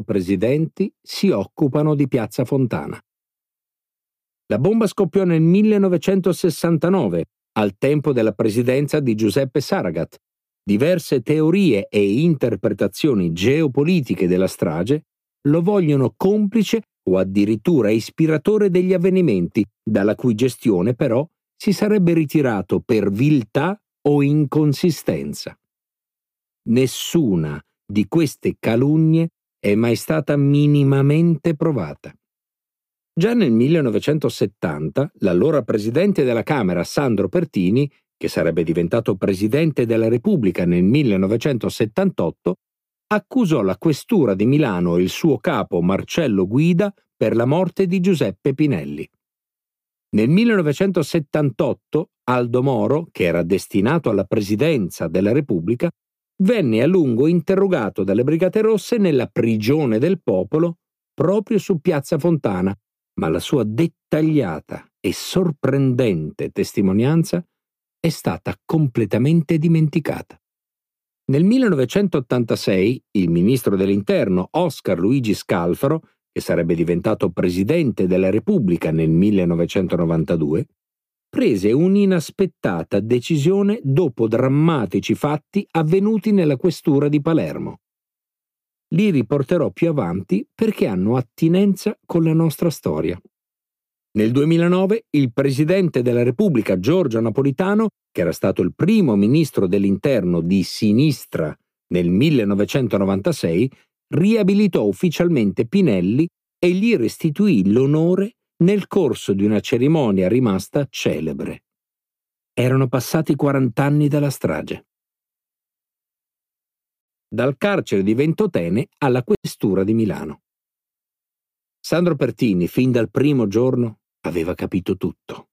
presidenti si occupano di Piazza Fontana. La bomba scoppiò nel 1969, al tempo della presidenza di Giuseppe Saragat. Diverse teorie e interpretazioni geopolitiche della strage lo vogliono complice o addirittura ispiratore degli avvenimenti, dalla cui gestione però si sarebbe ritirato per viltà o inconsistenza. Nessuna di queste calunnie è mai stata minimamente provata. Già nel 1970 l'allora presidente della Camera Sandro Pertini, che sarebbe diventato presidente della Repubblica nel 1978, accusò la questura di Milano e il suo capo Marcello Guida per la morte di Giuseppe Pinelli. Nel 1978 Aldo Moro, che era destinato alla presidenza della Repubblica, venne a lungo interrogato dalle Brigate Rosse nella prigione del popolo proprio su Piazza Fontana, ma la sua dettagliata e sorprendente testimonianza è stata completamente dimenticata. Nel 1986 il ministro dell'Interno Oscar Luigi Scalfaro, che sarebbe diventato presidente della Repubblica nel 1992, prese un'inaspettata decisione dopo drammatici fatti avvenuti nella questura di Palermo. Li riporterò più avanti perché hanno attinenza con la nostra storia. Nel 2009 il Presidente della Repubblica Giorgio Napolitano, che era stato il primo ministro dell'interno di sinistra nel 1996, riabilitò ufficialmente Pinelli e gli restituì l'onore nel corso di una cerimonia rimasta celebre. Erano passati 40 anni dalla strage. Dal carcere di Ventotene alla questura di Milano. Sandro Pertini, fin dal primo giorno, aveva capito tutto.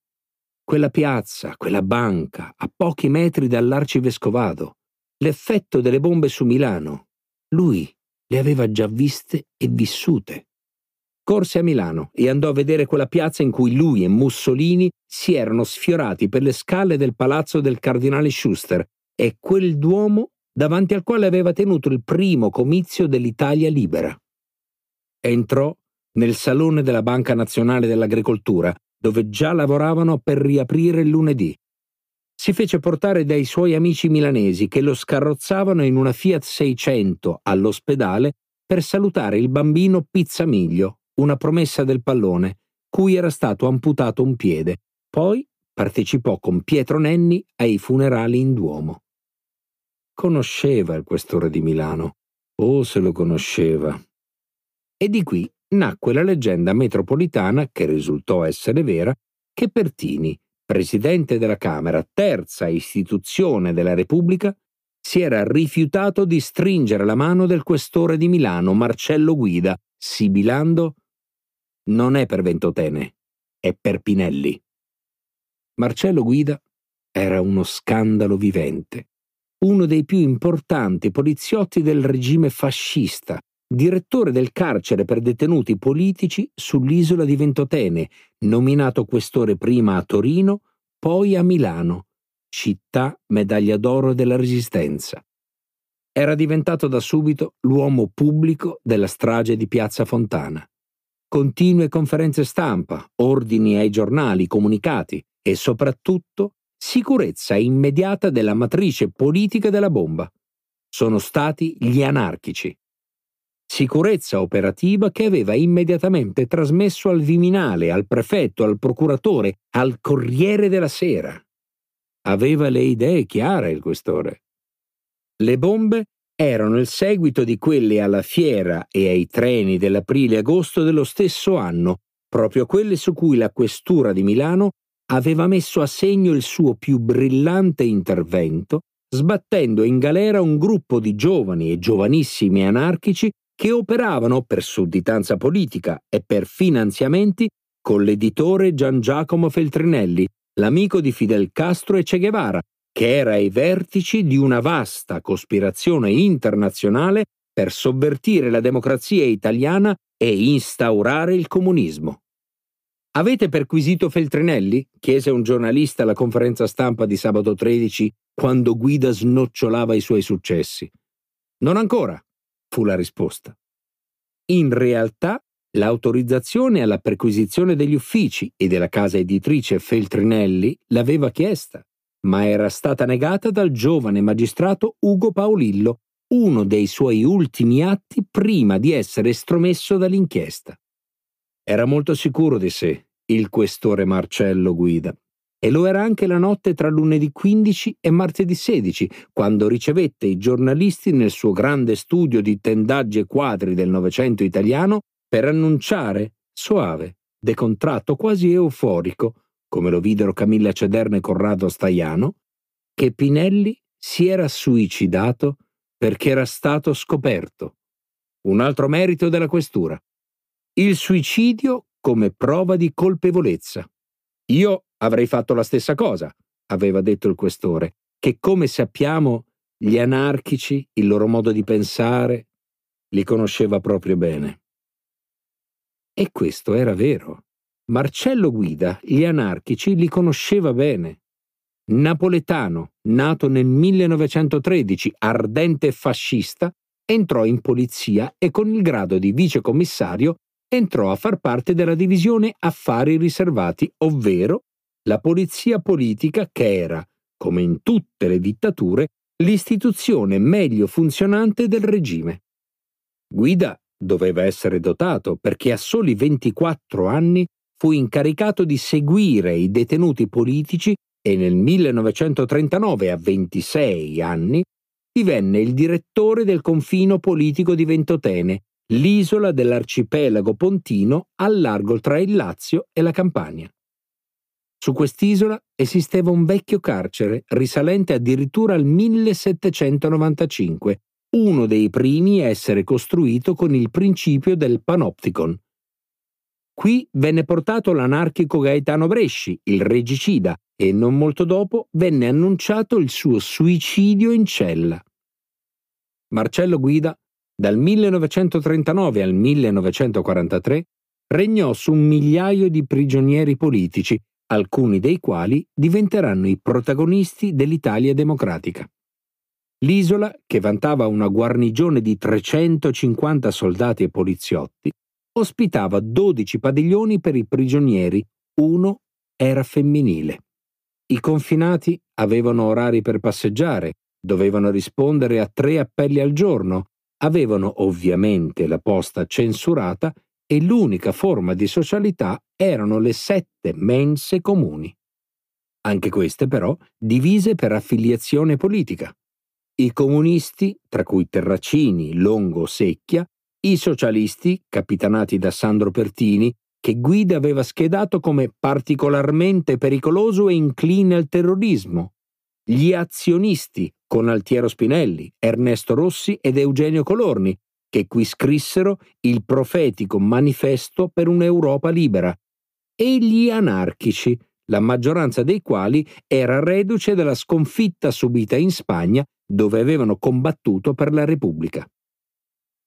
Quella piazza, quella banca, a pochi metri dall'arcivescovado, l'effetto delle bombe su Milano, lui le aveva già viste e vissute. Corse a Milano e andò a vedere quella piazza in cui lui e Mussolini si erano sfiorati per le scale del palazzo del cardinale Schuster e quel duomo davanti al quale aveva tenuto il primo comizio dell'Italia libera. Entrò nel salone della Banca Nazionale dell'Agricoltura, dove già lavoravano per riaprire il lunedì. Si fece portare dai suoi amici milanesi che lo scarrozzavano in una Fiat 600 all'ospedale per salutare il bambino Pizzamiglio, una promessa del pallone, cui era stato amputato un piede. Poi partecipò con Pietro Nenni ai funerali in Duomo. Conosceva il questore di Milano. Oh, se lo conosceva. E di qui nacque la leggenda metropolitana, che risultò essere vera, che Pertini, presidente della Camera, terza istituzione della Repubblica, si era rifiutato di stringere la mano del questore di Milano, Marcello Guida, sibilando Non è per Ventotene, è per Pinelli. Marcello Guida era uno scandalo vivente, uno dei più importanti poliziotti del regime fascista, direttore del carcere per detenuti politici sull'isola di Ventotene, nominato questore prima a Torino, poi a Milano, città medaglia d'oro della Resistenza. Era diventato da subito l'uomo pubblico della strage di Piazza Fontana. Continue conferenze stampa, ordini ai giornali, comunicati e soprattutto sicurezza immediata della matrice politica della bomba. Sono stati gli anarchici sicurezza operativa che aveva immediatamente trasmesso al Viminale, al prefetto, al procuratore, al Corriere della Sera. Aveva le idee chiare il questore. Le bombe erano il seguito di quelle alla fiera e ai treni dell'aprile-agosto dello stesso anno, proprio quelle su cui la questura di Milano aveva messo a segno il suo più brillante intervento, sbattendo in galera un gruppo di giovani e giovanissimi anarchici che operavano per sudditanza politica e per finanziamenti con l'editore Gian Giacomo Feltrinelli, l'amico di Fidel Castro e Che Guevara, che era ai vertici di una vasta cospirazione internazionale per sovvertire la democrazia italiana e instaurare il comunismo. Avete perquisito Feltrinelli? chiese un giornalista alla conferenza stampa di sabato 13 quando Guida snocciolava i suoi successi. Non ancora, fu la risposta. In realtà l'autorizzazione alla perquisizione degli uffici e della casa editrice Feltrinelli l'aveva chiesta, ma era stata negata dal giovane magistrato Ugo Paolillo, uno dei suoi ultimi atti prima di essere estromesso dall'inchiesta. Era molto sicuro di sé, il questore Marcello Guida, e lo era anche la notte tra lunedì 15 e martedì 16, quando ricevette i giornalisti nel suo grande studio di tendaggi e quadri del Novecento italiano per annunciare, soave, decontratto, quasi euforico, come lo videro Camilla Cederne e Corrado Staiano, che Pinelli si era suicidato perché era stato scoperto. Un altro merito della questura. Il suicidio come prova di colpevolezza. Io avrei fatto la stessa cosa, aveva detto il questore, che come sappiamo gli anarchici, il loro modo di pensare, li conosceva proprio bene. E questo era vero. Marcello Guida gli anarchici li conosceva bene. Napoletano, nato nel 1913, ardente fascista, entrò in polizia e con il grado di vicecommissario entrò a far parte della divisione affari riservati, ovvero la polizia politica che era, come in tutte le dittature, l'istituzione meglio funzionante del regime. Guida doveva essere dotato perché a soli 24 anni fu incaricato di seguire i detenuti politici e nel 1939, a 26 anni, divenne il direttore del confino politico di Ventotene, l'isola dell'arcipelago pontino al largo tra il Lazio e la Campania. Su quest'isola esisteva un vecchio carcere risalente addirittura al 1795, uno dei primi a essere costruito con il principio del panopticon. Qui venne portato l'anarchico Gaetano Bresci, il regicida, e non molto dopo venne annunciato il suo suicidio in cella. Marcello Guida, dal 1939 al 1943, regnò su un migliaio di prigionieri politici, alcuni dei quali diventeranno i protagonisti dell'Italia democratica. L'isola, che vantava una guarnigione di 350 soldati e poliziotti, ospitava 12 padiglioni per i prigionieri, uno era femminile. I confinati avevano orari per passeggiare, dovevano rispondere a tre appelli al giorno, avevano ovviamente la posta censurata e l'unica forma di socialità erano le sette mense comuni. Anche queste però divise per affiliazione politica. I comunisti, tra cui Terracini, Longo, Secchia, i socialisti, capitanati da Sandro Pertini, che Guida aveva schedato come particolarmente pericoloso e incline al terrorismo. Gli azionisti, con Altiero Spinelli, Ernesto Rossi ed Eugenio Colorni, che qui scrissero il profetico manifesto per un'Europa libera, e gli anarchici, la maggioranza dei quali era reduce della sconfitta subita in Spagna dove avevano combattuto per la Repubblica.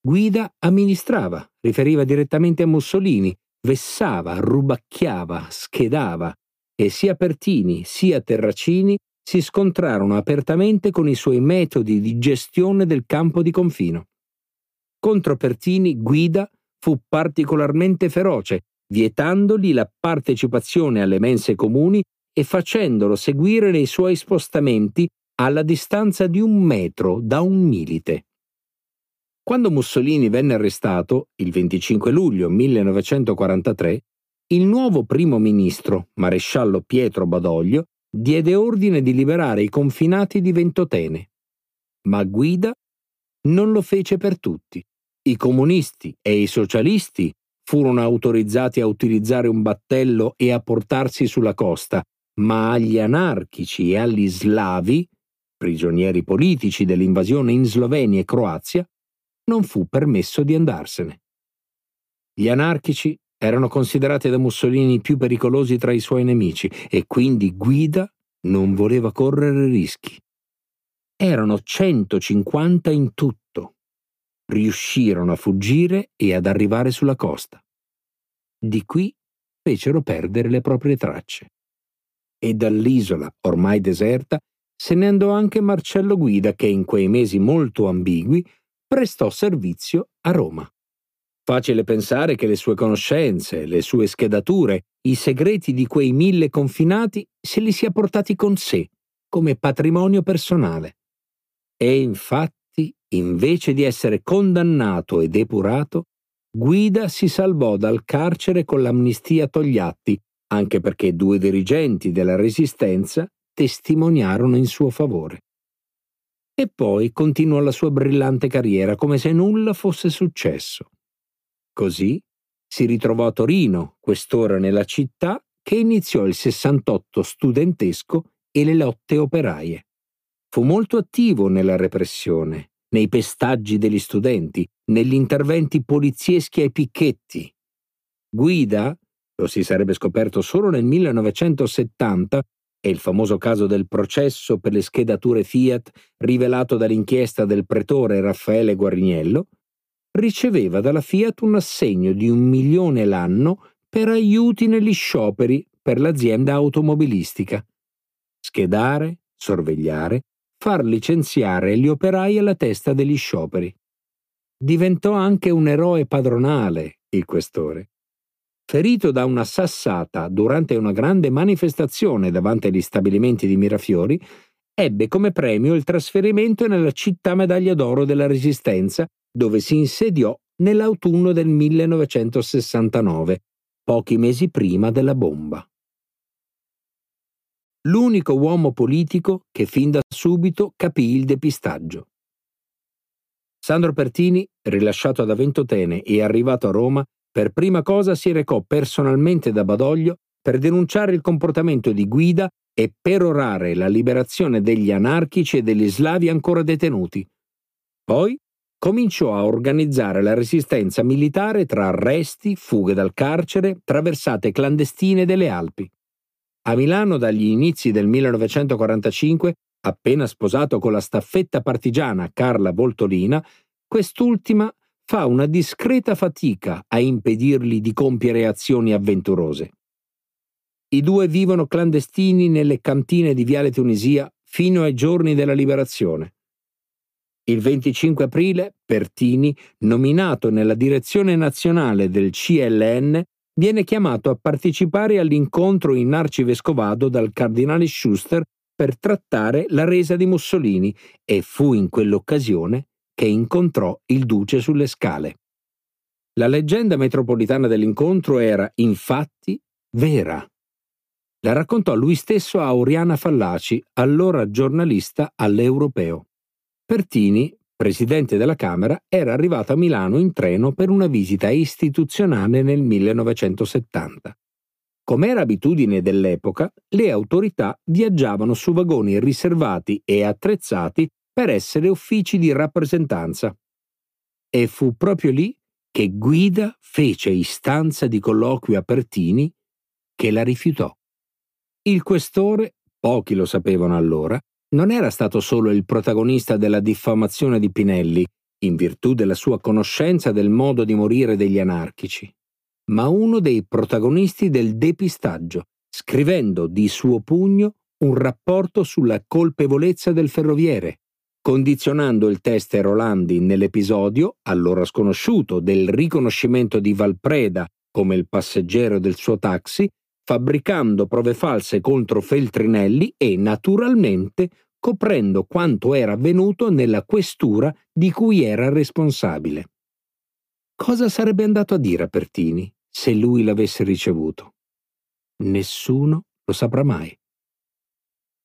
Guida amministrava, riferiva direttamente a Mussolini, vessava, rubacchiava, schedava e sia Pertini sia Terracini si scontrarono apertamente con i suoi metodi di gestione del campo di confino. Contro Pertini Guida fu particolarmente feroce, vietandogli la partecipazione alle mense comuni e facendolo seguire nei suoi spostamenti alla distanza di un metro da un milite. Quando Mussolini venne arrestato, il 25 luglio 1943, il nuovo primo ministro, maresciallo Pietro Badoglio, diede ordine di liberare i confinati di Ventotene. Ma Guida non lo fece per tutti. I comunisti e i socialisti furono autorizzati a utilizzare un battello e a portarsi sulla costa, ma agli anarchici e agli slavi, prigionieri politici dell'invasione in Slovenia e Croazia, non fu permesso di andarsene. Gli anarchici erano considerati da Mussolini i più pericolosi tra i suoi nemici e quindi Guida non voleva correre rischi. Erano 150 in tutto. Riuscirono a fuggire e ad arrivare sulla costa. Di qui fecero perdere le proprie tracce. E dall'isola, ormai deserta, se ne andò anche Marcello Guida che in quei mesi molto ambigui prestò servizio a Roma. Facile pensare che le sue conoscenze, le sue schedature, i segreti di quei mille confinati se li sia portati con sé, come patrimonio personale. E infatti, invece di essere condannato e depurato, Guida si salvò dal carcere con l'amnistia Togliatti, anche perché due dirigenti della Resistenza testimoniarono in suo favore. E poi continuò la sua brillante carriera come se nulla fosse successo. Così si ritrovò a Torino, quest'ora nella città, che iniziò il 68 studentesco e le lotte operaie. Fu molto attivo nella repressione, nei pestaggi degli studenti, negli interventi polizieschi ai picchetti. Guida, lo si sarebbe scoperto solo nel 1970, e il famoso caso del processo per le schedature Fiat rivelato dall'inchiesta del pretore Raffaele Guarniello, riceveva dalla Fiat un assegno di un milione l'anno per aiuti negli scioperi per l'azienda automobilistica. Schedare, sorvegliare, far licenziare gli operai alla testa degli scioperi. Diventò anche un eroe padronale, il questore. Ferito da una sassata durante una grande manifestazione davanti agli stabilimenti di Mirafiori, ebbe come premio il trasferimento nella città medaglia d'oro della Resistenza dove si insediò nell'autunno del 1969, pochi mesi prima della bomba. L'unico uomo politico che fin da subito capì il depistaggio. Sandro Pertini, rilasciato da Ventotene e arrivato a Roma, per prima cosa si recò personalmente da Badoglio per denunciare il comportamento di Guida e perorare la liberazione degli anarchici e degli slavi ancora detenuti. Poi cominciò a organizzare la resistenza militare tra arresti, fughe dal carcere, traversate clandestine delle Alpi. A Milano dagli inizi del 1945, appena sposato con la staffetta partigiana Carla Voltolina, quest'ultima fa una discreta fatica a impedirgli di compiere azioni avventurose. I due vivono clandestini nelle cantine di Viale Tunisia fino ai giorni della liberazione. Il 25 aprile, Pertini, nominato nella direzione nazionale del CLN, viene chiamato a partecipare all'incontro in Arcivescovado dal cardinale Schuster per trattare la resa di Mussolini e fu in quell'occasione che incontrò il duce sulle scale. La leggenda metropolitana dell'incontro era, infatti, vera. La raccontò lui stesso a Oriana Fallaci, allora giornalista all'Europeo. Pertini, presidente della Camera, era arrivato a Milano in treno per una visita istituzionale nel 1970. Come era abitudine dell'epoca, le autorità viaggiavano su vagoni riservati e attrezzati per essere uffici di rappresentanza. E fu proprio lì che Guida fece istanza di colloquio a Pertini che la rifiutò. Il questore, pochi lo sapevano allora, non era stato solo il protagonista della diffamazione di Pinelli, in virtù della sua conoscenza del modo di morire degli anarchici, ma uno dei protagonisti del depistaggio, scrivendo di suo pugno un rapporto sulla colpevolezza del ferroviere, condizionando il teste Rolandi nell'episodio, allora sconosciuto, del riconoscimento di Valpreda come il passeggero del suo taxi, fabbricando prove false contro Feltrinelli e, naturalmente, coprendo quanto era avvenuto nella questura di cui era responsabile. Cosa sarebbe andato a dire a Pertini se lui l'avesse ricevuto? Nessuno lo saprà mai.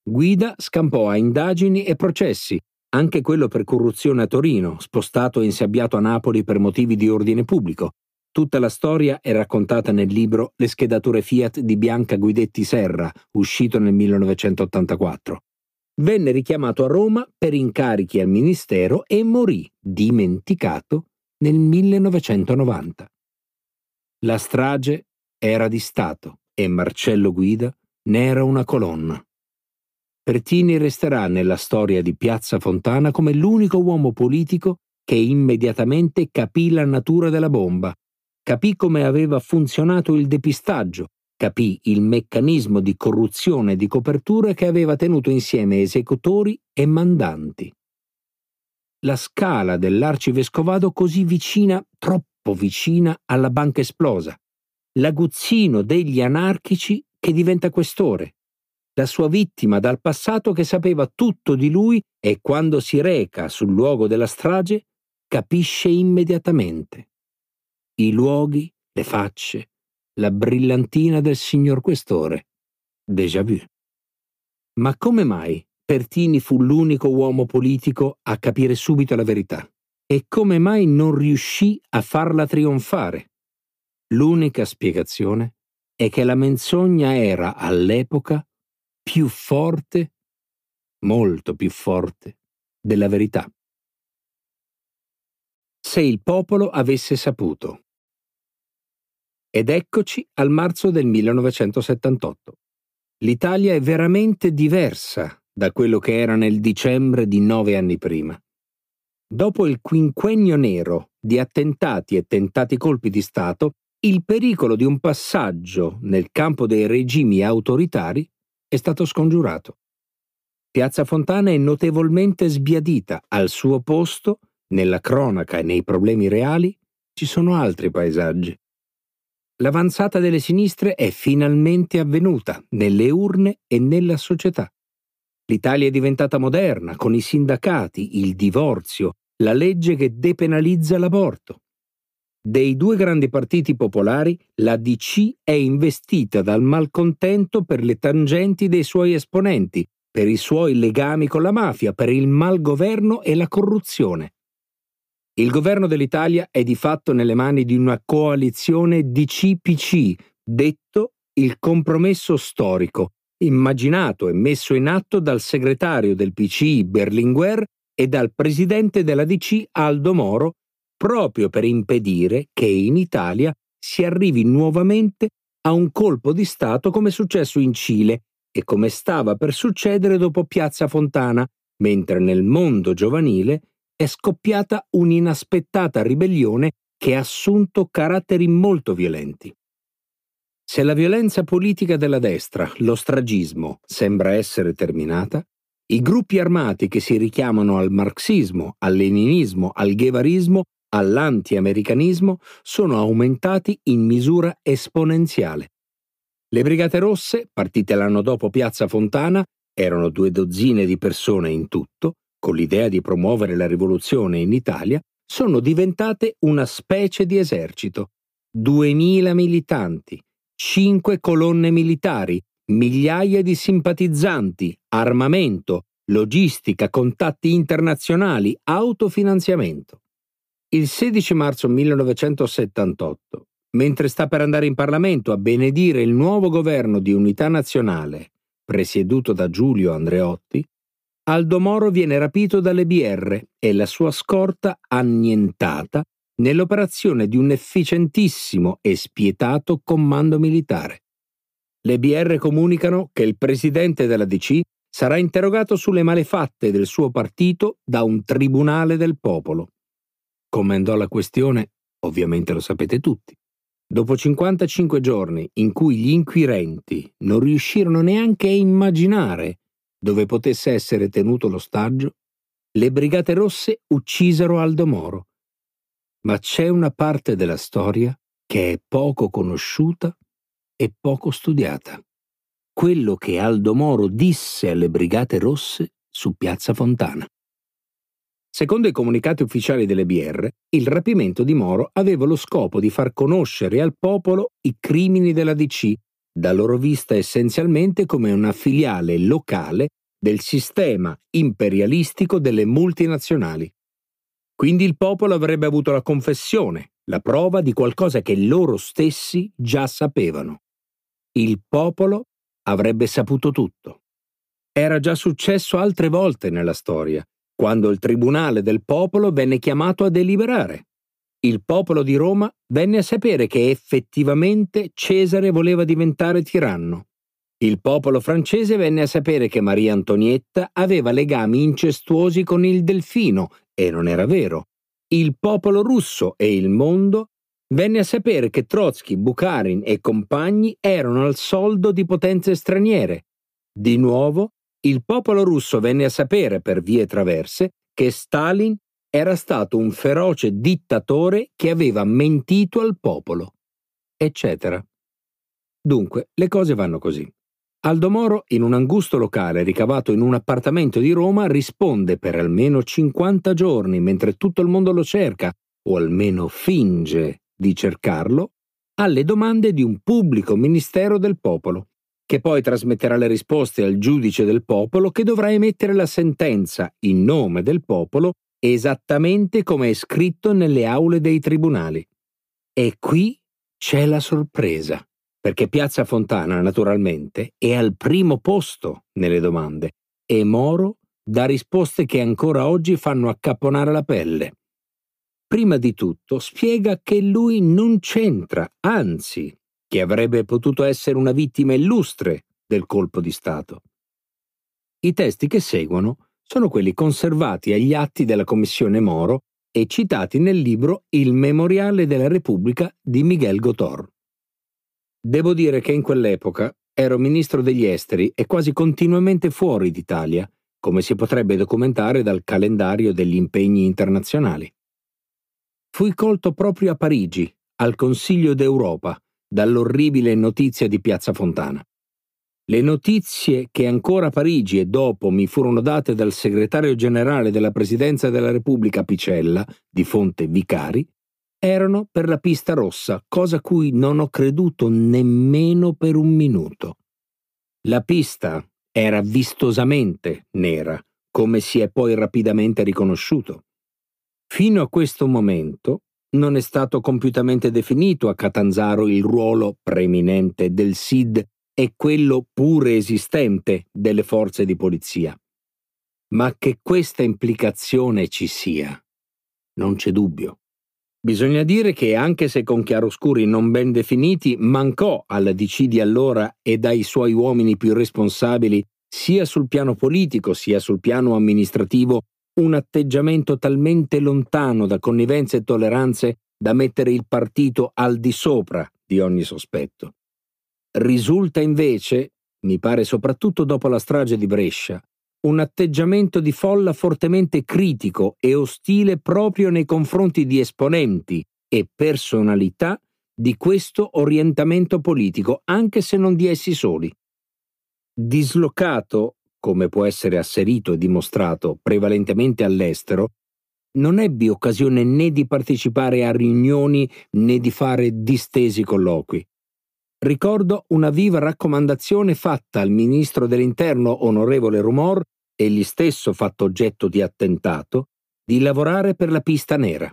Guida scampò a indagini e processi, anche quello per corruzione a Torino, spostato e insabbiato a Napoli per motivi di ordine pubblico. Tutta la storia è raccontata nel libro Le schedature Fiat di Bianca Guidetti Serra, uscito nel 1984 venne richiamato a Roma per incarichi al Ministero e morì, dimenticato, nel 1990. La strage era di Stato e Marcello Guida ne era una colonna. Pertini resterà nella storia di Piazza Fontana come l'unico uomo politico che immediatamente capì la natura della bomba, capì come aveva funzionato il depistaggio capì il meccanismo di corruzione e di copertura che aveva tenuto insieme esecutori e mandanti. La scala dell'arcivescovado così vicina, troppo vicina alla banca esplosa, l'aguzzino degli anarchici che diventa questore, la sua vittima dal passato che sapeva tutto di lui e quando si reca sul luogo della strage capisce immediatamente. I luoghi, le facce, la brillantina del signor questore. Déjà vu. Ma come mai Pertini fu l'unico uomo politico a capire subito la verità? E come mai non riuscì a farla trionfare? L'unica spiegazione è che la menzogna era all'epoca più forte, molto più forte, della verità. Se il popolo avesse saputo. Ed eccoci al marzo del 1978. L'Italia è veramente diversa da quello che era nel dicembre di nove anni prima. Dopo il quinquennio nero di attentati e tentati colpi di Stato, il pericolo di un passaggio nel campo dei regimi autoritari è stato scongiurato. Piazza Fontana è notevolmente sbiadita, al suo posto, nella cronaca e nei problemi reali, ci sono altri paesaggi. L'avanzata delle sinistre è finalmente avvenuta nelle urne e nella società. L'Italia è diventata moderna, con i sindacati, il divorzio, la legge che depenalizza l'aborto. Dei due grandi partiti popolari, la DC è investita dal malcontento per le tangenti dei suoi esponenti, per i suoi legami con la mafia, per il malgoverno e la corruzione. Il governo dell'Italia è di fatto nelle mani di una coalizione DC-PC, detto il compromesso storico, immaginato e messo in atto dal segretario del PC Berlinguer e dal presidente della DC Aldo Moro proprio per impedire che in Italia si arrivi nuovamente a un colpo di Stato come è successo in Cile e come stava per succedere dopo Piazza Fontana, mentre nel mondo giovanile è scoppiata un'inaspettata ribellione che ha assunto caratteri molto violenti. Se la violenza politica della destra, lo stragismo, sembra essere terminata, i gruppi armati che si richiamano al marxismo, al leninismo, al ghevarismo all'anti-americanismo sono aumentati in misura esponenziale. Le Brigate Rosse, partite l'anno dopo Piazza Fontana, erano due dozzine di persone in tutto, con l'idea di promuovere la rivoluzione in Italia, sono diventate una specie di esercito. Duemila militanti, cinque colonne militari, migliaia di simpatizzanti, armamento, logistica, contatti internazionali, autofinanziamento. Il 16 marzo 1978, mentre sta per andare in Parlamento a benedire il nuovo governo di unità nazionale, presieduto da Giulio Andreotti, Aldo Moro viene rapito dalle BR e la sua scorta annientata nell'operazione di un efficientissimo e spietato comando militare. Le BR comunicano che il presidente della DC sarà interrogato sulle malefatte del suo partito da un tribunale del popolo. Come andò la questione, ovviamente lo sapete tutti. Dopo 55 giorni in cui gli inquirenti non riuscirono neanche a immaginare dove potesse essere tenuto l'ostaggio, le Brigate Rosse uccisero Aldo Moro. Ma c'è una parte della storia che è poco conosciuta e poco studiata. Quello che Aldo Moro disse alle Brigate Rosse su Piazza Fontana. Secondo i comunicati ufficiali delle BR, il rapimento di Moro aveva lo scopo di far conoscere al popolo i crimini della DC, da loro vista essenzialmente come una filiale locale del sistema imperialistico delle multinazionali. Quindi il popolo avrebbe avuto la confessione, la prova di qualcosa che loro stessi già sapevano. Il popolo avrebbe saputo tutto. Era già successo altre volte nella storia quando il Tribunale del Popolo venne chiamato a deliberare. Il popolo di Roma venne a sapere che effettivamente Cesare voleva diventare tiranno. Il popolo francese venne a sapere che Maria Antonietta aveva legami incestuosi con il delfino, e non era vero. Il popolo russo e il mondo venne a sapere che Trotsky, Bukharin e compagni erano al soldo di potenze straniere. Di nuovo, il popolo russo venne a sapere per vie traverse che Stalin era stato un feroce dittatore che aveva mentito al popolo, eccetera. Dunque, le cose vanno così. Aldo Moro, in un angusto locale ricavato in un appartamento di Roma, risponde per almeno 50 giorni mentre tutto il mondo lo cerca, o almeno finge di cercarlo, alle domande di un pubblico ministero del popolo, che poi trasmetterà le risposte al giudice del popolo che dovrà emettere la sentenza in nome del popolo esattamente come è scritto nelle aule dei tribunali. E qui c'è la sorpresa perché Piazza Fontana, naturalmente, è al primo posto nelle domande e Moro dà risposte che ancora oggi fanno accapponare la pelle. Prima di tutto spiega che lui non c'entra, anzi, che avrebbe potuto essere una vittima illustre del colpo di Stato. I testi che seguono sono quelli conservati agli atti della Commissione Moro e citati nel libro Il Memoriale della Repubblica di Miguel Gotor. Devo dire che in quell'epoca ero ministro degli esteri e quasi continuamente fuori d'Italia, come si potrebbe documentare dal calendario degli impegni internazionali. Fui colto proprio a Parigi, al Consiglio d'Europa, dall'orribile notizia di Piazza Fontana. Le notizie che ancora a Parigi e dopo mi furono date dal segretario generale della Presidenza della Repubblica Picella, di fonte Vicari, erano per la pista rossa, cosa cui non ho creduto nemmeno per un minuto. La pista era vistosamente nera, come si è poi rapidamente riconosciuto. Fino a questo momento non è stato compiutamente definito a Catanzaro il ruolo preeminente del SID e quello pure esistente delle forze di polizia. Ma che questa implicazione ci sia, non c'è dubbio. Bisogna dire che, anche se con chiaroscuri non ben definiti, mancò alla DC di allora e dai suoi uomini più responsabili, sia sul piano politico sia sul piano amministrativo, un atteggiamento talmente lontano da connivenze e tolleranze da mettere il partito al di sopra di ogni sospetto. Risulta invece, mi pare soprattutto dopo la strage di Brescia, un atteggiamento di folla fortemente critico e ostile proprio nei confronti di esponenti e personalità di questo orientamento politico, anche se non di essi soli. Dislocato, come può essere asserito e dimostrato, prevalentemente all'estero, non ebbi occasione né di partecipare a riunioni né di fare distesi colloqui. Ricordo una viva raccomandazione fatta al ministro dell'Interno onorevole Rumor, egli stesso fatto oggetto di attentato, di lavorare per la pista nera.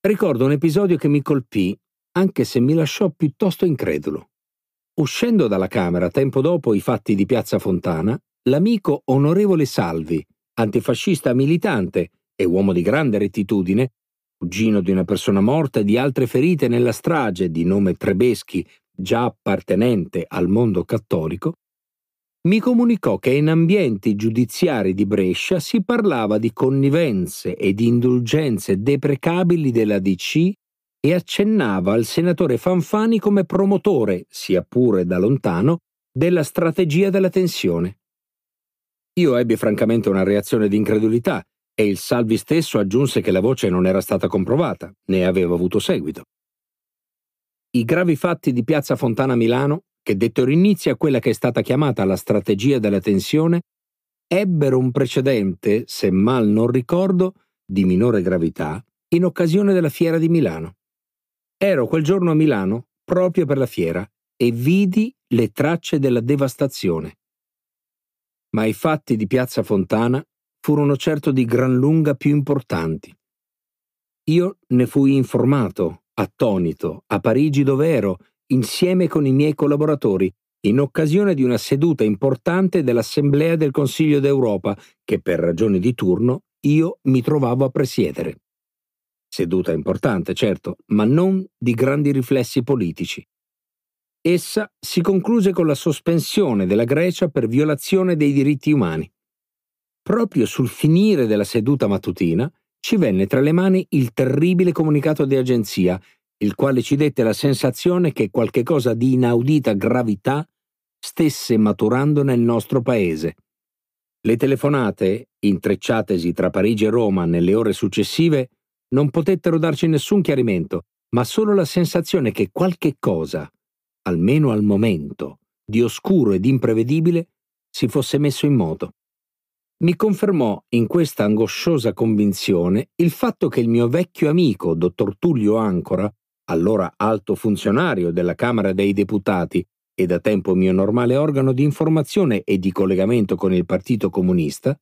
Ricordo un episodio che mi colpì, anche se mi lasciò piuttosto incredulo. Uscendo dalla Camera tempo dopo i fatti di Piazza Fontana, l'amico onorevole Salvi, antifascista militante e uomo di grande rettitudine, cugino di una persona morta e di altre ferite nella strage di nome Trebeschi già appartenente al mondo cattolico, mi comunicò che in ambienti giudiziari di Brescia si parlava di connivenze e di indulgenze deprecabili della DC e accennava al senatore Fanfani come promotore, sia pure da lontano, della strategia della tensione. Io ebbi francamente una reazione di incredulità e il Salvi stesso aggiunse che la voce non era stata comprovata, né aveva avuto seguito. I gravi fatti di Piazza Fontana Milano, che dettero inizio a quella che è stata chiamata la strategia della tensione, ebbero un precedente, se mal non ricordo, di minore gravità, in occasione della fiera di Milano. Ero quel giorno a Milano proprio per la fiera e vidi le tracce della devastazione. Ma i fatti di Piazza Fontana furono certo di gran lunga più importanti. Io ne fui informato attonito, a Parigi dove ero, insieme con i miei collaboratori, in occasione di una seduta importante dell'Assemblea del Consiglio d'Europa che per ragioni di turno io mi trovavo a presiedere. Seduta importante, certo, ma non di grandi riflessi politici. Essa si concluse con la sospensione della Grecia per violazione dei diritti umani. Proprio sul finire della seduta mattutina, ci venne tra le mani il terribile comunicato di agenzia, il quale ci dette la sensazione che qualche cosa di inaudita gravità stesse maturando nel nostro paese. Le telefonate intrecciatesi tra Parigi e Roma nelle ore successive, non potettero darci nessun chiarimento, ma solo la sensazione che qualche cosa, almeno al momento, di oscuro ed imprevedibile, si fosse messo in moto. Mi confermò in questa angosciosa convinzione il fatto che il mio vecchio amico, dottor Tullio Ancora, allora alto funzionario della Camera dei Deputati e da tempo mio normale organo di informazione e di collegamento con il Partito Comunista,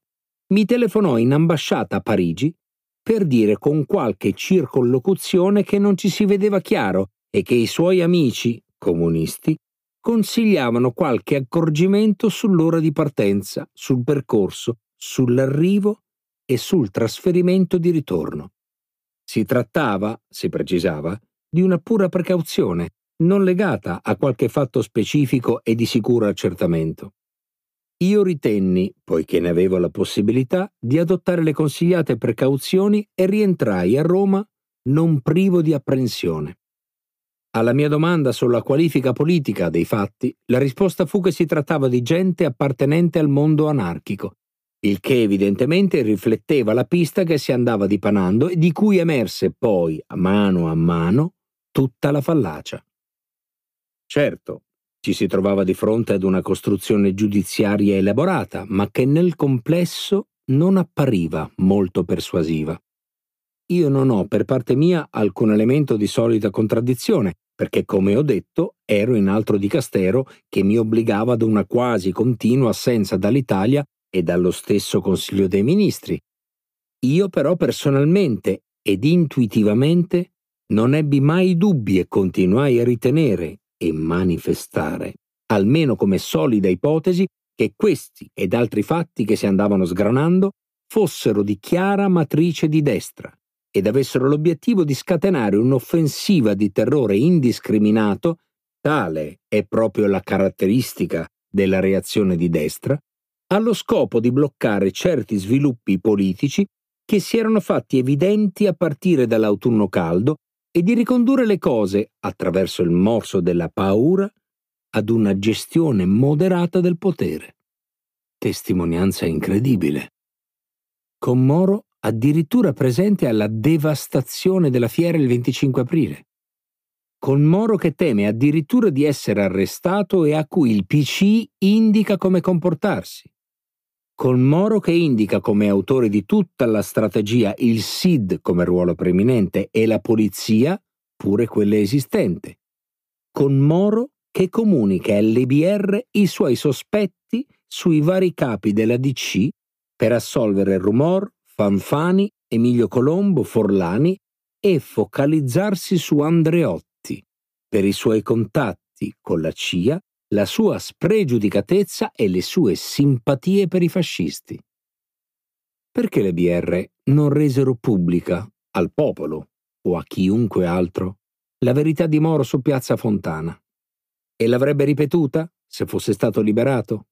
mi telefonò in ambasciata a Parigi per dire con qualche circollocuzione che non ci si vedeva chiaro e che i suoi amici, comunisti, consigliavano qualche accorgimento sull'ora di partenza, sul percorso, sull'arrivo e sul trasferimento di ritorno. Si trattava, si precisava, di una pura precauzione, non legata a qualche fatto specifico e di sicuro accertamento. Io ritenni, poiché ne avevo la possibilità, di adottare le consigliate precauzioni e rientrai a Roma non privo di apprensione. Alla mia domanda sulla qualifica politica dei fatti, la risposta fu che si trattava di gente appartenente al mondo anarchico, il che evidentemente rifletteva la pista che si andava dipanando e di cui emerse poi, a mano a mano, tutta la fallacia. Certo, ci si trovava di fronte ad una costruzione giudiziaria elaborata, ma che nel complesso non appariva molto persuasiva. Io non ho per parte mia alcun elemento di solita contraddizione, perché come ho detto ero in altro dicastero che mi obbligava ad una quasi continua assenza dall'Italia e dallo stesso Consiglio dei Ministri. Io però personalmente ed intuitivamente non ebbi mai dubbi e continuai a ritenere e manifestare, almeno come solida ipotesi, che questi ed altri fatti che si andavano sgranando fossero di chiara matrice di destra ed avessero l'obiettivo di scatenare un'offensiva di terrore indiscriminato, tale è proprio la caratteristica della reazione di destra, allo scopo di bloccare certi sviluppi politici che si erano fatti evidenti a partire dall'autunno caldo e di ricondurre le cose, attraverso il morso della paura, ad una gestione moderata del potere. Testimonianza incredibile. Con Moro addirittura presente alla devastazione della fiera il 25 aprile. Con Moro che teme addirittura di essere arrestato e a cui il PC indica come comportarsi col Moro che indica come autore di tutta la strategia il SID come ruolo preeminente e la polizia, pure quella esistente. Con Moro che comunica all'EBR i suoi sospetti sui vari capi della DC per assolvere Rumor, Fanfani, Emilio Colombo, Forlani e focalizzarsi su Andreotti per i suoi contatti con la CIA la sua spregiudicatezza e le sue simpatie per i fascisti. Perché le BR non resero pubblica al popolo o a chiunque altro la verità di Moro su Piazza Fontana? E l'avrebbe ripetuta se fosse stato liberato?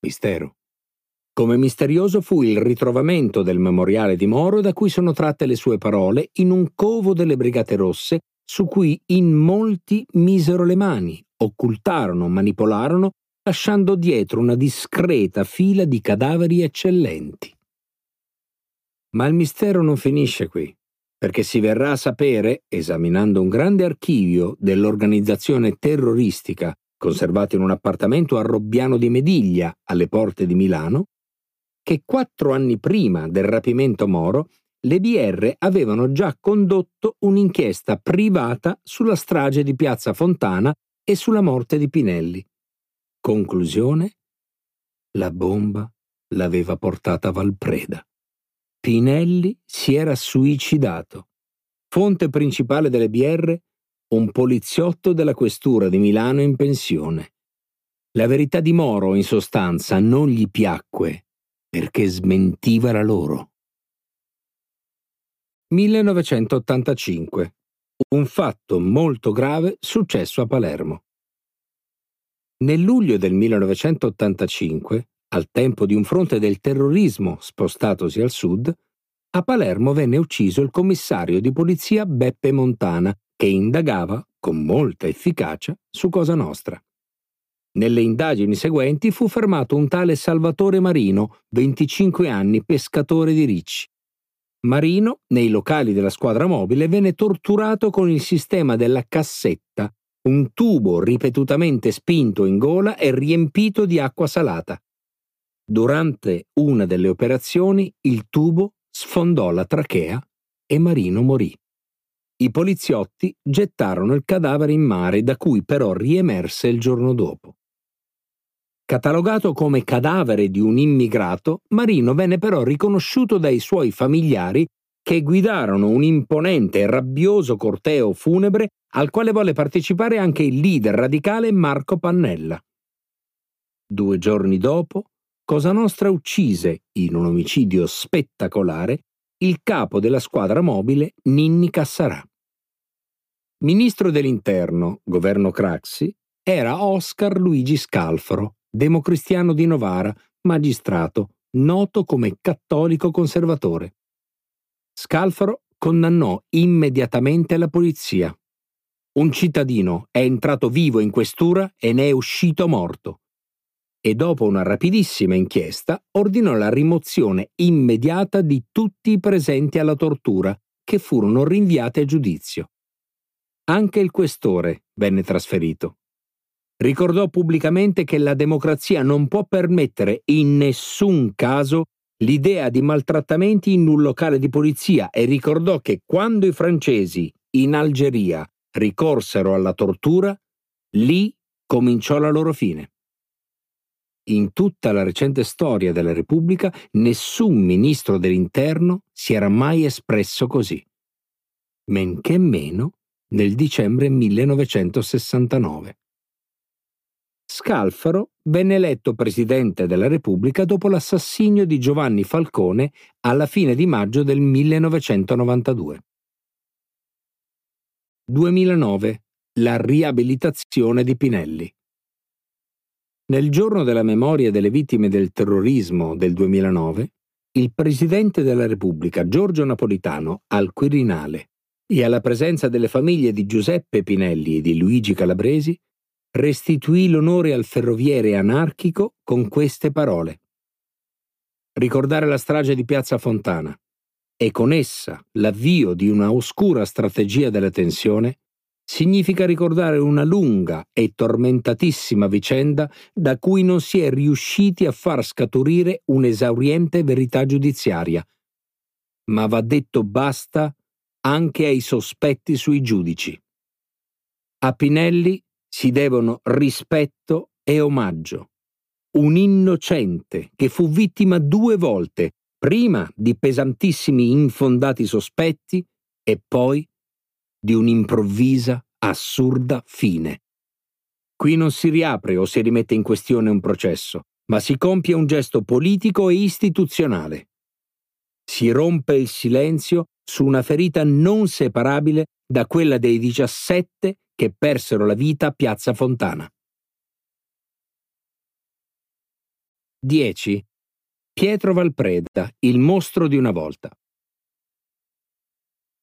Mistero. Come misterioso fu il ritrovamento del memoriale di Moro da cui sono tratte le sue parole in un covo delle Brigate Rosse su cui in molti misero le mani, occultarono, manipolarono, lasciando dietro una discreta fila di cadaveri eccellenti. Ma il mistero non finisce qui, perché si verrà a sapere, esaminando un grande archivio dell'organizzazione terroristica conservato in un appartamento a Robbiano di Mediglia, alle porte di Milano, che quattro anni prima del rapimento Moro le BR avevano già condotto un'inchiesta privata sulla strage di Piazza Fontana e sulla morte di Pinelli. Conclusione? La bomba l'aveva portata Valpreda. Pinelli si era suicidato. Fonte principale delle BR, un poliziotto della questura di Milano in pensione. La verità di Moro, in sostanza, non gli piacque perché smentiva la loro. 1985. Un fatto molto grave successo a Palermo. Nel luglio del 1985, al tempo di un fronte del terrorismo spostatosi al sud, a Palermo venne ucciso il commissario di polizia Beppe Montana, che indagava, con molta efficacia, su Cosa Nostra. Nelle indagini seguenti fu fermato un tale Salvatore Marino, 25 anni, pescatore di ricci. Marino, nei locali della squadra mobile, venne torturato con il sistema della cassetta, un tubo ripetutamente spinto in gola e riempito di acqua salata. Durante una delle operazioni il tubo sfondò la trachea e Marino morì. I poliziotti gettarono il cadavere in mare, da cui però riemerse il giorno dopo. Catalogato come cadavere di un immigrato, Marino venne però riconosciuto dai suoi familiari che guidarono un imponente e rabbioso corteo funebre al quale volle partecipare anche il leader radicale Marco Pannella. Due giorni dopo, Cosa Nostra uccise, in un omicidio spettacolare, il capo della squadra mobile Ninni Cassarà. Ministro dell'Interno, governo Craxi, era Oscar Luigi Scalfaro, democristiano di Novara, magistrato, noto come cattolico conservatore. Scalfaro condannò immediatamente la polizia. Un cittadino è entrato vivo in questura e ne è uscito morto. E dopo una rapidissima inchiesta ordinò la rimozione immediata di tutti i presenti alla tortura, che furono rinviati a giudizio. Anche il questore venne trasferito ricordò pubblicamente che la democrazia non può permettere in nessun caso l'idea di maltrattamenti in un locale di polizia e ricordò che quando i francesi in Algeria ricorsero alla tortura, lì cominciò la loro fine. In tutta la recente storia della Repubblica nessun ministro dell'interno si era mai espresso così. Men che meno nel dicembre 1969. Scalfaro venne eletto presidente della Repubblica dopo l'assassinio di Giovanni Falcone alla fine di maggio del 1992. 2009. La riabilitazione di Pinelli. Nel giorno della memoria delle vittime del terrorismo del 2009, il Presidente della Repubblica Giorgio Napolitano al Quirinale e alla presenza delle famiglie di Giuseppe Pinelli e di Luigi Calabresi restituì l'onore al ferroviere anarchico con queste parole. Ricordare la strage di Piazza Fontana e con essa l'avvio di una oscura strategia della tensione significa ricordare una lunga e tormentatissima vicenda da cui non si è riusciti a far scaturire un'esauriente verità giudiziaria. Ma va detto basta anche ai sospetti sui giudici. A Pinelli si devono rispetto e omaggio. Un innocente che fu vittima due volte, prima di pesantissimi infondati sospetti e poi di un'improvvisa, assurda fine. Qui non si riapre o si rimette in questione un processo, ma si compie un gesto politico e istituzionale. Si rompe il silenzio su una ferita non separabile da quella dei 17 che persero la vita a Piazza Fontana. 10. Pietro Valpreda, il mostro di una volta.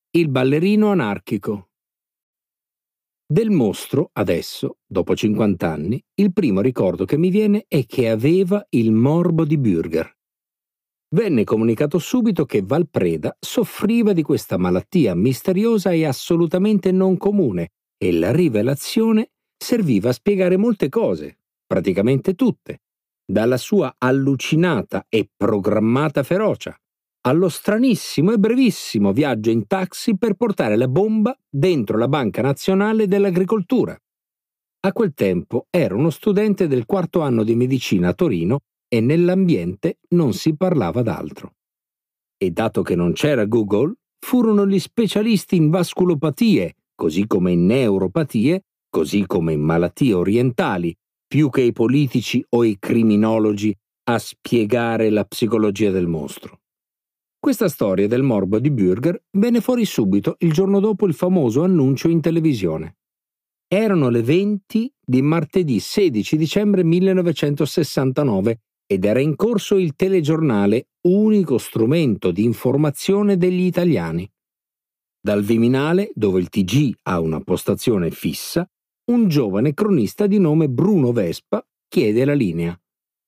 Il ballerino anarchico. Del mostro, adesso, dopo 50 anni, il primo ricordo che mi viene è che aveva il morbo di Bürger. Venne comunicato subito che Valpreda soffriva di questa malattia misteriosa e assolutamente non comune, e la rivelazione serviva a spiegare molte cose, praticamente tutte, dalla sua allucinata e programmata ferocia, allo stranissimo e brevissimo viaggio in taxi per portare la bomba dentro la Banca Nazionale dell'Agricoltura. A quel tempo era uno studente del quarto anno di medicina a Torino e nell'ambiente non si parlava d'altro. E dato che non c'era Google, furono gli specialisti in vasculopatie così come in neuropatie, così come in malattie orientali, più che i politici o i criminologi a spiegare la psicologia del mostro. Questa storia del morbo di Bürger venne fuori subito il giorno dopo il famoso annuncio in televisione. Erano le 20 di martedì 16 dicembre 1969 ed era in corso il telegiornale, unico strumento di informazione degli italiani. Dal Viminale, dove il TG ha una postazione fissa, un giovane cronista di nome Bruno Vespa chiede la linea.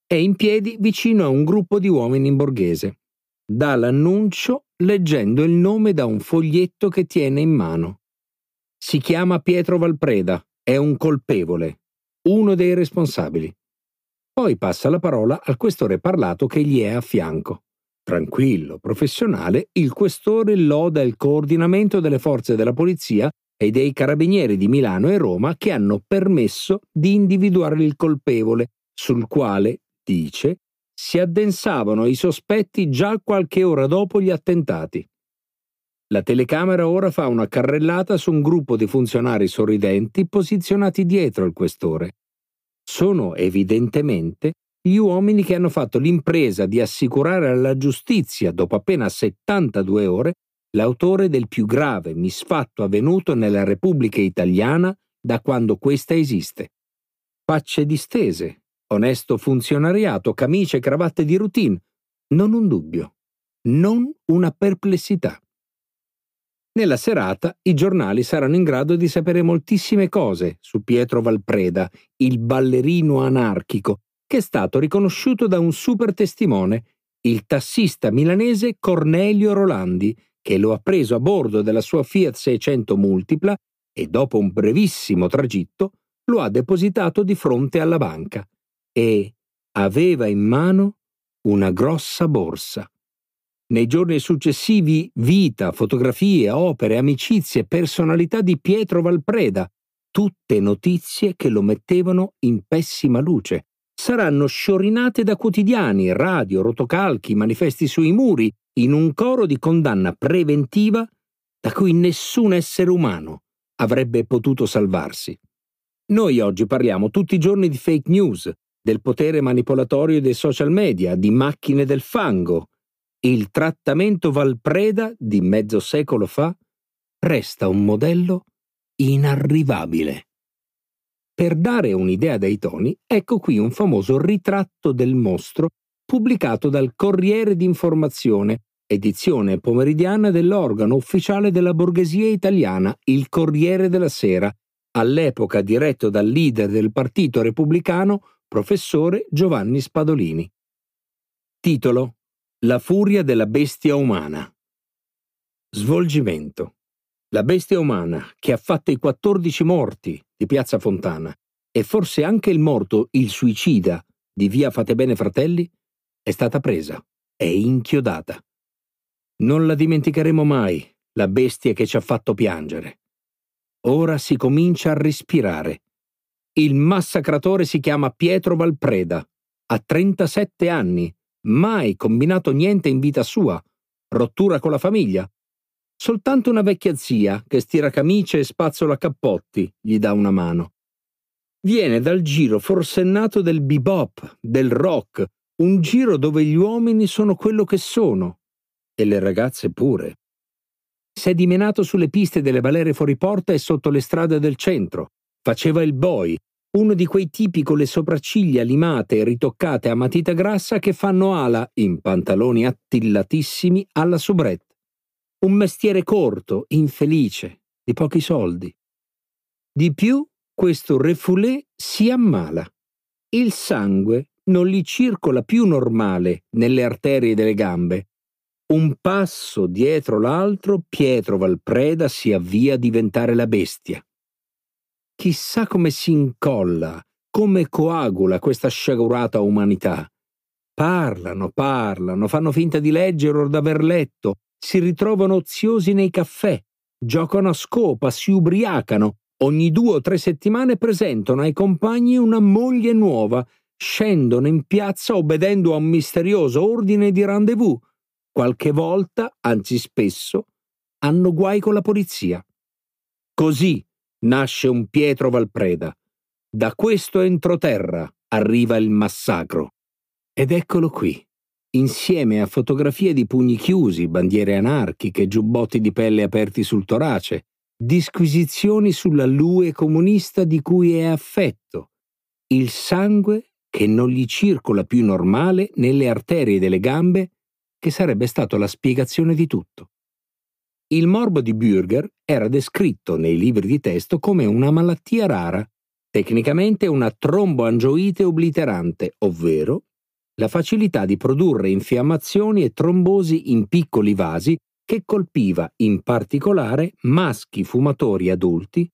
È in piedi vicino a un gruppo di uomini in borghese. Dà l'annuncio leggendo il nome da un foglietto che tiene in mano. Si chiama Pietro Valpreda, è un colpevole, uno dei responsabili. Poi passa la parola al questore parlato che gli è a fianco. Tranquillo, professionale, il questore loda il coordinamento delle forze della polizia e dei carabinieri di Milano e Roma che hanno permesso di individuare il colpevole, sul quale, dice, si addensavano i sospetti già qualche ora dopo gli attentati. La telecamera ora fa una carrellata su un gruppo di funzionari sorridenti posizionati dietro il questore. Sono evidentemente gli uomini che hanno fatto l'impresa di assicurare alla giustizia, dopo appena 72 ore, l'autore del più grave misfatto avvenuto nella Repubblica Italiana da quando questa esiste. Facce distese, onesto funzionariato, camicie e cravatte di routine, non un dubbio, non una perplessità. Nella serata i giornali saranno in grado di sapere moltissime cose su Pietro Valpreda, il ballerino anarchico, che è stato riconosciuto da un super testimone, il tassista milanese Cornelio Rolandi, che lo ha preso a bordo della sua Fiat 600 multipla e dopo un brevissimo tragitto lo ha depositato di fronte alla banca e aveva in mano una grossa borsa. Nei giorni successivi vita, fotografie, opere, amicizie, personalità di Pietro Valpreda, tutte notizie che lo mettevano in pessima luce. Saranno sciorinate da quotidiani, radio, rotocalchi, manifesti sui muri, in un coro di condanna preventiva da cui nessun essere umano avrebbe potuto salvarsi. Noi oggi parliamo tutti i giorni di fake news, del potere manipolatorio dei social media, di macchine del fango, il trattamento Valpreda di mezzo secolo fa resta un modello inarrivabile. Per dare un'idea dei toni, ecco qui un famoso ritratto del mostro pubblicato dal Corriere d'Informazione, edizione pomeridiana dell'organo ufficiale della borghesia italiana, il Corriere della Sera, all'epoca diretto dal leader del Partito Repubblicano, professore Giovanni Spadolini. Titolo la furia della bestia umana. Svolgimento. La bestia umana, che ha fatto i 14 morti di Piazza Fontana e forse anche il morto, il suicida, di Via Fate Bene Fratelli, è stata presa, è inchiodata. Non la dimenticheremo mai, la bestia che ci ha fatto piangere. Ora si comincia a respirare. Il massacratore si chiama Pietro Valpreda, ha 37 anni mai combinato niente in vita sua, rottura con la famiglia. Soltanto una vecchia zia che stira camicie e spazzola cappotti gli dà una mano. Viene dal giro forsennato del bebop, del rock, un giro dove gli uomini sono quello che sono, e le ragazze pure. Si è dimenato sulle piste delle balere fuori porta e sotto le strade del centro. Faceva il boy, uno di quei tipi con le sopracciglia limate e ritoccate a matita grassa che fanno ala, in pantaloni attillatissimi, alla soubrette. Un mestiere corto, infelice, di pochi soldi. Di più, questo refoulé si ammala. Il sangue non gli circola più normale nelle arterie delle gambe. Un passo dietro l'altro, Pietro Valpreda si avvia a diventare la bestia. Chissà come si incolla, come coagula questa sciagurata umanità. Parlano, parlano, fanno finta di leggere o d'aver letto, si ritrovano oziosi nei caffè, giocano a scopa, si ubriacano, ogni due o tre settimane presentano ai compagni una moglie nuova, scendono in piazza obbedendo a un misterioso ordine di rendezvous. Qualche volta, anzi spesso, hanno guai con la polizia. Così nasce un Pietro Valpreda. Da questo entroterra arriva il massacro. Ed eccolo qui, insieme a fotografie di pugni chiusi, bandiere anarchiche, giubbotti di pelle aperti sul torace, disquisizioni sulla lue comunista di cui è affetto, il sangue che non gli circola più normale nelle arterie delle gambe, che sarebbe stato la spiegazione di tutto. Il morbo di Bürger era descritto nei libri di testo come una malattia rara, tecnicamente una tromboangioite obliterante, ovvero la facilità di produrre infiammazioni e trombosi in piccoli vasi che colpiva in particolare maschi fumatori adulti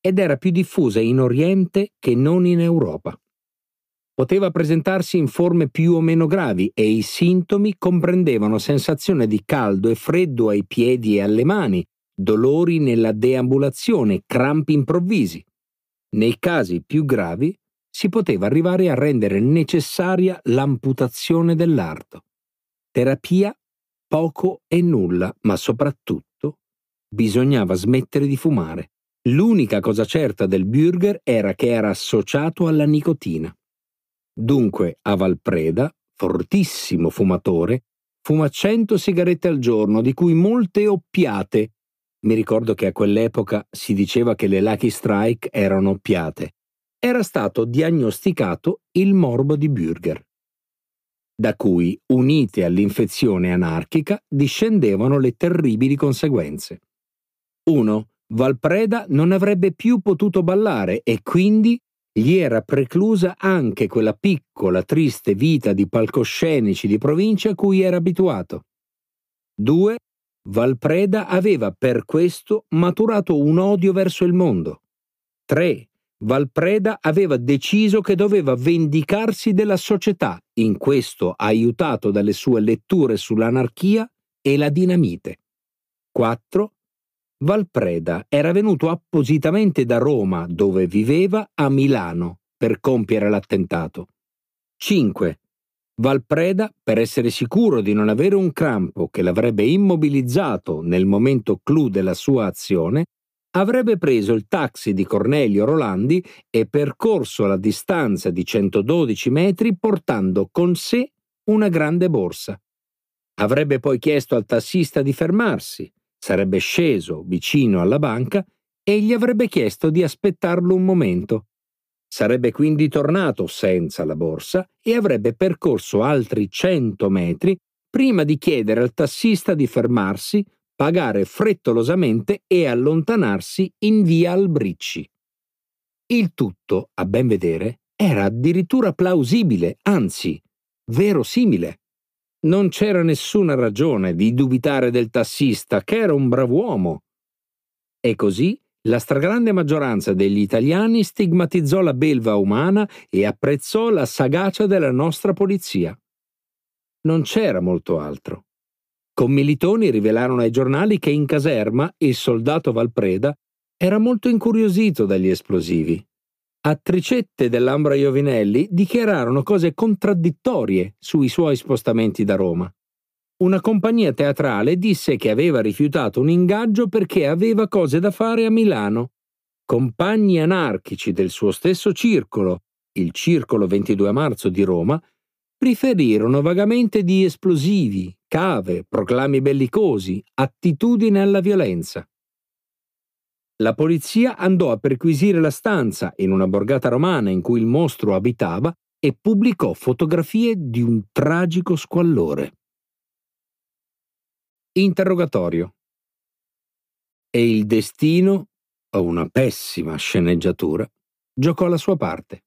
ed era più diffusa in Oriente che non in Europa. Poteva presentarsi in forme più o meno gravi e i sintomi comprendevano sensazione di caldo e freddo ai piedi e alle mani, dolori nella deambulazione, crampi improvvisi. Nei casi più gravi si poteva arrivare a rendere necessaria l'amputazione dell'arto. Terapia poco e nulla, ma soprattutto bisognava smettere di fumare. L'unica cosa certa del burger era che era associato alla nicotina. Dunque, a Valpreda, fortissimo fumatore, fuma 100 sigarette al giorno, di cui molte oppiate. Mi ricordo che a quell'epoca si diceva che le Lucky Strike erano oppiate. Era stato diagnosticato il morbo di Bürger, da cui, unite all'infezione anarchica, discendevano le terribili conseguenze. 1. Valpreda non avrebbe più potuto ballare e quindi gli era preclusa anche quella piccola, triste vita di palcoscenici di provincia a cui era abituato. 2. Valpreda aveva per questo maturato un odio verso il mondo. 3. Valpreda aveva deciso che doveva vendicarsi della società, in questo aiutato dalle sue letture sull'anarchia e la dinamite. 4. Valpreda era venuto appositamente da Roma, dove viveva, a Milano per compiere l'attentato. 5. Valpreda, per essere sicuro di non avere un crampo che l'avrebbe immobilizzato nel momento clou della sua azione, avrebbe preso il taxi di Cornelio Rolandi e percorso la distanza di 112 metri portando con sé una grande borsa. Avrebbe poi chiesto al tassista di fermarsi, sarebbe sceso vicino alla banca e gli avrebbe chiesto di aspettarlo un momento. Sarebbe quindi tornato senza la borsa e avrebbe percorso altri cento metri prima di chiedere al tassista di fermarsi, pagare frettolosamente e allontanarsi in via Albricci. Il tutto, a ben vedere, era addirittura plausibile, anzi, verosimile. Non c'era nessuna ragione di dubitare del tassista, che era un brav'uomo. E così la stragrande maggioranza degli italiani stigmatizzò la belva umana e apprezzò la sagacia della nostra polizia. Non c'era molto altro. Commilitoni rivelarono ai giornali che in caserma il soldato Valpreda era molto incuriosito dagli esplosivi attricette dell'Ambra Iovinelli dichiararono cose contraddittorie sui suoi spostamenti da Roma. Una compagnia teatrale disse che aveva rifiutato un ingaggio perché aveva cose da fare a Milano. Compagni anarchici del suo stesso circolo, il Circolo 22 marzo di Roma, riferirono vagamente di esplosivi, cave, proclami bellicosi, attitudine alla violenza. La polizia andò a perquisire la stanza in una borgata romana in cui il mostro abitava e pubblicò fotografie di un tragico squallore. Interrogatorio. E il destino, o una pessima sceneggiatura, giocò la sua parte.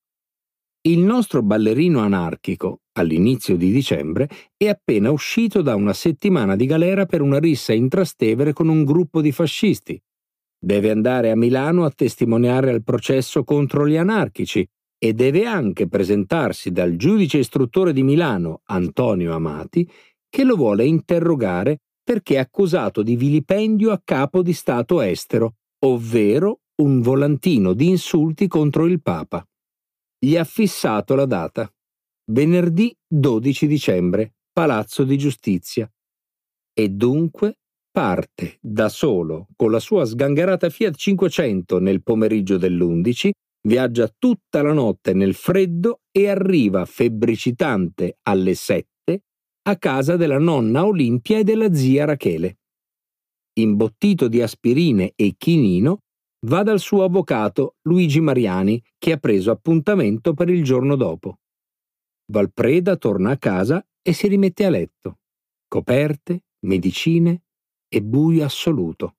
Il nostro ballerino anarchico, all'inizio di dicembre, è appena uscito da una settimana di galera per una rissa in Trastevere con un gruppo di fascisti, Deve andare a Milano a testimoniare al processo contro gli anarchici e deve anche presentarsi dal giudice istruttore di Milano, Antonio Amati, che lo vuole interrogare perché è accusato di vilipendio a capo di Stato estero, ovvero un volantino di insulti contro il Papa. Gli ha fissato la data. Venerdì 12 dicembre, Palazzo di Giustizia. E dunque parte da solo con la sua sgangherata Fiat 500 nel pomeriggio dell'11, viaggia tutta la notte nel freddo e arriva febbricitante alle 7 a casa della nonna Olimpia e della zia Rachele. Imbottito di aspirine e chinino, va dal suo avvocato Luigi Mariani che ha preso appuntamento per il giorno dopo. Valpreda torna a casa e si rimette a letto. Coperte, medicine, e buio assoluto.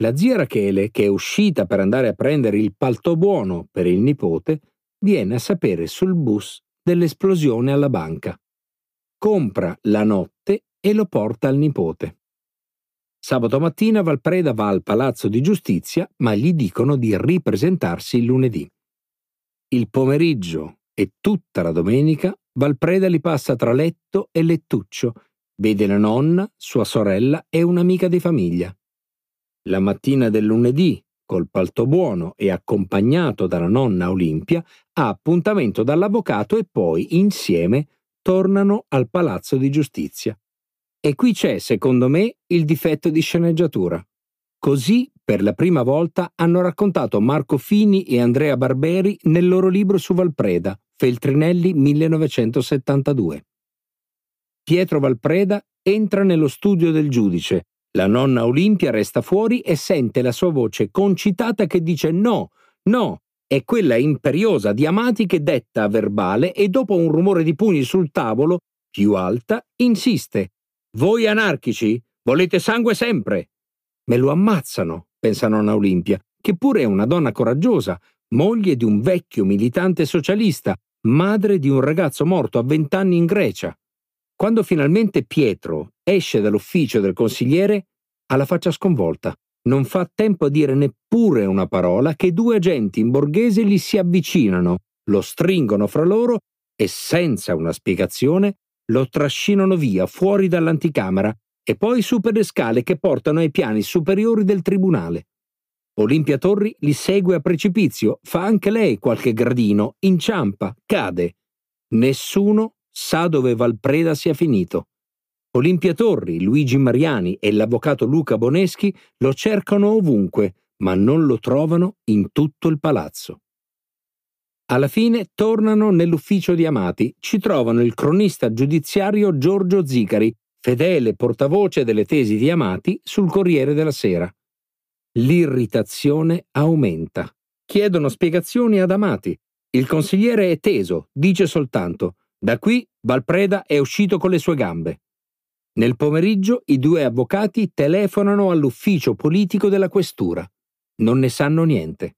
La zia Rachele, che è uscita per andare a prendere il palto buono per il nipote, viene a sapere sul bus dell'esplosione alla banca. Compra la notte e lo porta al nipote. Sabato mattina Valpreda va al Palazzo di Giustizia, ma gli dicono di ripresentarsi il lunedì. Il pomeriggio e tutta la domenica Valpreda li passa tra letto e lettuccio, vede la nonna, sua sorella e un'amica di famiglia. La mattina del lunedì, col palto buono e accompagnato dalla nonna Olimpia, ha appuntamento dall'avvocato e poi, insieme, tornano al Palazzo di Giustizia. E qui c'è, secondo me, il difetto di sceneggiatura. Così, per la prima volta, hanno raccontato Marco Fini e Andrea Barberi nel loro libro su Valpreda, Feltrinelli 1972. Pietro Valpreda entra nello studio del giudice. La nonna Olimpia resta fuori e sente la sua voce concitata che dice no, no, è quella imperiosa di Amati che detta a verbale e dopo un rumore di pugni sul tavolo, più alta, insiste voi anarchici volete sangue sempre. Me lo ammazzano, pensa nonna Olimpia, che pure è una donna coraggiosa, moglie di un vecchio militante socialista, madre di un ragazzo morto a vent'anni in Grecia. Quando finalmente Pietro esce dall'ufficio del consigliere, ha la faccia sconvolta. Non fa tempo a dire neppure una parola che due agenti in borghese gli si avvicinano, lo stringono fra loro e senza una spiegazione lo trascinano via fuori dall'anticamera e poi su per le scale che portano ai piani superiori del tribunale. Olimpia Torri li segue a precipizio, fa anche lei qualche gradino, inciampa, cade. Nessuno sa dove Valpreda sia finito. Olimpia Torri, Luigi Mariani e l'avvocato Luca Boneschi lo cercano ovunque, ma non lo trovano in tutto il palazzo. Alla fine tornano nell'ufficio di Amati, ci trovano il cronista giudiziario Giorgio Zicari, fedele portavoce delle tesi di Amati sul Corriere della Sera. L'irritazione aumenta. Chiedono spiegazioni ad Amati. Il consigliere è teso, dice soltanto da qui Valpreda è uscito con le sue gambe. Nel pomeriggio i due avvocati telefonano all'ufficio politico della questura. Non ne sanno niente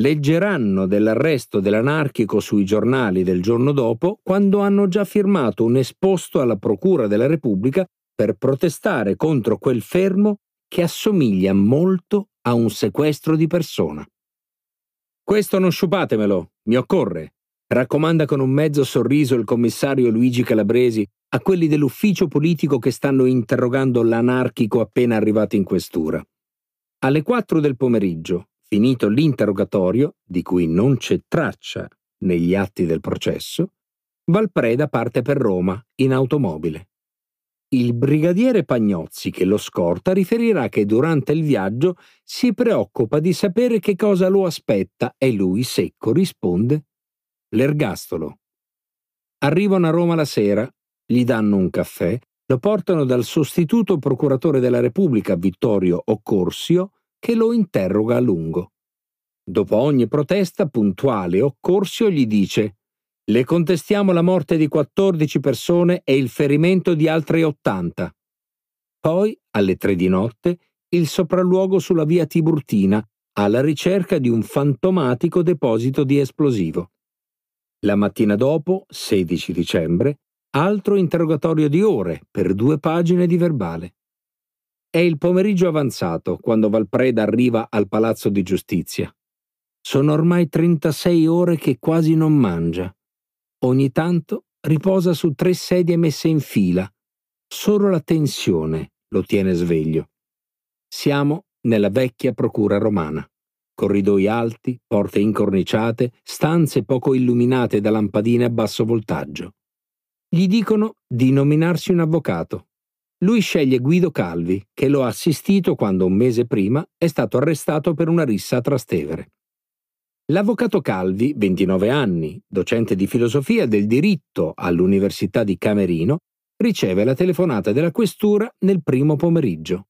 leggeranno dell'arresto dell'anarchico sui giornali del giorno dopo quando hanno già firmato un esposto alla Procura della Repubblica per protestare contro quel fermo che assomiglia molto a un sequestro di persona. Questo non sciupatemelo, mi occorre, raccomanda con un mezzo sorriso il commissario Luigi Calabresi a quelli dell'ufficio politico che stanno interrogando l'anarchico appena arrivato in questura. Alle quattro del pomeriggio, Finito l'interrogatorio, di cui non c'è traccia negli atti del processo, Valpreda parte per Roma in automobile. Il brigadiere Pagnozzi che lo scorta riferirà che durante il viaggio si preoccupa di sapere che cosa lo aspetta e lui secco risponde l'ergastolo. Arrivano a Roma la sera, gli danno un caffè, lo portano dal sostituto procuratore della Repubblica Vittorio Occorsio che lo interroga a lungo. Dopo ogni protesta puntuale Occorsio gli dice le contestiamo la morte di 14 persone e il ferimento di altre 80. Poi, alle tre di notte, il sopralluogo sulla via Tiburtina alla ricerca di un fantomatico deposito di esplosivo. La mattina dopo, 16 dicembre, altro interrogatorio di ore per due pagine di verbale. È il pomeriggio avanzato quando Valpreda arriva al Palazzo di Giustizia. Sono ormai 36 ore che quasi non mangia. Ogni tanto riposa su tre sedie messe in fila. Solo la tensione lo tiene sveglio. Siamo nella vecchia procura romana. Corridoi alti, porte incorniciate, stanze poco illuminate da lampadine a basso voltaggio. Gli dicono di nominarsi un avvocato lui sceglie Guido Calvi, che lo ha assistito quando un mese prima è stato arrestato per una rissa a Trastevere. L'avvocato Calvi, 29 anni, docente di filosofia del diritto all'Università di Camerino, riceve la telefonata della questura nel primo pomeriggio.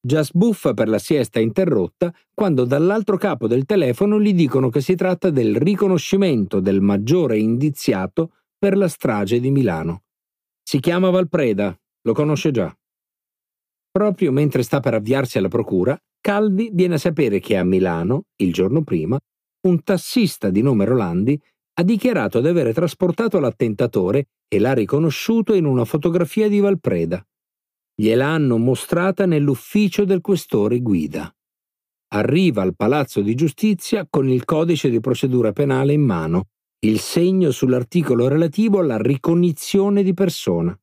Già sbuffa per la siesta interrotta quando dall'altro capo del telefono gli dicono che si tratta del riconoscimento del maggiore indiziato per la strage di Milano. Si chiama Valpreda, lo conosce già. Proprio mentre sta per avviarsi alla procura, Calvi viene a sapere che a Milano, il giorno prima, un tassista di nome Rolandi ha dichiarato di aver trasportato l'attentatore e l'ha riconosciuto in una fotografia di Valpreda. Gliela hanno mostrata nell'ufficio del questore Guida. Arriva al Palazzo di Giustizia con il codice di procedura penale in mano, il segno sull'articolo relativo alla ricognizione di persona.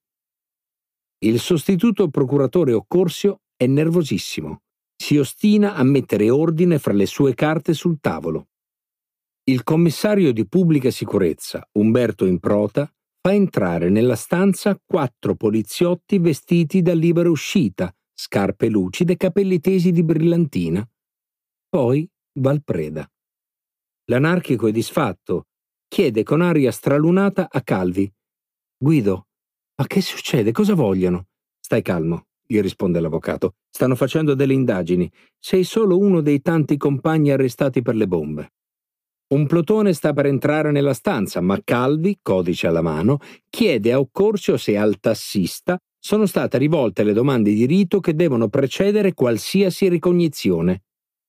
Il sostituto procuratore Occorsio è nervosissimo. Si ostina a mettere ordine fra le sue carte sul tavolo. Il commissario di pubblica sicurezza, Umberto Improta, fa entrare nella stanza quattro poliziotti vestiti da libera uscita, scarpe lucide, capelli tesi di brillantina. Poi Valpreda. L'anarchico è disfatto, chiede con aria stralunata a Calvi. Guido, ma che succede? Cosa vogliono? Stai calmo, gli risponde l'avvocato. Stanno facendo delle indagini. Sei solo uno dei tanti compagni arrestati per le bombe. Un plotone sta per entrare nella stanza, ma Calvi, codice alla mano, chiede a Occorsio se al tassista sono state rivolte le domande di rito che devono precedere qualsiasi ricognizione.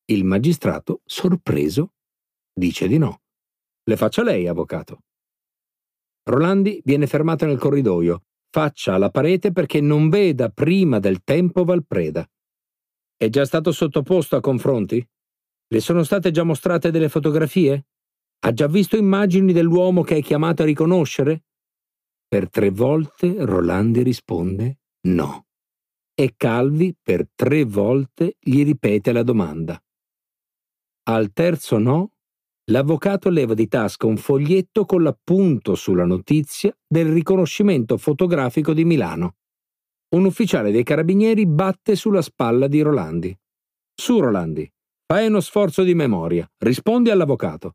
Il magistrato, sorpreso, dice di no. Le faccia lei, avvocato. Rolandi viene fermato nel corridoio, faccia alla parete perché non veda prima del tempo Valpreda. È già stato sottoposto a confronti? Le sono state già mostrate delle fotografie? Ha già visto immagini dell'uomo che è chiamato a riconoscere? Per tre volte Rolandi risponde no. E Calvi per tre volte gli ripete la domanda. Al terzo no, l'avvocato leva di tasca un foglietto con l'appunto sulla notizia del riconoscimento fotografico di Milano. Un ufficiale dei carabinieri batte sulla spalla di Rolandi. Su, Rolandi, fai uno sforzo di memoria, rispondi all'avvocato.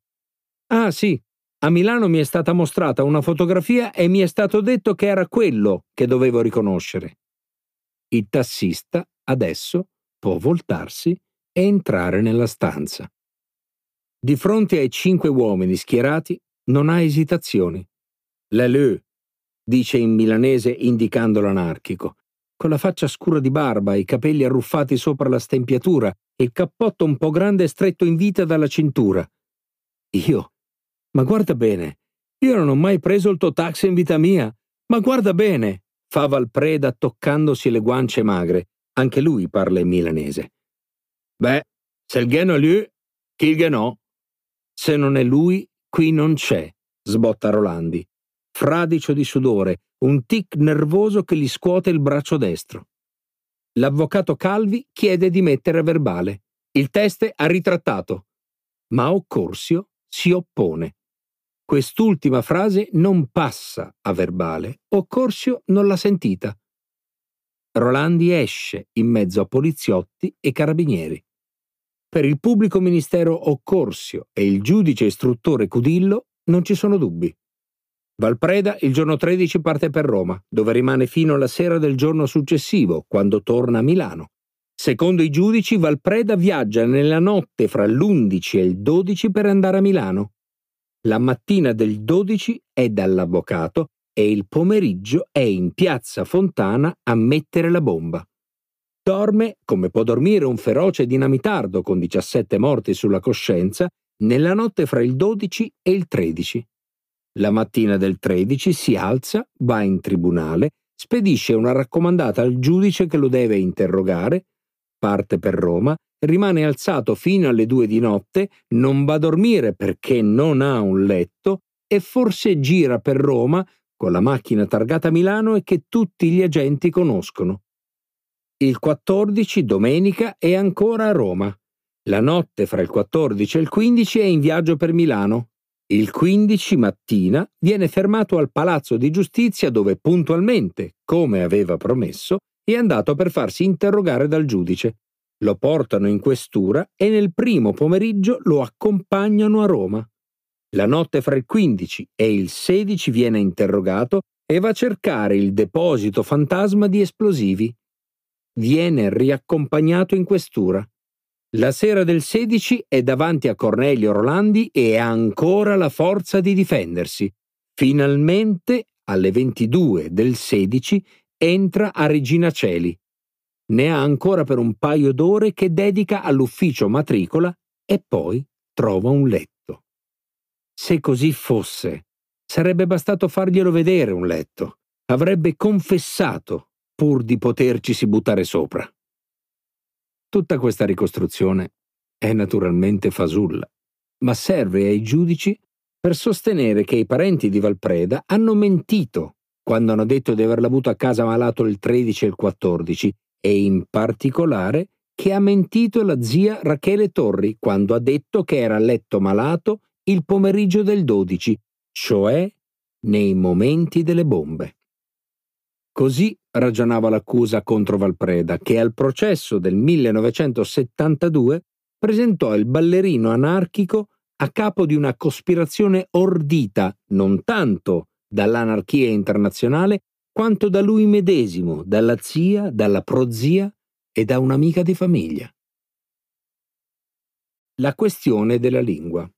Ah sì, a Milano mi è stata mostrata una fotografia e mi è stato detto che era quello che dovevo riconoscere. Il tassista adesso può voltarsi e entrare nella stanza. Di fronte ai cinque uomini schierati non ha esitazioni. Leleu, dice in milanese indicando l'anarchico, con la faccia scura di barba, i capelli arruffati sopra la stempiatura e il cappotto un po' grande stretto in vita dalla cintura. Io? Ma guarda bene, io non ho mai preso il tuo taxi in vita mia. Ma guarda bene, fa Valpreda toccandosi le guance magre. Anche lui parla in milanese. Beh, se il geno lui, chi il genò? Se non è lui, qui non c'è, sbotta Rolandi, fradicio di sudore, un tic nervoso che gli scuote il braccio destro. L'avvocato Calvi chiede di mettere a verbale. Il teste ha ritrattato. Ma Occorsio si oppone. Quest'ultima frase non passa a verbale. Occorsio non l'ha sentita. Rolandi esce in mezzo a poliziotti e carabinieri. Per il pubblico ministero Occorsio e il giudice istruttore Cudillo non ci sono dubbi. Valpreda il giorno 13 parte per Roma, dove rimane fino alla sera del giorno successivo, quando torna a Milano. Secondo i giudici, Valpreda viaggia nella notte fra l'11 e il 12 per andare a Milano. La mattina del 12 è dall'avvocato e il pomeriggio è in piazza Fontana a mettere la bomba. Dorme, come può dormire un feroce dinamitardo con 17 morti sulla coscienza, nella notte fra il 12 e il 13. La mattina del 13 si alza, va in tribunale, spedisce una raccomandata al giudice che lo deve interrogare, parte per Roma, rimane alzato fino alle due di notte, non va a dormire perché non ha un letto e forse gira per Roma con la macchina targata Milano e che tutti gli agenti conoscono. Il 14, domenica, è ancora a Roma. La notte fra il 14 e il 15 è in viaggio per Milano. Il 15 mattina viene fermato al Palazzo di Giustizia dove puntualmente, come aveva promesso, è andato per farsi interrogare dal giudice. Lo portano in questura e nel primo pomeriggio lo accompagnano a Roma. La notte fra il 15 e il 16 viene interrogato e va a cercare il deposito fantasma di esplosivi viene riaccompagnato in questura. La sera del 16 è davanti a Cornelio Rolandi e ha ancora la forza di difendersi. Finalmente, alle 22 del 16, entra a Regina Celi. ne ha ancora per un paio d'ore che dedica all'ufficio matricola e poi trova un letto. Se così fosse, sarebbe bastato farglielo vedere un letto. Avrebbe confessato pur di potercisi buttare sopra. Tutta questa ricostruzione è naturalmente fasulla, ma serve ai giudici per sostenere che i parenti di Valpreda hanno mentito quando hanno detto di averla avuto a casa malato il 13 e il 14 e in particolare che ha mentito la zia Rachele Torri quando ha detto che era a letto malato il pomeriggio del 12, cioè nei momenti delle bombe. Così ragionava l'accusa contro Valpreda, che al processo del 1972 presentò il ballerino anarchico a capo di una cospirazione ordita non tanto dall'anarchia internazionale quanto da lui medesimo, dalla zia, dalla prozia e da un'amica di famiglia. La questione della lingua.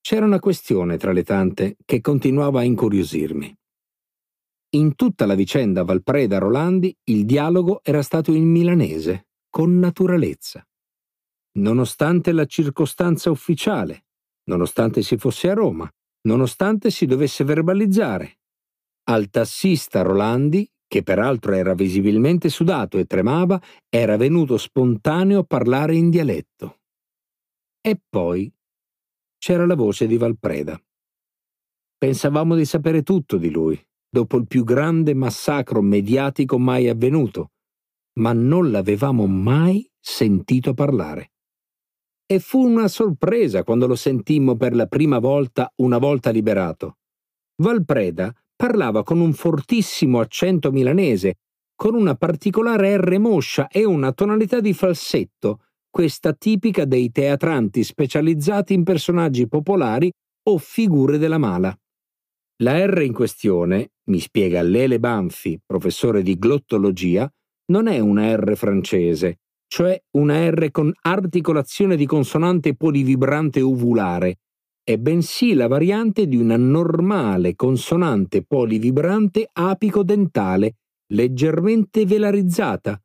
C'era una questione tra le tante che continuava a incuriosirmi. In tutta la vicenda Valpreda-Rolandi il dialogo era stato in milanese, con naturalezza. Nonostante la circostanza ufficiale, nonostante si fosse a Roma, nonostante si dovesse verbalizzare. Al tassista Rolandi, che peraltro era visibilmente sudato e tremava, era venuto spontaneo parlare in dialetto. E poi c'era la voce di Valpreda. Pensavamo di sapere tutto di lui, dopo il più grande massacro mediatico mai avvenuto, ma non l'avevamo mai sentito parlare e fu una sorpresa quando lo sentimmo per la prima volta una volta liberato. Valpreda parlava con un fortissimo accento milanese, con una particolare R moscia e una tonalità di falsetto, questa tipica dei teatranti specializzati in personaggi popolari o figure della mala. La R in questione, mi spiega Lele Banfi, professore di glottologia, non è una R francese, cioè una R con articolazione di consonante polivibrante ovulare, è bensì la variante di una normale consonante polivibrante apico-dentale, leggermente velarizzata,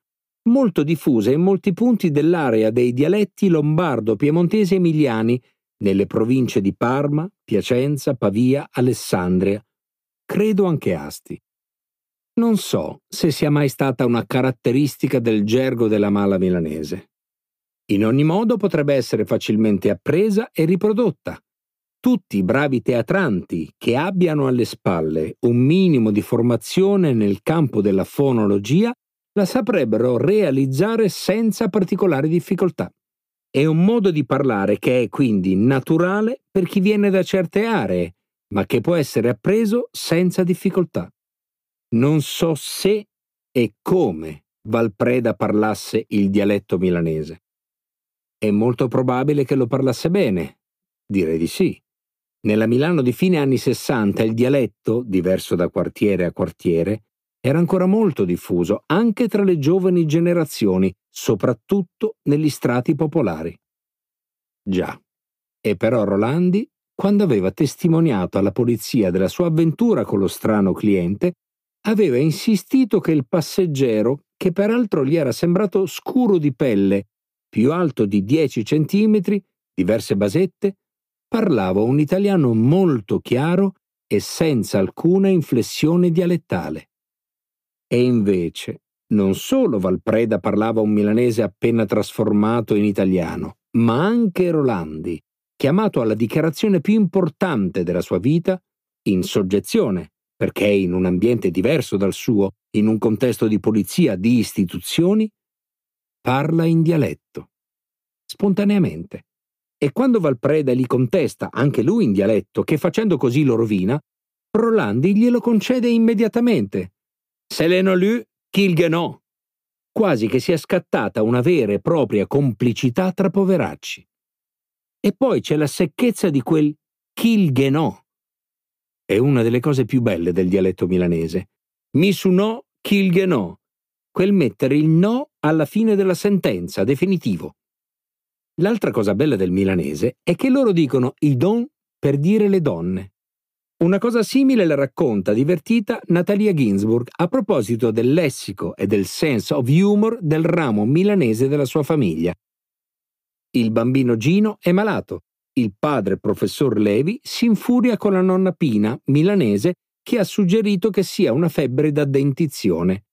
molto diffusa in molti punti dell'area dei dialetti lombardo, piemontesi e emiliani, nelle province di Parma, Piacenza, Pavia, Alessandria, credo anche Asti. Non so se sia mai stata una caratteristica del gergo della mala milanese. In ogni modo potrebbe essere facilmente appresa e riprodotta. Tutti i bravi teatranti che abbiano alle spalle un minimo di formazione nel campo della fonologia la saprebbero realizzare senza particolari difficoltà. È un modo di parlare che è quindi naturale per chi viene da certe aree, ma che può essere appreso senza difficoltà. Non so se e come Valpreda parlasse il dialetto milanese. È molto probabile che lo parlasse bene. Direi di sì. Nella Milano di fine anni 60 il dialetto, diverso da quartiere a quartiere, era ancora molto diffuso anche tra le giovani generazioni, soprattutto negli strati popolari. Già. E però Rolandi, quando aveva testimoniato alla polizia della sua avventura con lo strano cliente, aveva insistito che il passeggero, che peraltro gli era sembrato scuro di pelle, più alto di 10 centimetri, diverse basette, parlava un italiano molto chiaro e senza alcuna inflessione dialettale. E invece, non solo Valpreda parlava un milanese appena trasformato in italiano, ma anche Rolandi, chiamato alla dichiarazione più importante della sua vita, in soggezione perché in un ambiente diverso dal suo, in un contesto di polizia, di istituzioni, parla in dialetto, spontaneamente. E quando Valpreda gli contesta, anche lui in dialetto, che facendo così lo rovina, Rolandi glielo concede immediatamente. Se l'hanno lu, kilgenò. Quasi che sia scattata una vera e propria complicità tra poveracci. E poi c'è la secchezza di quel kilgenò è una delle cose più belle del dialetto milanese. Mi su no, kilghe no. Quel mettere il no alla fine della sentenza, definitivo. L'altra cosa bella del milanese è che loro dicono i don per dire le donne. Una cosa simile la racconta divertita Natalia Ginsburg a proposito del lessico e del sense of humor del ramo milanese della sua famiglia. Il bambino Gino è malato. Il padre professor Levi si infuria con la nonna Pina, milanese, che ha suggerito che sia una febbre da dentizione.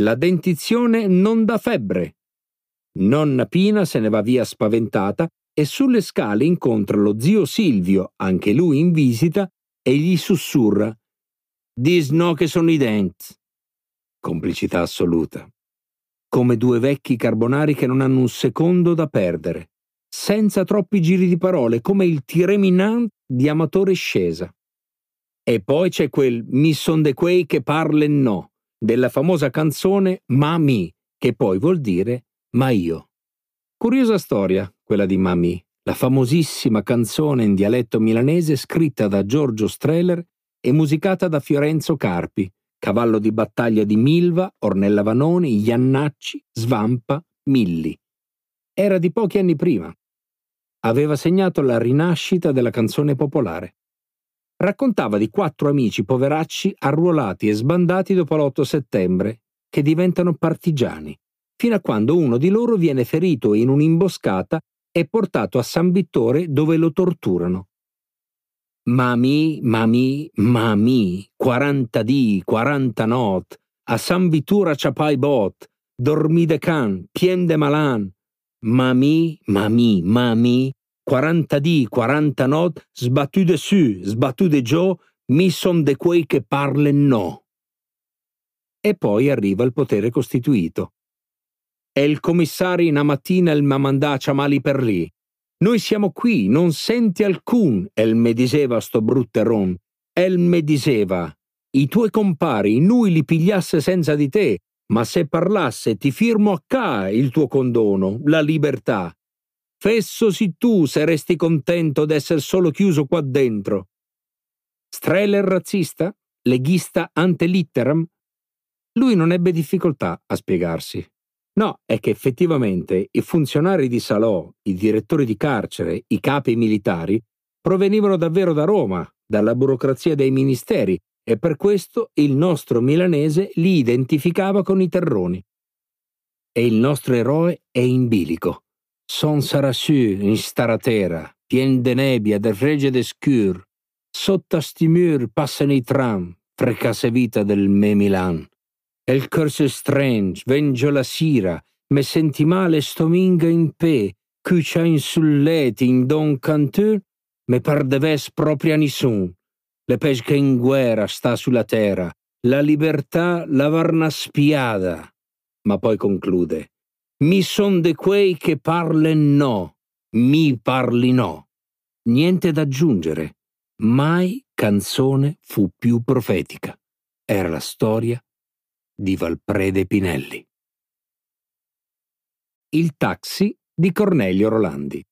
La dentizione non dà febbre. Nonna Pina se ne va via spaventata e sulle scale incontra lo zio Silvio, anche lui in visita, e gli sussurra Dis no che sono i denti. Complicità assoluta. Come due vecchi carbonari che non hanno un secondo da perdere, senza troppi giri di parole, come il tireminant di amatore scesa. E poi c'è quel Mi son de quei che parlen no, della famosa canzone Mami, che poi vuol dire Ma io. Curiosa storia, quella di Mami la famosissima canzone in dialetto milanese scritta da Giorgio Streller e musicata da Fiorenzo Carpi, cavallo di battaglia di Milva, Ornella Vanoni, Iannacci, Svampa, Milli. Era di pochi anni prima. Aveva segnato la rinascita della canzone popolare. Raccontava di quattro amici poveracci arruolati e sbandati dopo l'8 settembre, che diventano partigiani, fino a quando uno di loro viene ferito in un'imboscata è portato a San Vittore dove lo torturano. Mami, mami, mami, 40 di, 40 not, a San Vittura Chapai Bot, dormi de can, pien de malan, mami, mami, mami, 40 di, 40 not, sbattu de su, sbattu de giù, mi son de quei che parlen no. E poi arriva il potere costituito. È il commissario una mattina il m'ha mandato a mali per lì. Noi siamo qui, non senti alcun, el me diceva sto brutteron. El me diceva, i tuoi compari, noi li pigliasse senza di te, ma se parlasse ti firmo a ca il tuo condono, la libertà. Fesso si tu se resti contento d'essere solo chiuso qua dentro. Streller razzista? Leghista ante litteram? Lui non ebbe difficoltà a spiegarsi. No, è che effettivamente i funzionari di Salò, i direttori di carcere, i capi militari, provenivano davvero da Roma, dalla burocrazia dei ministeri, e per questo il nostro milanese li identificava con i terroni. E il nostro eroe è in bilico. Son sarà su in staratera, pien de nebbia, de regge de scur, sotto a sti mur passano i tram, frecasse vita del me Milan. El corso strange, vengio la sira, me senti male stominga in pe, cucia in sulleti in don cantur, me pardeves propria nissun. Le pesca in guerra sta sulla terra, la libertà l'avarna spiada. Ma poi conclude, mi son de quei che parlen no, mi parli no. Niente da aggiungere, mai canzone fu più profetica. Era la storia di Valprede Pinelli. Il taxi di Cornelio Rolandi.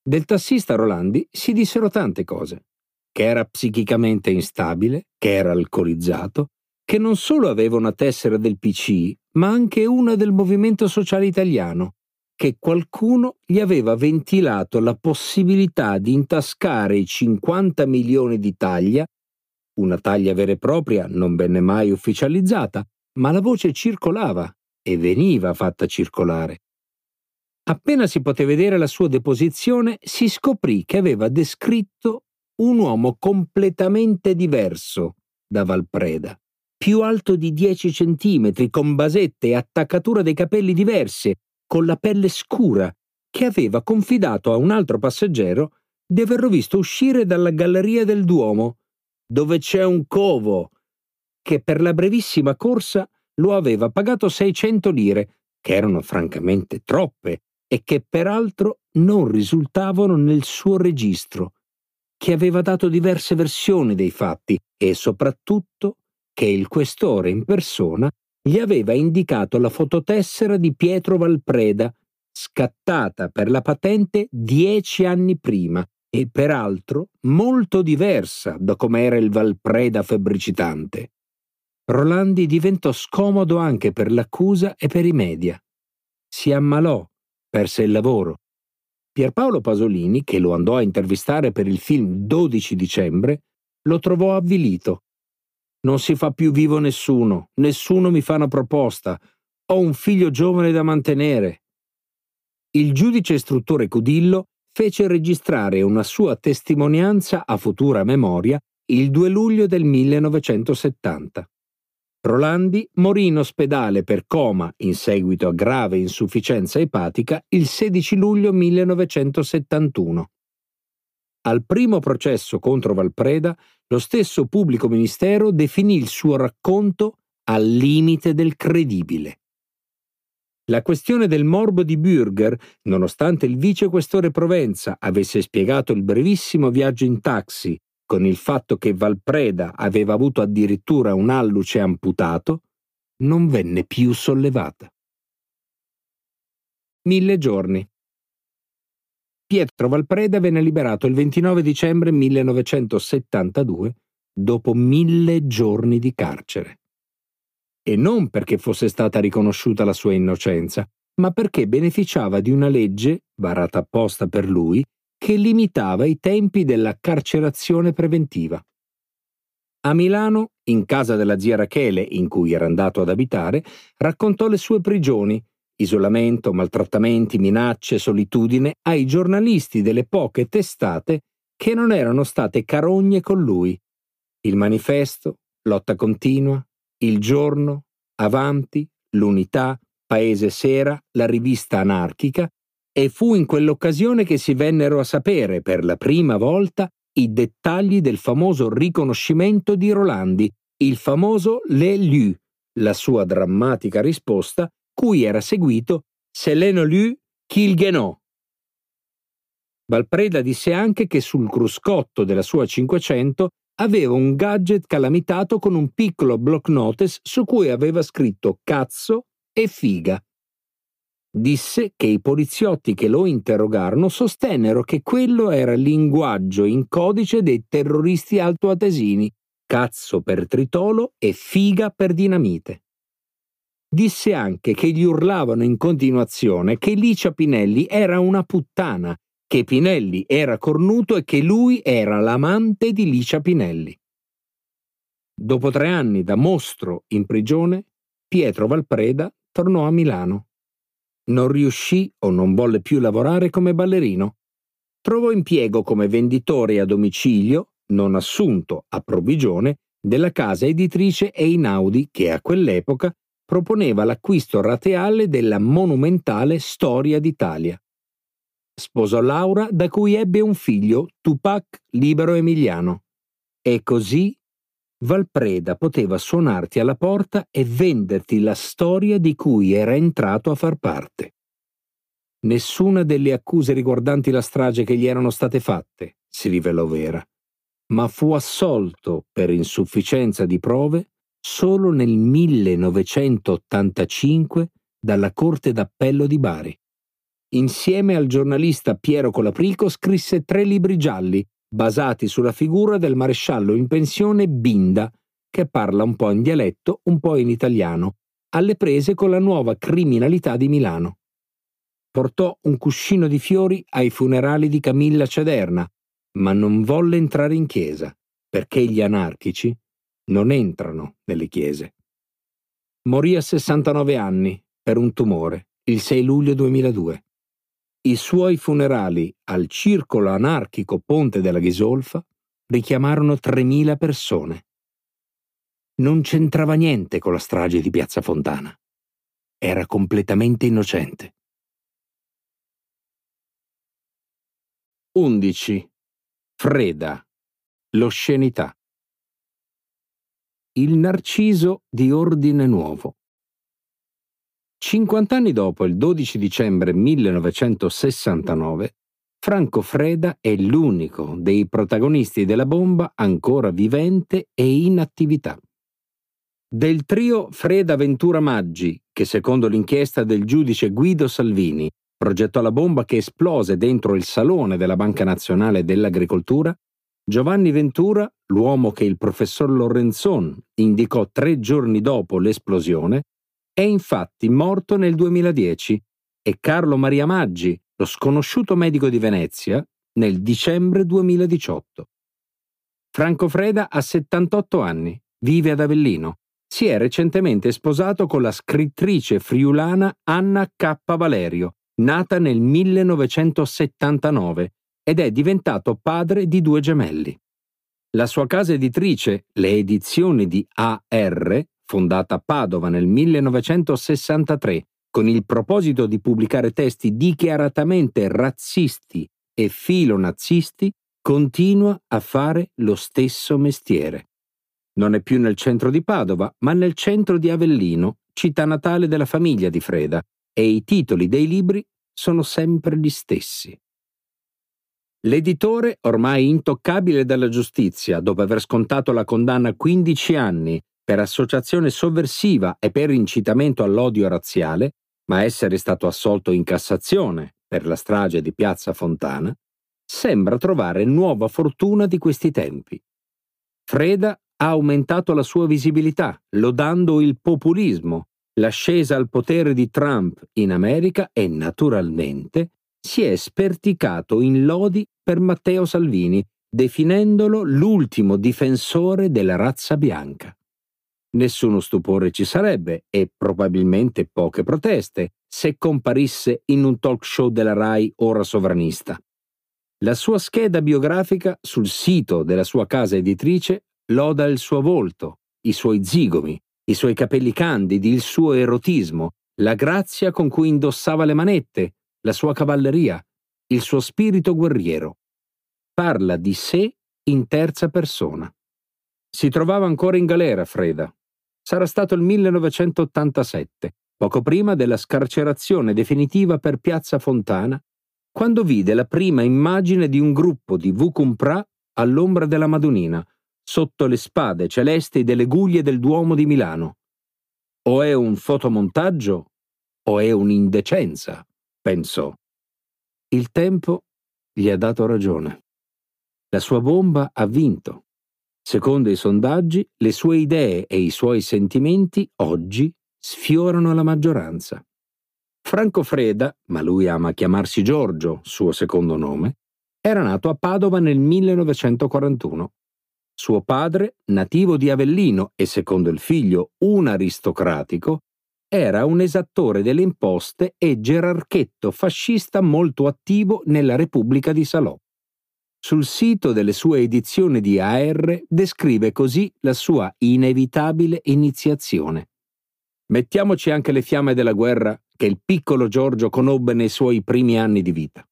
Del tassista Rolandi si dissero tante cose, che era psichicamente instabile, che era alcolizzato, che non solo aveva una tessera del PC, ma anche una del Movimento Sociale Italiano, che qualcuno gli aveva ventilato la possibilità di intascare i 50 milioni di taglia una taglia vera e propria non venne mai ufficializzata, ma la voce circolava e veniva fatta circolare. Appena si poté vedere la sua deposizione, si scoprì che aveva descritto un uomo completamente diverso da Valpreda, più alto di 10 centimetri, con basette e attaccatura dei capelli diverse, con la pelle scura, che aveva confidato a un altro passeggero di averlo visto uscire dalla galleria del Duomo dove c'è un covo, che per la brevissima corsa lo aveva pagato 600 lire, che erano francamente troppe e che peraltro non risultavano nel suo registro, che aveva dato diverse versioni dei fatti e soprattutto che il questore in persona gli aveva indicato la fototessera di Pietro Valpreda, scattata per la patente dieci anni prima e peraltro molto diversa da come era il Valpreda febbricitante. Rolandi diventò scomodo anche per l'accusa e per i media. Si ammalò, perse il lavoro. Pierpaolo Pasolini, che lo andò a intervistare per il film 12 dicembre, lo trovò avvilito. Non si fa più vivo nessuno, nessuno mi fa una proposta, ho un figlio giovane da mantenere. Il giudice istruttore Cudillo fece registrare una sua testimonianza a futura memoria il 2 luglio del 1970. Rolandi morì in ospedale per coma in seguito a grave insufficienza epatica il 16 luglio 1971. Al primo processo contro Valpreda, lo stesso pubblico ministero definì il suo racconto al limite del credibile. La questione del morbo di Bürger, nonostante il vicequestore Provenza avesse spiegato il brevissimo viaggio in taxi con il fatto che Valpreda aveva avuto addirittura un alluce amputato, non venne più sollevata. Mille giorni. Pietro Valpreda venne liberato il 29 dicembre 1972 dopo mille giorni di carcere. E non perché fosse stata riconosciuta la sua innocenza, ma perché beneficiava di una legge, varata apposta per lui, che limitava i tempi della carcerazione preventiva. A Milano, in casa della zia Rachele, in cui era andato ad abitare, raccontò le sue prigioni, isolamento, maltrattamenti, minacce, solitudine ai giornalisti delle poche testate che non erano state carogne con lui. Il manifesto, lotta continua, il giorno, avanti, l'unità, Paese Sera, la rivista anarchica, e fu in quell'occasione che si vennero a sapere per la prima volta i dettagli del famoso riconoscimento di Rolandi, il famoso Le Lu, la sua drammatica risposta, cui era seguito Se l'eno lu, Kilgenò. Valpreda disse anche che sul cruscotto della sua 500 aveva un gadget calamitato con un piccolo block notice su cui aveva scritto cazzo e figa disse che i poliziotti che lo interrogarono sostennero che quello era il linguaggio in codice dei terroristi altoatesini, cazzo per tritolo e figa per dinamite. Disse anche che gli urlavano in continuazione che Licia Pinelli era una puttana, che Pinelli era cornuto e che lui era l'amante di Licia Pinelli. Dopo tre anni da mostro in prigione, Pietro Valpreda tornò a Milano non riuscì o non volle più lavorare come ballerino. Trovò impiego come venditore a domicilio, non assunto a provvigione, della casa editrice Einaudi che a quell'epoca proponeva l'acquisto rateale della monumentale Storia d'Italia. Sposò Laura da cui ebbe un figlio, Tupac Libero Emiliano. E così Valpreda poteva suonarti alla porta e venderti la storia di cui era entrato a far parte. Nessuna delle accuse riguardanti la strage che gli erano state fatte si rivelò vera, ma fu assolto per insufficienza di prove solo nel 1985 dalla Corte d'Appello di Bari. Insieme al giornalista Piero Colaprico scrisse tre libri gialli basati sulla figura del maresciallo in pensione Binda, che parla un po' in dialetto, un po' in italiano, alle prese con la nuova criminalità di Milano. Portò un cuscino di fiori ai funerali di Camilla Cederna, ma non volle entrare in chiesa, perché gli anarchici non entrano nelle chiese. Morì a 69 anni per un tumore il 6 luglio 2002 i suoi funerali al circolo anarchico Ponte della Ghisolfa richiamarono 3.000 persone. Non c'entrava niente con la strage di Piazza Fontana. Era completamente innocente. 11. Freda. L'oscenità. Il narciso di ordine nuovo. 50 anni dopo, il 12 dicembre 1969, Franco Freda è l'unico dei protagonisti della bomba ancora vivente e in attività. Del trio Freda Ventura Maggi, che secondo l'inchiesta del giudice Guido Salvini progettò la bomba che esplose dentro il salone della Banca Nazionale dell'Agricoltura, Giovanni Ventura, l'uomo che il professor Lorenzon indicò tre giorni dopo l'esplosione, è infatti morto nel 2010 e Carlo Maria Maggi, lo sconosciuto medico di Venezia, nel dicembre 2018. Franco Freda ha 78 anni, vive ad Avellino. Si è recentemente sposato con la scrittrice friulana Anna K. Valerio, nata nel 1979, ed è diventato padre di due gemelli. La sua casa editrice, le edizioni di AR, fondata a Padova nel 1963, con il proposito di pubblicare testi dichiaratamente razzisti e filonazzisti, continua a fare lo stesso mestiere. Non è più nel centro di Padova, ma nel centro di Avellino, città natale della famiglia di Freda, e i titoli dei libri sono sempre gli stessi. L'editore, ormai intoccabile dalla giustizia, dopo aver scontato la condanna a 15 anni per associazione sovversiva e per incitamento all'odio razziale, ma essere stato assolto in Cassazione per la strage di Piazza Fontana, sembra trovare nuova fortuna di questi tempi. Freda ha aumentato la sua visibilità, lodando il populismo, l'ascesa al potere di Trump in America e, naturalmente, si è sperticato in lodi per Matteo Salvini, definendolo l'ultimo difensore della razza bianca. Nessuno stupore ci sarebbe, e probabilmente poche proteste, se comparisse in un talk show della RAI ora sovranista. La sua scheda biografica sul sito della sua casa editrice loda il suo volto, i suoi zigomi, i suoi capelli candidi, il suo erotismo, la grazia con cui indossava le manette, la sua cavalleria, il suo spirito guerriero. Parla di sé in terza persona. Si trovava ancora in galera, Freda. Sarà stato il 1987, poco prima della scarcerazione definitiva per Piazza Fontana quando vide la prima immagine di un gruppo di Vucumpra all'ombra della Madonnina, sotto le spade celesti delle guglie del Duomo di Milano. O è un fotomontaggio o è un'indecenza, pensò. Il tempo gli ha dato ragione. La sua bomba ha vinto. Secondo i sondaggi, le sue idee e i suoi sentimenti oggi sfiorano la maggioranza. Franco Freda, ma lui ama chiamarsi Giorgio, suo secondo nome, era nato a Padova nel 1941. Suo padre, nativo di Avellino e secondo il figlio un aristocratico, era un esattore delle imposte e gerarchetto fascista molto attivo nella Repubblica di Salò. Sul sito delle sue edizioni di AR descrive così la sua inevitabile iniziazione. Mettiamoci anche le fiamme della guerra che il piccolo Giorgio conobbe nei suoi primi anni di vita.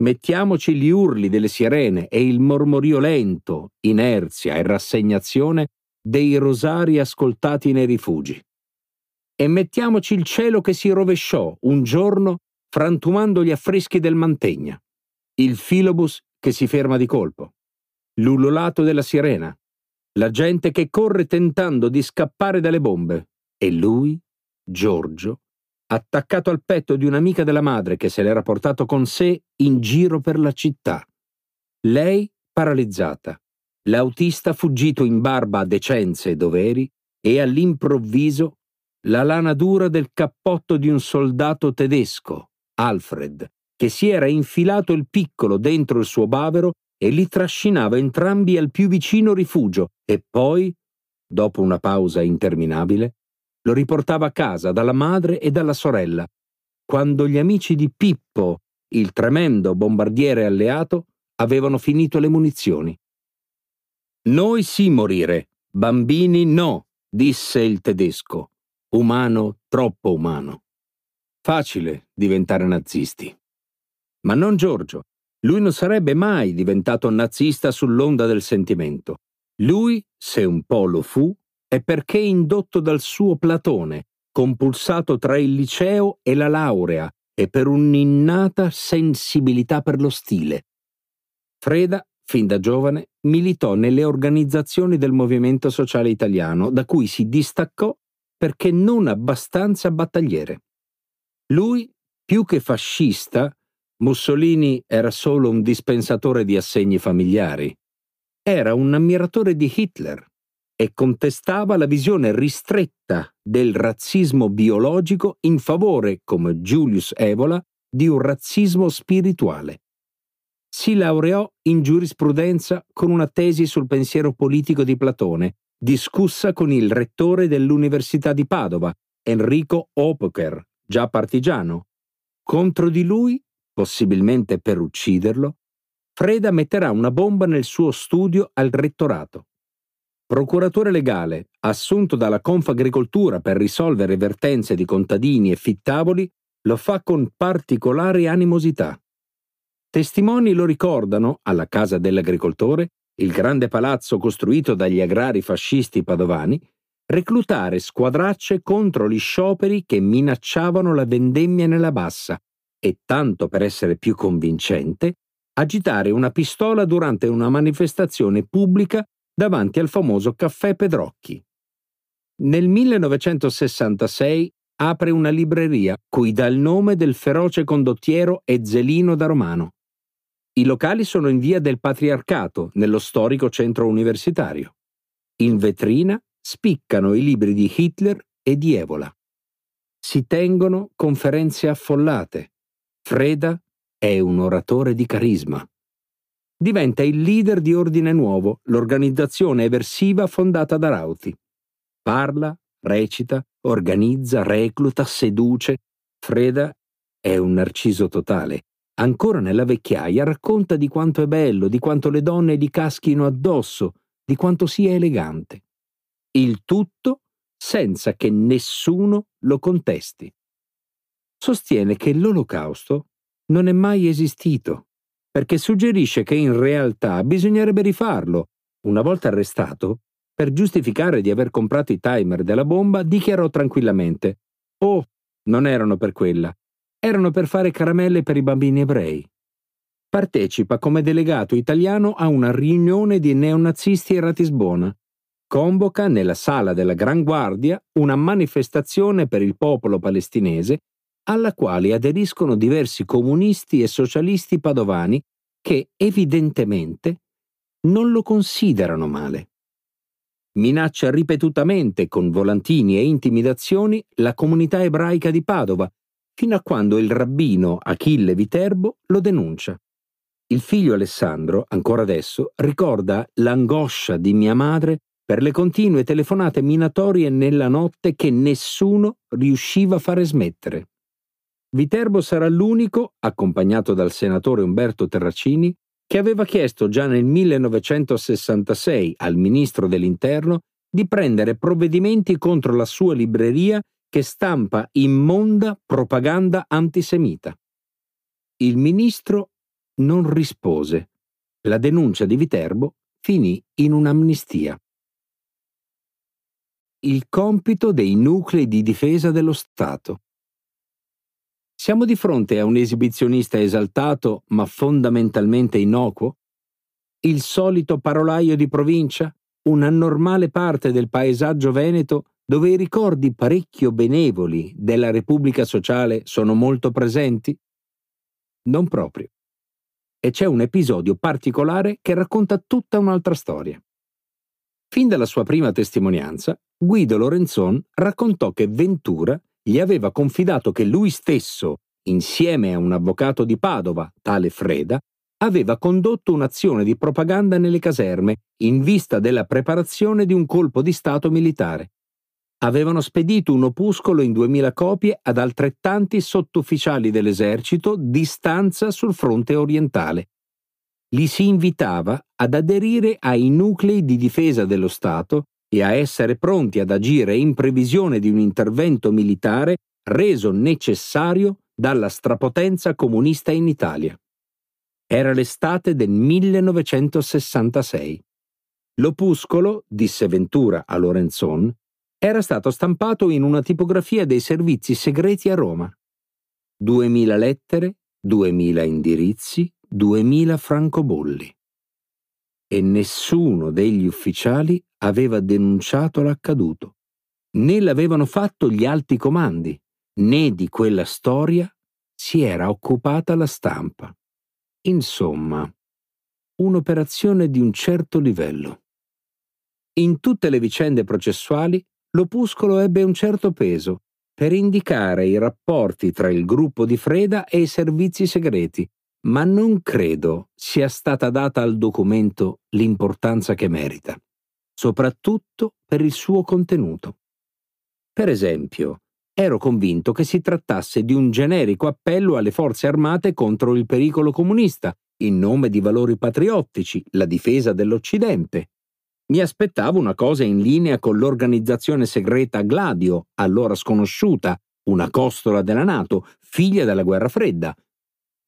Mettiamoci gli urli delle sirene e il mormorio lento, inerzia e rassegnazione dei rosari ascoltati nei rifugi. E mettiamoci il cielo che si rovesciò un giorno frantumando gli affreschi del Mantegna, il filobus che si ferma di colpo, l'ululato della sirena, la gente che corre tentando di scappare dalle bombe, e lui, Giorgio, attaccato al petto di un'amica della madre che se l'era portato con sé in giro per la città. Lei paralizzata, l'autista fuggito in barba a decenze e doveri e all'improvviso la lana dura del cappotto di un soldato tedesco, Alfred, che si era infilato il piccolo dentro il suo bavero e li trascinava entrambi al più vicino rifugio e poi, dopo una pausa interminabile, lo riportava a casa dalla madre e dalla sorella, quando gli amici di Pippo, il tremendo bombardiere alleato, avevano finito le munizioni. Noi sì morire, bambini no, disse il tedesco, umano troppo umano. Facile diventare nazisti. Ma non Giorgio. Lui non sarebbe mai diventato nazista sull'onda del sentimento. Lui, se un po' lo fu, è perché indotto dal suo Platone, compulsato tra il liceo e la laurea e per un'innata sensibilità per lo stile. Freda, fin da giovane, militò nelle organizzazioni del movimento sociale italiano, da cui si distaccò perché non abbastanza battagliere. Lui, più che fascista, Mussolini era solo un dispensatore di assegni familiari. Era un ammiratore di Hitler e contestava la visione ristretta del razzismo biologico in favore, come Julius Evola, di un razzismo spirituale. si laureò in giurisprudenza con una tesi sul pensiero politico di Platone, discussa con il rettore dell'Università di Padova, Enrico Opoker, già partigiano. Contro di lui, possibilmente per ucciderlo, Freda metterà una bomba nel suo studio al rettorato. Procuratore legale, assunto dalla Confagricoltura per risolvere vertenze di contadini e fittavoli, lo fa con particolare animosità. Testimoni lo ricordano, alla casa dell'agricoltore, il grande palazzo costruito dagli agrari fascisti padovani, reclutare squadracce contro gli scioperi che minacciavano la vendemmia nella bassa e, tanto per essere più convincente, agitare una pistola durante una manifestazione pubblica davanti al famoso caffè Pedrocchi. Nel 1966 apre una libreria cui dà il nome del feroce condottiero Ezzelino da Romano. I locali sono in via del Patriarcato, nello storico centro universitario. In vetrina spiccano i libri di Hitler e di Evola. Si tengono conferenze affollate. Freda è un oratore di carisma. Diventa il leader di Ordine Nuovo, l'organizzazione eversiva fondata da Rauti. Parla, recita, organizza, recluta, seduce. Freda è un narciso totale. Ancora nella vecchiaia racconta di quanto è bello, di quanto le donne gli caschino addosso, di quanto sia elegante. Il tutto senza che nessuno lo contesti. Sostiene che l'olocausto non è mai esistito, perché suggerisce che in realtà bisognerebbe rifarlo. Una volta arrestato, per giustificare di aver comprato i timer della bomba, dichiarò tranquillamente: Oh, non erano per quella, erano per fare caramelle per i bambini ebrei. Partecipa come delegato italiano a una riunione di neonazisti a Ratisbona. Convoca nella sala della Gran Guardia una manifestazione per il popolo palestinese alla quale aderiscono diversi comunisti e socialisti padovani che evidentemente non lo considerano male. Minaccia ripetutamente con volantini e intimidazioni la comunità ebraica di Padova, fino a quando il rabbino Achille Viterbo lo denuncia. Il figlio Alessandro, ancora adesso, ricorda l'angoscia di mia madre per le continue telefonate minatorie nella notte che nessuno riusciva a fare smettere. Viterbo sarà l'unico, accompagnato dal senatore Umberto Terracini, che aveva chiesto già nel 1966 al ministro dell'Interno di prendere provvedimenti contro la sua libreria che stampa immonda propaganda antisemita. Il ministro non rispose. La denuncia di Viterbo finì in un'amnistia. Il compito dei nuclei di difesa dello Stato. Siamo di fronte a un esibizionista esaltato ma fondamentalmente innocuo? Il solito parolaio di provincia? Una normale parte del paesaggio veneto dove i ricordi parecchio benevoli della Repubblica Sociale sono molto presenti? Non proprio. E c'è un episodio particolare che racconta tutta un'altra storia. Fin dalla sua prima testimonianza, Guido Lorenzon raccontò che Ventura gli aveva confidato che lui stesso, insieme a un avvocato di Padova, tale Freda, aveva condotto un'azione di propaganda nelle caserme in vista della preparazione di un colpo di Stato militare. Avevano spedito un opuscolo in duemila copie ad altrettanti sottufficiali dell'esercito di stanza sul fronte orientale. Li si invitava ad aderire ai nuclei di difesa dello Stato e a essere pronti ad agire in previsione di un intervento militare reso necessario dalla strapotenza comunista in Italia. Era l'estate del 1966. L'opuscolo, disse Ventura a Lorenzon, era stato stampato in una tipografia dei servizi segreti a Roma. Duemila lettere, duemila indirizzi, duemila francobolli e nessuno degli ufficiali aveva denunciato l'accaduto, né l'avevano fatto gli alti comandi, né di quella storia si era occupata la stampa. Insomma, un'operazione di un certo livello. In tutte le vicende processuali, l'opuscolo ebbe un certo peso per indicare i rapporti tra il gruppo di Freda e i servizi segreti, ma non credo sia stata data al documento l'importanza che merita, soprattutto per il suo contenuto. Per esempio, ero convinto che si trattasse di un generico appello alle forze armate contro il pericolo comunista, in nome di valori patriottici, la difesa dell'Occidente. Mi aspettavo una cosa in linea con l'organizzazione segreta Gladio, allora sconosciuta, una costola della Nato, figlia della guerra fredda,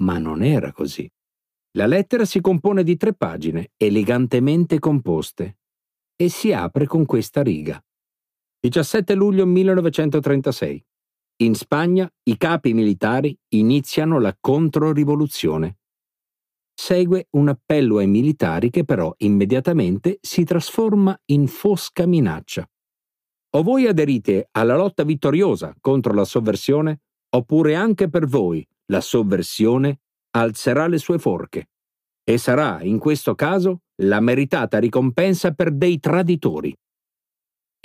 ma non era così. La lettera si compone di tre pagine, elegantemente composte, e si apre con questa riga. 17 luglio 1936. In Spagna i capi militari iniziano la controrivoluzione. Segue un appello ai militari che però immediatamente si trasforma in fosca minaccia. O voi aderite alla lotta vittoriosa contro la sovversione, oppure anche per voi la sovversione alzerà le sue forche e sarà, in questo caso, la meritata ricompensa per dei traditori.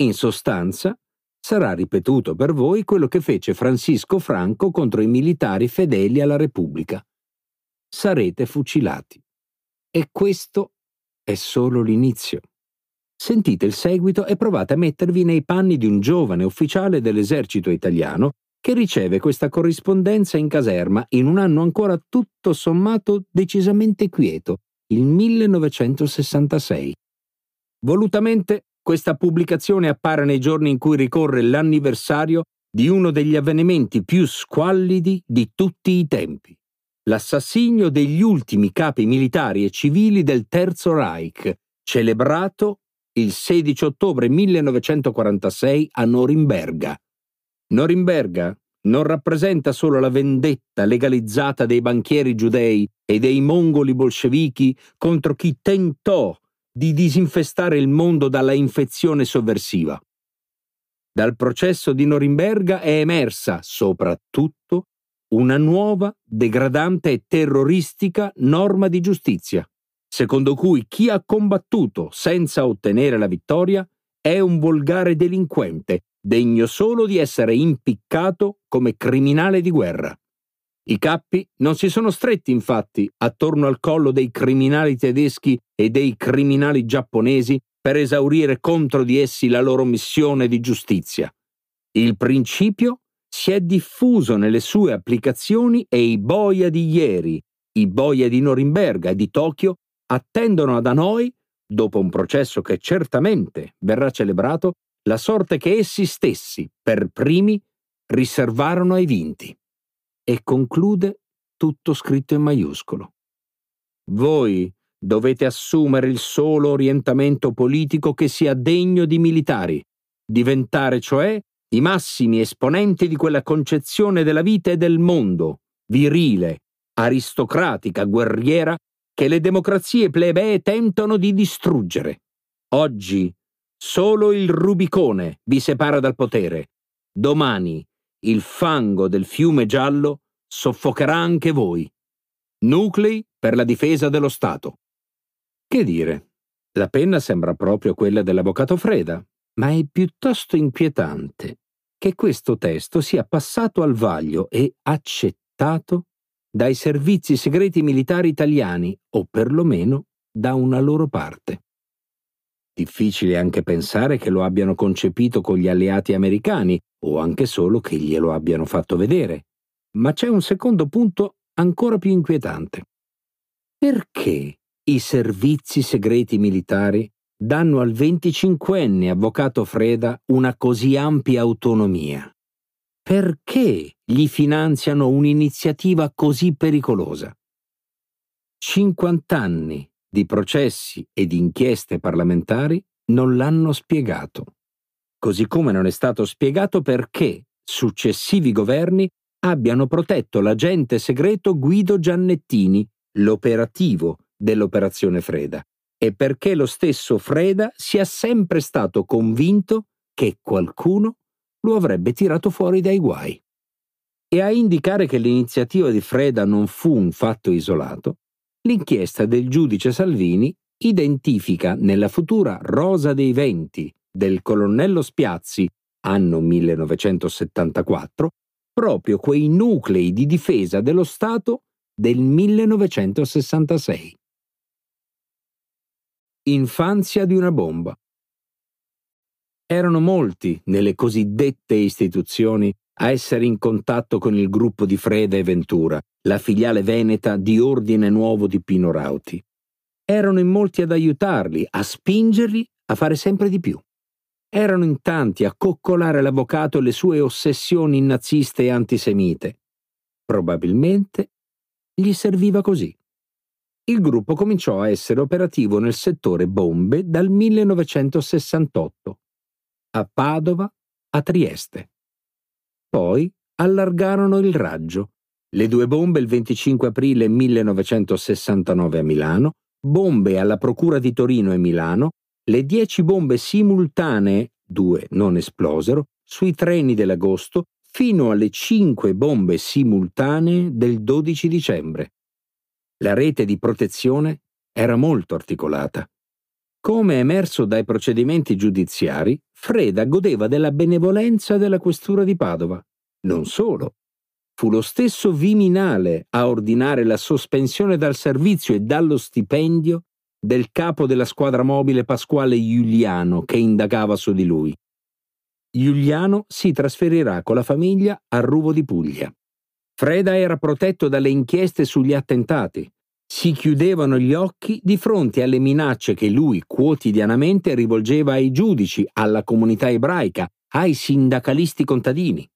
In sostanza, sarà ripetuto per voi quello che fece Francisco Franco contro i militari fedeli alla Repubblica. Sarete fucilati. E questo è solo l'inizio. Sentite il seguito e provate a mettervi nei panni di un giovane ufficiale dell'esercito italiano che riceve questa corrispondenza in caserma in un anno ancora tutto sommato decisamente quieto, il 1966. Volutamente questa pubblicazione appare nei giorni in cui ricorre l'anniversario di uno degli avvenimenti più squallidi di tutti i tempi, l'assassinio degli ultimi capi militari e civili del Terzo Reich, celebrato il 16 ottobre 1946 a Norimberga, Norimberga non rappresenta solo la vendetta legalizzata dei banchieri giudei e dei mongoli bolscevichi contro chi tentò di disinfestare il mondo dalla infezione sovversiva. Dal processo di Norimberga è emersa, soprattutto, una nuova, degradante e terroristica norma di giustizia, secondo cui chi ha combattuto senza ottenere la vittoria è un volgare delinquente degno solo di essere impiccato come criminale di guerra. I cappi non si sono stretti infatti attorno al collo dei criminali tedeschi e dei criminali giapponesi per esaurire contro di essi la loro missione di giustizia. Il principio si è diffuso nelle sue applicazioni e i boia di ieri, i boia di Norimberga e di Tokyo attendono da noi, dopo un processo che certamente verrà celebrato, la sorte che essi stessi, per primi, riservarono ai vinti. E conclude tutto scritto in maiuscolo. Voi dovete assumere il solo orientamento politico che sia degno di militari, diventare cioè i massimi esponenti di quella concezione della vita e del mondo, virile, aristocratica, guerriera, che le democrazie plebee tentano di distruggere. Oggi Solo il Rubicone vi separa dal potere. Domani il fango del fiume giallo soffocherà anche voi. Nuclei per la difesa dello Stato. Che dire? La penna sembra proprio quella dell'avvocato Freda, ma è piuttosto inquietante che questo testo sia passato al vaglio e accettato dai servizi segreti militari italiani o perlomeno da una loro parte. Difficile anche pensare che lo abbiano concepito con gli alleati americani o anche solo che glielo abbiano fatto vedere. Ma c'è un secondo punto ancora più inquietante. Perché i servizi segreti militari danno al 25enne avvocato Freda una così ampia autonomia? Perché gli finanziano un'iniziativa così pericolosa? 50 anni di processi e di inchieste parlamentari non l'hanno spiegato. Così come non è stato spiegato perché successivi governi abbiano protetto l'agente segreto Guido Giannettini, l'operativo dell'operazione Freda, e perché lo stesso Freda sia sempre stato convinto che qualcuno lo avrebbe tirato fuori dai guai. E a indicare che l'iniziativa di Freda non fu un fatto isolato, l'inchiesta del giudice Salvini identifica nella futura Rosa dei Venti del colonnello Spiazzi, anno 1974, proprio quei nuclei di difesa dello Stato del 1966. Infanzia di una bomba. Erano molti nelle cosiddette istituzioni a essere in contatto con il gruppo di Freda e Ventura, la filiale veneta di Ordine Nuovo di Pino Rauti. Erano in molti ad aiutarli, a spingerli a fare sempre di più. Erano in tanti a coccolare l'avvocato e le sue ossessioni naziste e antisemite. Probabilmente gli serviva così. Il gruppo cominciò a essere operativo nel settore bombe dal 1968, a Padova, a Trieste. Poi allargarono il raggio. Le due bombe il 25 aprile 1969 a Milano, bombe alla Procura di Torino e Milano, le dieci bombe simultanee, due non esplosero, sui treni dell'agosto fino alle cinque bombe simultanee del 12 dicembre. La rete di protezione era molto articolata. Come emerso dai procedimenti giudiziari, Freda godeva della benevolenza della questura di Padova. Non solo. Fu lo stesso Viminale a ordinare la sospensione dal servizio e dallo stipendio del capo della squadra mobile Pasquale Giuliano che indagava su di lui. Giuliano si trasferirà con la famiglia a Ruvo di Puglia. Freda era protetto dalle inchieste sugli attentati. Si chiudevano gli occhi di fronte alle minacce che lui quotidianamente rivolgeva ai giudici, alla comunità ebraica, ai sindacalisti contadini.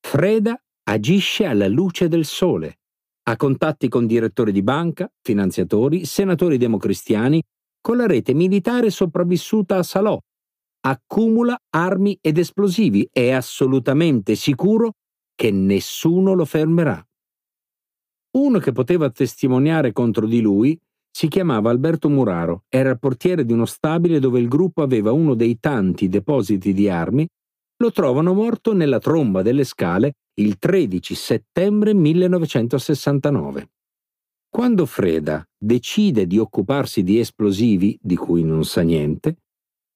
Freda agisce alla luce del sole. Ha contatti con direttori di banca, finanziatori, senatori democristiani, con la rete militare sopravvissuta a Salò, accumula armi ed esplosivi, è assolutamente sicuro che nessuno lo fermerà. Uno che poteva testimoniare contro di lui si chiamava Alberto Muraro, era il portiere di uno stabile dove il gruppo aveva uno dei tanti depositi di armi, lo trovano morto nella tromba delle scale il 13 settembre 1969. Quando Freda decide di occuparsi di esplosivi, di cui non sa niente,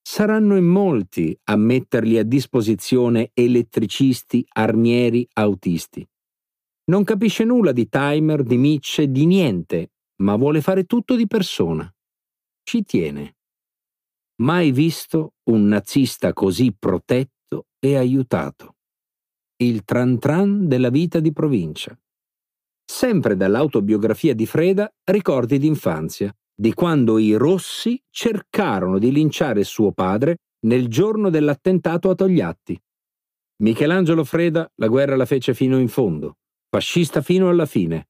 saranno in molti a metterli a disposizione elettricisti, armieri, autisti. Non capisce nulla di timer, di micce, di niente, ma vuole fare tutto di persona. Ci tiene. Mai visto un nazista così protetto e aiutato. Il tran tran della vita di provincia. Sempre dall'autobiografia di Freda, ricordi d'infanzia, di quando i Rossi cercarono di linciare suo padre nel giorno dell'attentato a Togliatti. Michelangelo Freda la guerra la fece fino in fondo, fascista fino alla fine,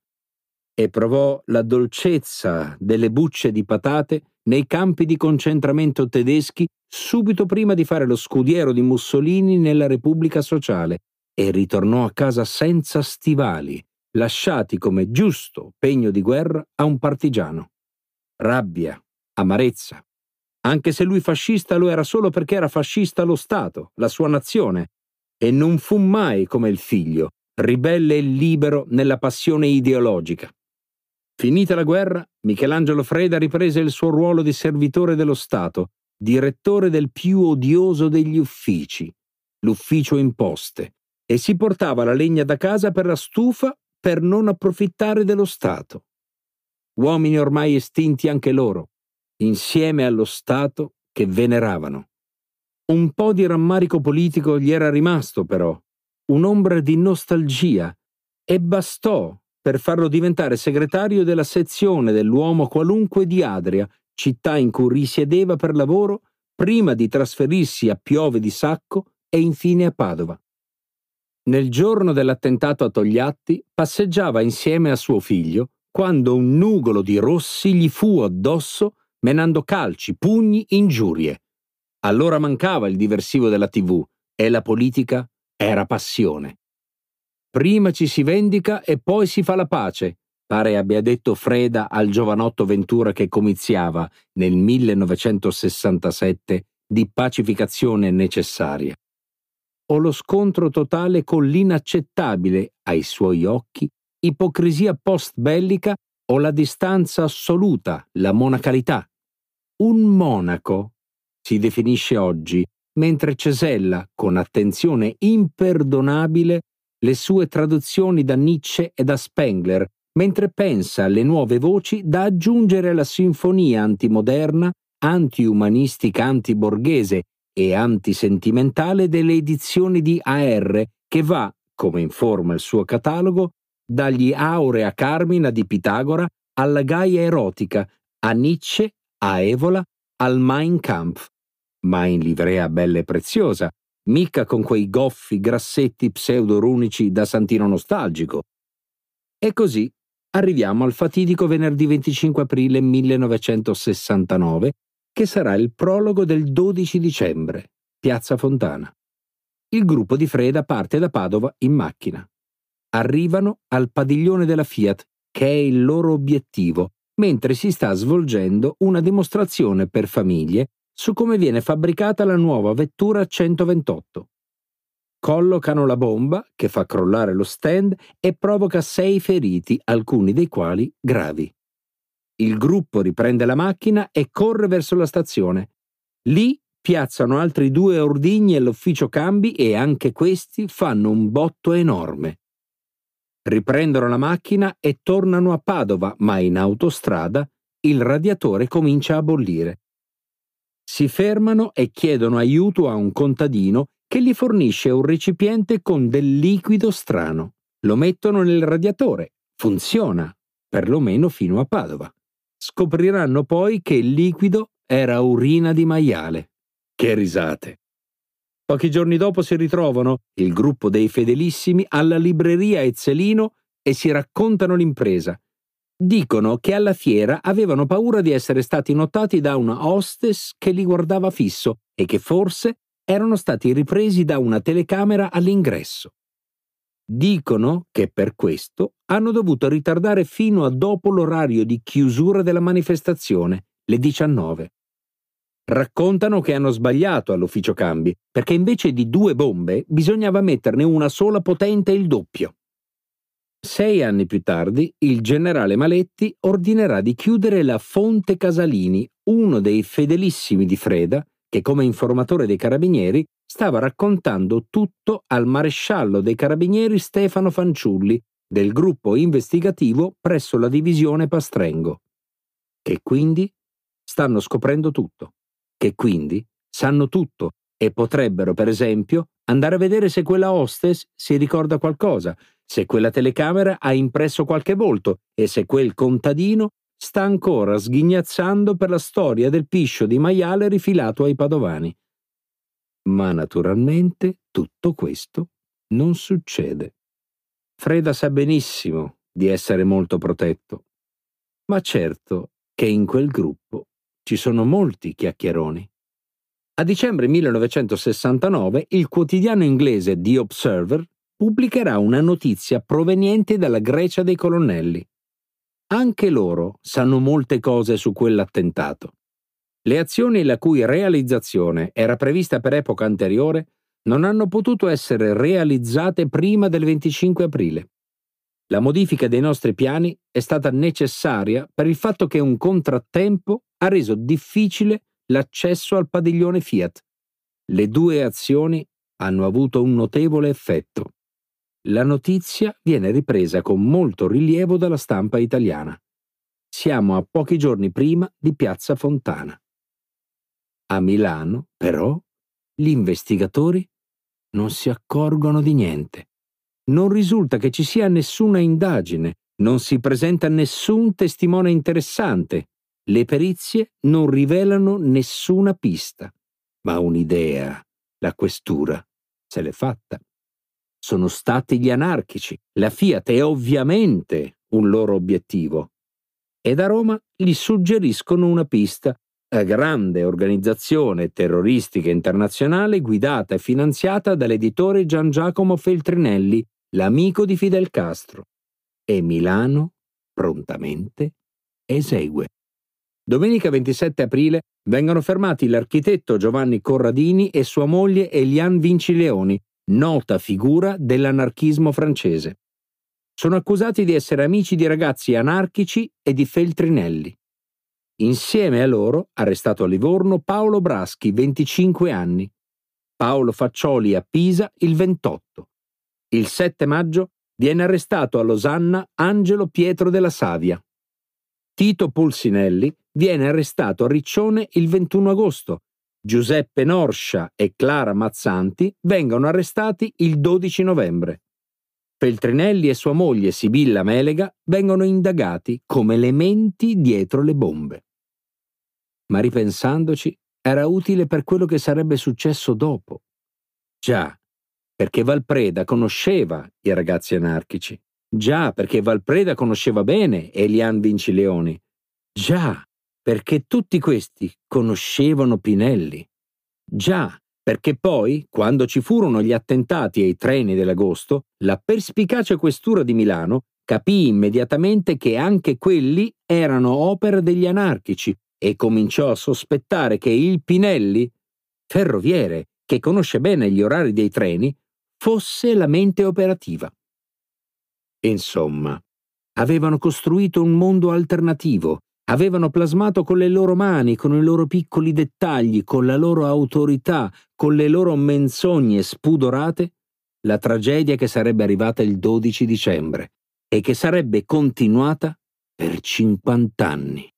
e provò la dolcezza delle bucce di patate nei campi di concentramento tedeschi subito prima di fare lo scudiero di Mussolini nella Repubblica Sociale e ritornò a casa senza stivali, lasciati come giusto pegno di guerra a un partigiano rabbia, amarezza. Anche se lui fascista lo era solo perché era fascista lo Stato, la sua nazione, e non fu mai come il figlio, ribelle e libero nella passione ideologica. Finita la guerra, Michelangelo Freda riprese il suo ruolo di servitore dello Stato, direttore del più odioso degli uffici, l'ufficio imposte, e si portava la legna da casa per la stufa per non approfittare dello Stato uomini ormai estinti anche loro, insieme allo Stato che veneravano. Un po' di rammarico politico gli era rimasto, però, un'ombra di nostalgia, e bastò per farlo diventare segretario della sezione dell'uomo qualunque di Adria, città in cui risiedeva per lavoro, prima di trasferirsi a Piove di Sacco e infine a Padova. Nel giorno dell'attentato a Togliatti passeggiava insieme a suo figlio quando un nugolo di rossi gli fu addosso menando calci, pugni, ingiurie. Allora mancava il diversivo della tv e la politica era passione. Prima ci si vendica e poi si fa la pace, pare abbia detto Freda al giovanotto Ventura che comiziava nel 1967 di pacificazione necessaria. O lo scontro totale con l'inaccettabile, ai suoi occhi, ipocrisia post-bellica o la distanza assoluta, la monacalità. Un monaco si definisce oggi, mentre cesella con attenzione imperdonabile le sue traduzioni da Nietzsche e da Spengler mentre pensa alle nuove voci da aggiungere alla sinfonia antimoderna, anti-umanistica, anti-borghese e antisentimentale delle edizioni di AR che va, come informa il suo catalogo, dagli Aurea Carmina di Pitagora alla Gaia erotica, a Nietzsche, a Evola, al Mein Kampf, ma in livrea bella e preziosa, mica con quei goffi grassetti pseudorunici da santino nostalgico. E così arriviamo al fatidico venerdì 25 aprile 1969, che sarà il prologo del 12 dicembre, Piazza Fontana. Il gruppo di Freda parte da Padova in macchina. Arrivano al padiglione della Fiat, che è il loro obiettivo, mentre si sta svolgendo una dimostrazione per famiglie su come viene fabbricata la nuova vettura 128. Collocano la bomba, che fa crollare lo stand e provoca sei feriti, alcuni dei quali gravi. Il gruppo riprende la macchina e corre verso la stazione. Lì piazzano altri due ordigni all'ufficio cambi e anche questi fanno un botto enorme. Riprendono la macchina e tornano a Padova, ma in autostrada il radiatore comincia a bollire. Si fermano e chiedono aiuto a un contadino che gli fornisce un recipiente con del liquido strano. Lo mettono nel radiatore. Funziona, perlomeno fino a Padova. Scopriranno poi che il liquido era urina di maiale. Che risate! Pochi giorni dopo si ritrovano, il gruppo dei fedelissimi, alla libreria Ezzelino e si raccontano l'impresa. Dicono che alla fiera avevano paura di essere stati notati da una hostess che li guardava fisso e che forse erano stati ripresi da una telecamera all'ingresso. Dicono che per questo hanno dovuto ritardare fino a dopo l'orario di chiusura della manifestazione, le 19. Raccontano che hanno sbagliato all'ufficio cambi, perché invece di due bombe bisognava metterne una sola potente il doppio. Sei anni più tardi, il generale Maletti ordinerà di chiudere la Fonte Casalini, uno dei fedelissimi di Freda, che come informatore dei carabinieri stava raccontando tutto al maresciallo dei carabinieri Stefano Fanciulli, del gruppo investigativo presso la divisione Pastrengo. Che quindi? Stanno scoprendo tutto, che quindi? Sanno tutto e potrebbero, per esempio, andare a vedere se quella hostess si ricorda qualcosa, se quella telecamera ha impresso qualche volto e se quel contadino sta ancora sghignazzando per la storia del piscio di maiale rifilato ai padovani. Ma naturalmente tutto questo non succede. Freda sa benissimo di essere molto protetto, ma certo che in quel gruppo ci sono molti chiacchieroni. A dicembre 1969 il quotidiano inglese The Observer pubblicherà una notizia proveniente dalla Grecia dei colonnelli. Anche loro sanno molte cose su quell'attentato. Le azioni la cui realizzazione era prevista per epoca anteriore non hanno potuto essere realizzate prima del 25 aprile. La modifica dei nostri piani è stata necessaria per il fatto che un contrattempo ha reso difficile l'accesso al padiglione Fiat. Le due azioni hanno avuto un notevole effetto. La notizia viene ripresa con molto rilievo dalla stampa italiana. Siamo a pochi giorni prima di Piazza Fontana. A Milano, però, gli investigatori non si accorgono di niente. Non risulta che ci sia nessuna indagine, non si presenta nessun testimone interessante le perizie non rivelano nessuna pista, ma un'idea, la questura, se l'è fatta. Sono stati gli anarchici, la Fiat è ovviamente un loro obiettivo. E da Roma gli suggeriscono una pista, la grande organizzazione terroristica internazionale guidata e finanziata dall'editore Gian Giacomo Feltrinelli, l'amico di Fidel Castro. E Milano prontamente esegue. Domenica 27 aprile vengono fermati l'architetto Giovanni Corradini e sua moglie Eliane Vincileoni, nota figura dell'anarchismo francese. Sono accusati di essere amici di ragazzi anarchici e di Feltrinelli. Insieme a loro, arrestato a Livorno, Paolo Braschi, 25 anni. Paolo Faccioli a Pisa il 28. Il 7 maggio viene arrestato a Losanna Angelo Pietro della Savia. Tito Pulsinelli viene arrestato a Riccione il 21 agosto. Giuseppe Norscia e Clara Mazzanti vengono arrestati il 12 novembre. Feltrinelli e sua moglie Sibilla Melega vengono indagati come elementi dietro le bombe. Ma ripensandoci, era utile per quello che sarebbe successo dopo. Già, perché Valpreda conosceva i ragazzi anarchici. Già, perché Valpreda conosceva bene Elian Vincileoni. Già, perché tutti questi conoscevano Pinelli. Già, perché poi, quando ci furono gli attentati ai treni dell'agosto, la perspicace questura di Milano capì immediatamente che anche quelli erano opera degli anarchici e cominciò a sospettare che il Pinelli, ferroviere, che conosce bene gli orari dei treni, fosse la mente operativa. Insomma, avevano costruito un mondo alternativo, avevano plasmato con le loro mani, con i loro piccoli dettagli, con la loro autorità, con le loro menzogne spudorate, la tragedia che sarebbe arrivata il 12 dicembre e che sarebbe continuata per 50 anni.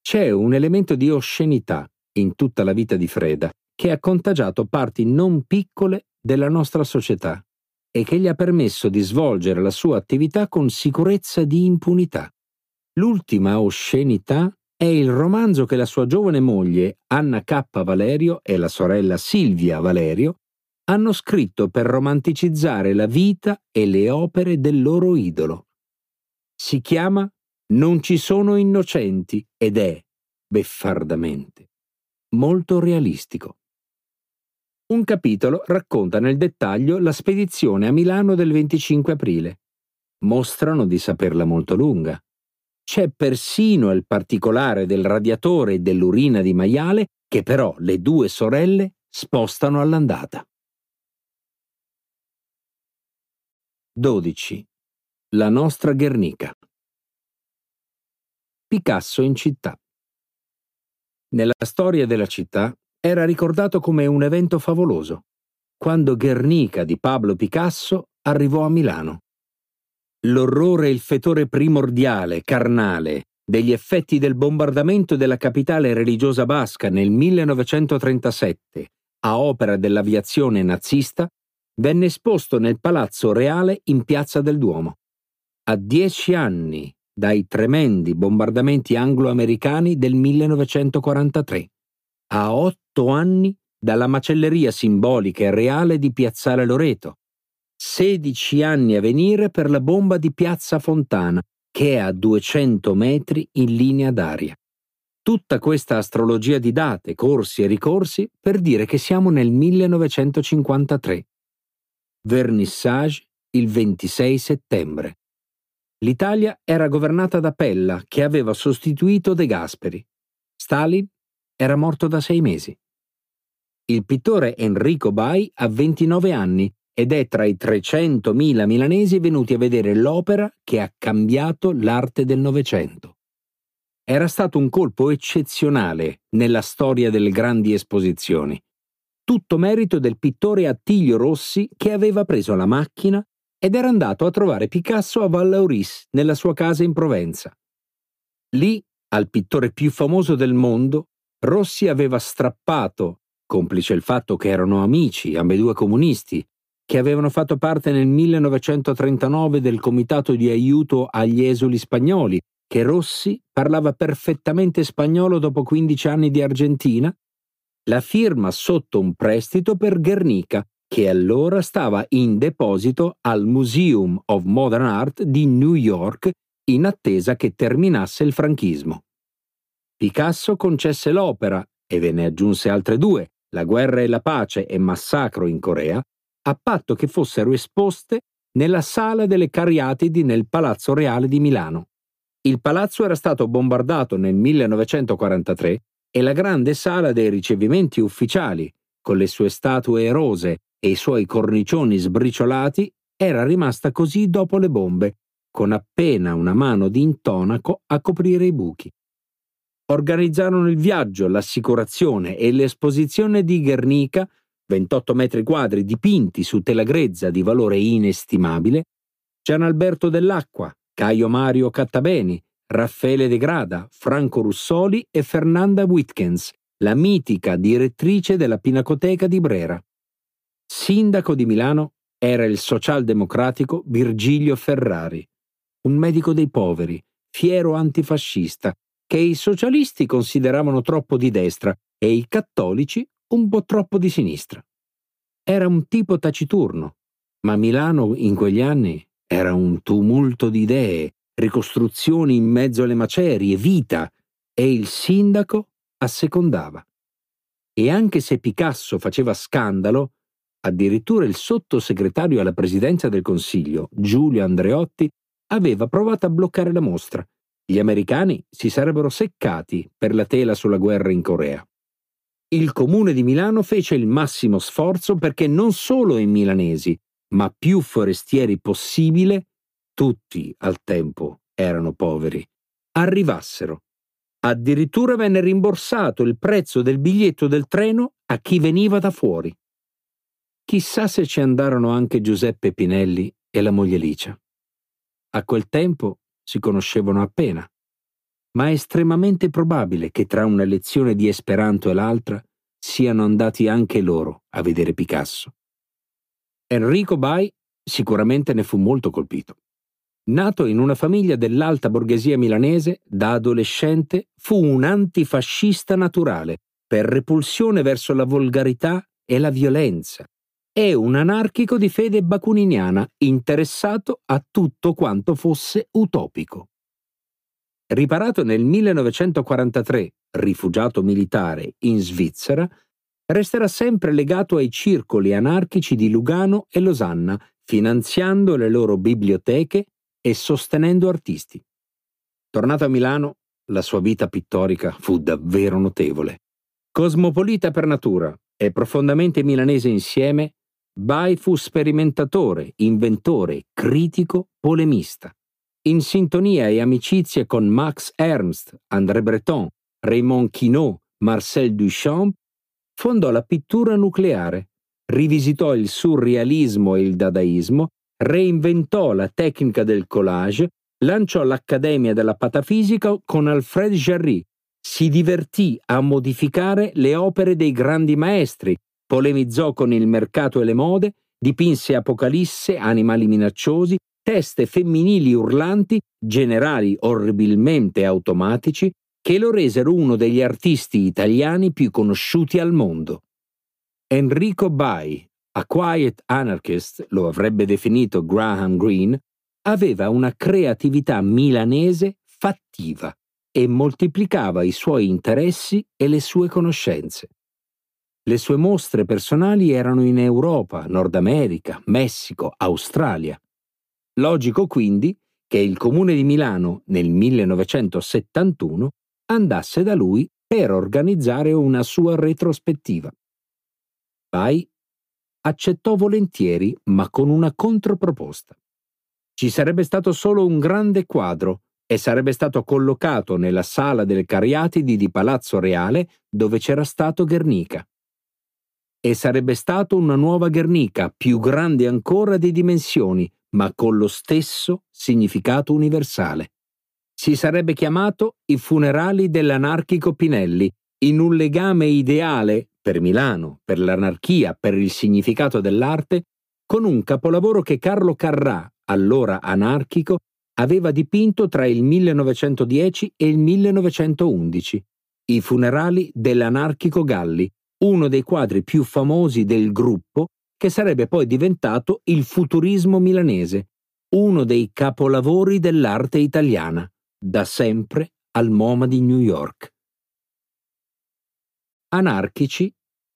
C'è un elemento di oscenità in tutta la vita di Freda che ha contagiato parti non piccole della nostra società e che gli ha permesso di svolgere la sua attività con sicurezza di impunità. L'ultima oscenità è il romanzo che la sua giovane moglie Anna K. Valerio e la sorella Silvia Valerio hanno scritto per romanticizzare la vita e le opere del loro idolo. Si chiama Non ci sono innocenti ed è, beffardamente, molto realistico. Un capitolo racconta nel dettaglio la spedizione a Milano del 25 aprile. Mostrano di saperla molto lunga. C'è persino il particolare del radiatore e dell'urina di maiale che però le due sorelle spostano all'andata. 12. La nostra Guernica. Picasso in città. Nella storia della città era ricordato come un evento favoloso, quando Guernica di Pablo Picasso arrivò a Milano. L'orrore e il fetore primordiale, carnale, degli effetti del bombardamento della capitale religiosa basca nel 1937 a opera dell'aviazione nazista venne esposto nel Palazzo Reale in Piazza del Duomo. A dieci anni dai tremendi bombardamenti anglo-americani del 1943 a otto anni dalla macelleria simbolica e reale di Piazzale Loreto, 16 anni a venire per la bomba di Piazza Fontana, che è a 200 metri in linea d'aria. Tutta questa astrologia di date, corsi e ricorsi per dire che siamo nel 1953. Vernissage il 26 settembre. L'Italia era governata da Pella, che aveva sostituito De Gasperi. Stalin era morto da sei mesi. Il pittore Enrico Bai ha 29 anni ed è tra i 300.000 milanesi venuti a vedere l'opera che ha cambiato l'arte del Novecento. Era stato un colpo eccezionale nella storia delle grandi esposizioni. Tutto merito del pittore Attilio Rossi che aveva preso la macchina ed era andato a trovare Picasso a Vallauris, nella sua casa in Provenza. Lì, al pittore più famoso del mondo, Rossi aveva strappato, complice il fatto che erano amici, ambedue comunisti, che avevano fatto parte nel 1939 del comitato di aiuto agli esuli spagnoli, che Rossi parlava perfettamente spagnolo dopo 15 anni di Argentina, la firma sotto un prestito per Guernica, che allora stava in deposito al Museum of Modern Art di New York in attesa che terminasse il franchismo. Picasso concesse l'opera, e ve ne aggiunse altre due, La guerra e la pace e Massacro in Corea, a patto che fossero esposte nella sala delle Cariatidi nel Palazzo Reale di Milano. Il palazzo era stato bombardato nel 1943 e la grande sala dei ricevimenti ufficiali, con le sue statue erose e i suoi cornicioni sbriciolati, era rimasta così dopo le bombe, con appena una mano di intonaco a coprire i buchi organizzarono il viaggio, l'assicurazione e l'esposizione di Guernica 28 metri quadri dipinti su tela grezza di valore inestimabile, Gian Alberto Dell'Acqua, Caio Mario Cattabeni, Raffaele De Grada, Franco Russoli e Fernanda Witkens, la mitica direttrice della Pinacoteca di Brera. Sindaco di Milano era il socialdemocratico Virgilio Ferrari, un medico dei poveri, fiero antifascista, che i socialisti consideravano troppo di destra e i cattolici un po' troppo di sinistra. Era un tipo taciturno, ma Milano in quegli anni era un tumulto di idee, ricostruzioni in mezzo alle macerie, vita, e il sindaco assecondava. E anche se Picasso faceva scandalo, addirittura il sottosegretario alla presidenza del Consiglio, Giulio Andreotti, aveva provato a bloccare la mostra. Gli americani si sarebbero seccati per la tela sulla guerra in Corea. Il comune di Milano fece il massimo sforzo perché non solo i milanesi, ma più forestieri possibile, tutti al tempo erano poveri, arrivassero. Addirittura venne rimborsato il prezzo del biglietto del treno a chi veniva da fuori. Chissà se ci andarono anche Giuseppe Pinelli e la moglie Licia. A quel tempo si conoscevano appena, ma è estremamente probabile che tra una lezione di Esperanto e l'altra siano andati anche loro a vedere Picasso. Enrico Bai sicuramente ne fu molto colpito. Nato in una famiglia dell'alta borghesia milanese, da adolescente fu un antifascista naturale, per repulsione verso la volgarità e la violenza. È un anarchico di fede bakuniniana, interessato a tutto quanto fosse utopico. Riparato nel 1943, rifugiato militare in Svizzera, resterà sempre legato ai circoli anarchici di Lugano e Losanna, finanziando le loro biblioteche e sostenendo artisti. Tornato a Milano, la sua vita pittorica fu davvero notevole. Cosmopolita per natura e profondamente milanese insieme, Bai fu sperimentatore, inventore, critico, polemista. In sintonia e amicizie con Max Ernst, André Breton, Raymond Quinault, Marcel Duchamp fondò la pittura nucleare, rivisitò il surrealismo e il dadaismo, reinventò la tecnica del collage, lanciò l'Accademia della Patafisica con Alfred Jarry, si divertì a modificare le opere dei grandi maestri, polemizzò con il mercato e le mode, dipinse apocalisse, animali minacciosi, teste femminili urlanti, generali orribilmente automatici, che lo resero uno degli artisti italiani più conosciuti al mondo. Enrico Bai, a quiet anarchist, lo avrebbe definito Graham Greene, aveva una creatività milanese fattiva e moltiplicava i suoi interessi e le sue conoscenze. Le sue mostre personali erano in Europa, Nord America, Messico, Australia. Logico quindi che il Comune di Milano nel 1971 andasse da lui per organizzare una sua retrospettiva. Pai accettò volentieri, ma con una controproposta. Ci sarebbe stato solo un grande quadro e sarebbe stato collocato nella sala del Cariatidi di Palazzo Reale dove c'era stato Guernica. E sarebbe stato una nuova Guernica, più grande ancora di dimensioni, ma con lo stesso significato universale. Si sarebbe chiamato I funerali dell'anarchico Pinelli, in un legame ideale per Milano, per l'anarchia, per il significato dell'arte, con un capolavoro che Carlo Carrà, allora anarchico, aveva dipinto tra il 1910 e il 1911, I funerali dell'anarchico Galli, uno dei quadri più famosi del gruppo che sarebbe poi diventato il futurismo milanese, uno dei capolavori dell'arte italiana da sempre al MoMA di New York. Anarchici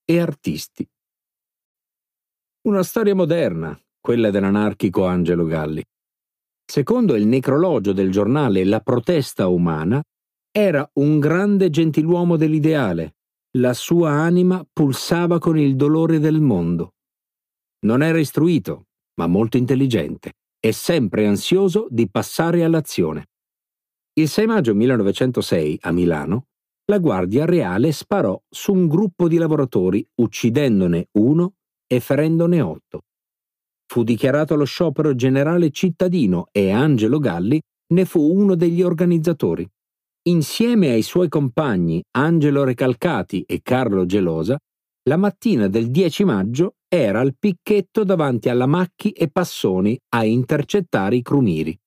e artisti. Una storia moderna, quella dell'anarchico Angelo Galli. Secondo il necrologio del giornale La protesta umana, era un grande gentiluomo dell'ideale. La sua anima pulsava con il dolore del mondo. Non era istruito, ma molto intelligente e sempre ansioso di passare all'azione. Il 6 maggio 1906, a Milano, la Guardia Reale sparò su un gruppo di lavoratori, uccidendone uno e ferendone otto. Fu dichiarato lo sciopero generale cittadino e Angelo Galli ne fu uno degli organizzatori. Insieme ai suoi compagni Angelo Recalcati e Carlo Gelosa, la mattina del 10 maggio era al picchetto davanti alla Macchi e Passoni a intercettare i crumiri.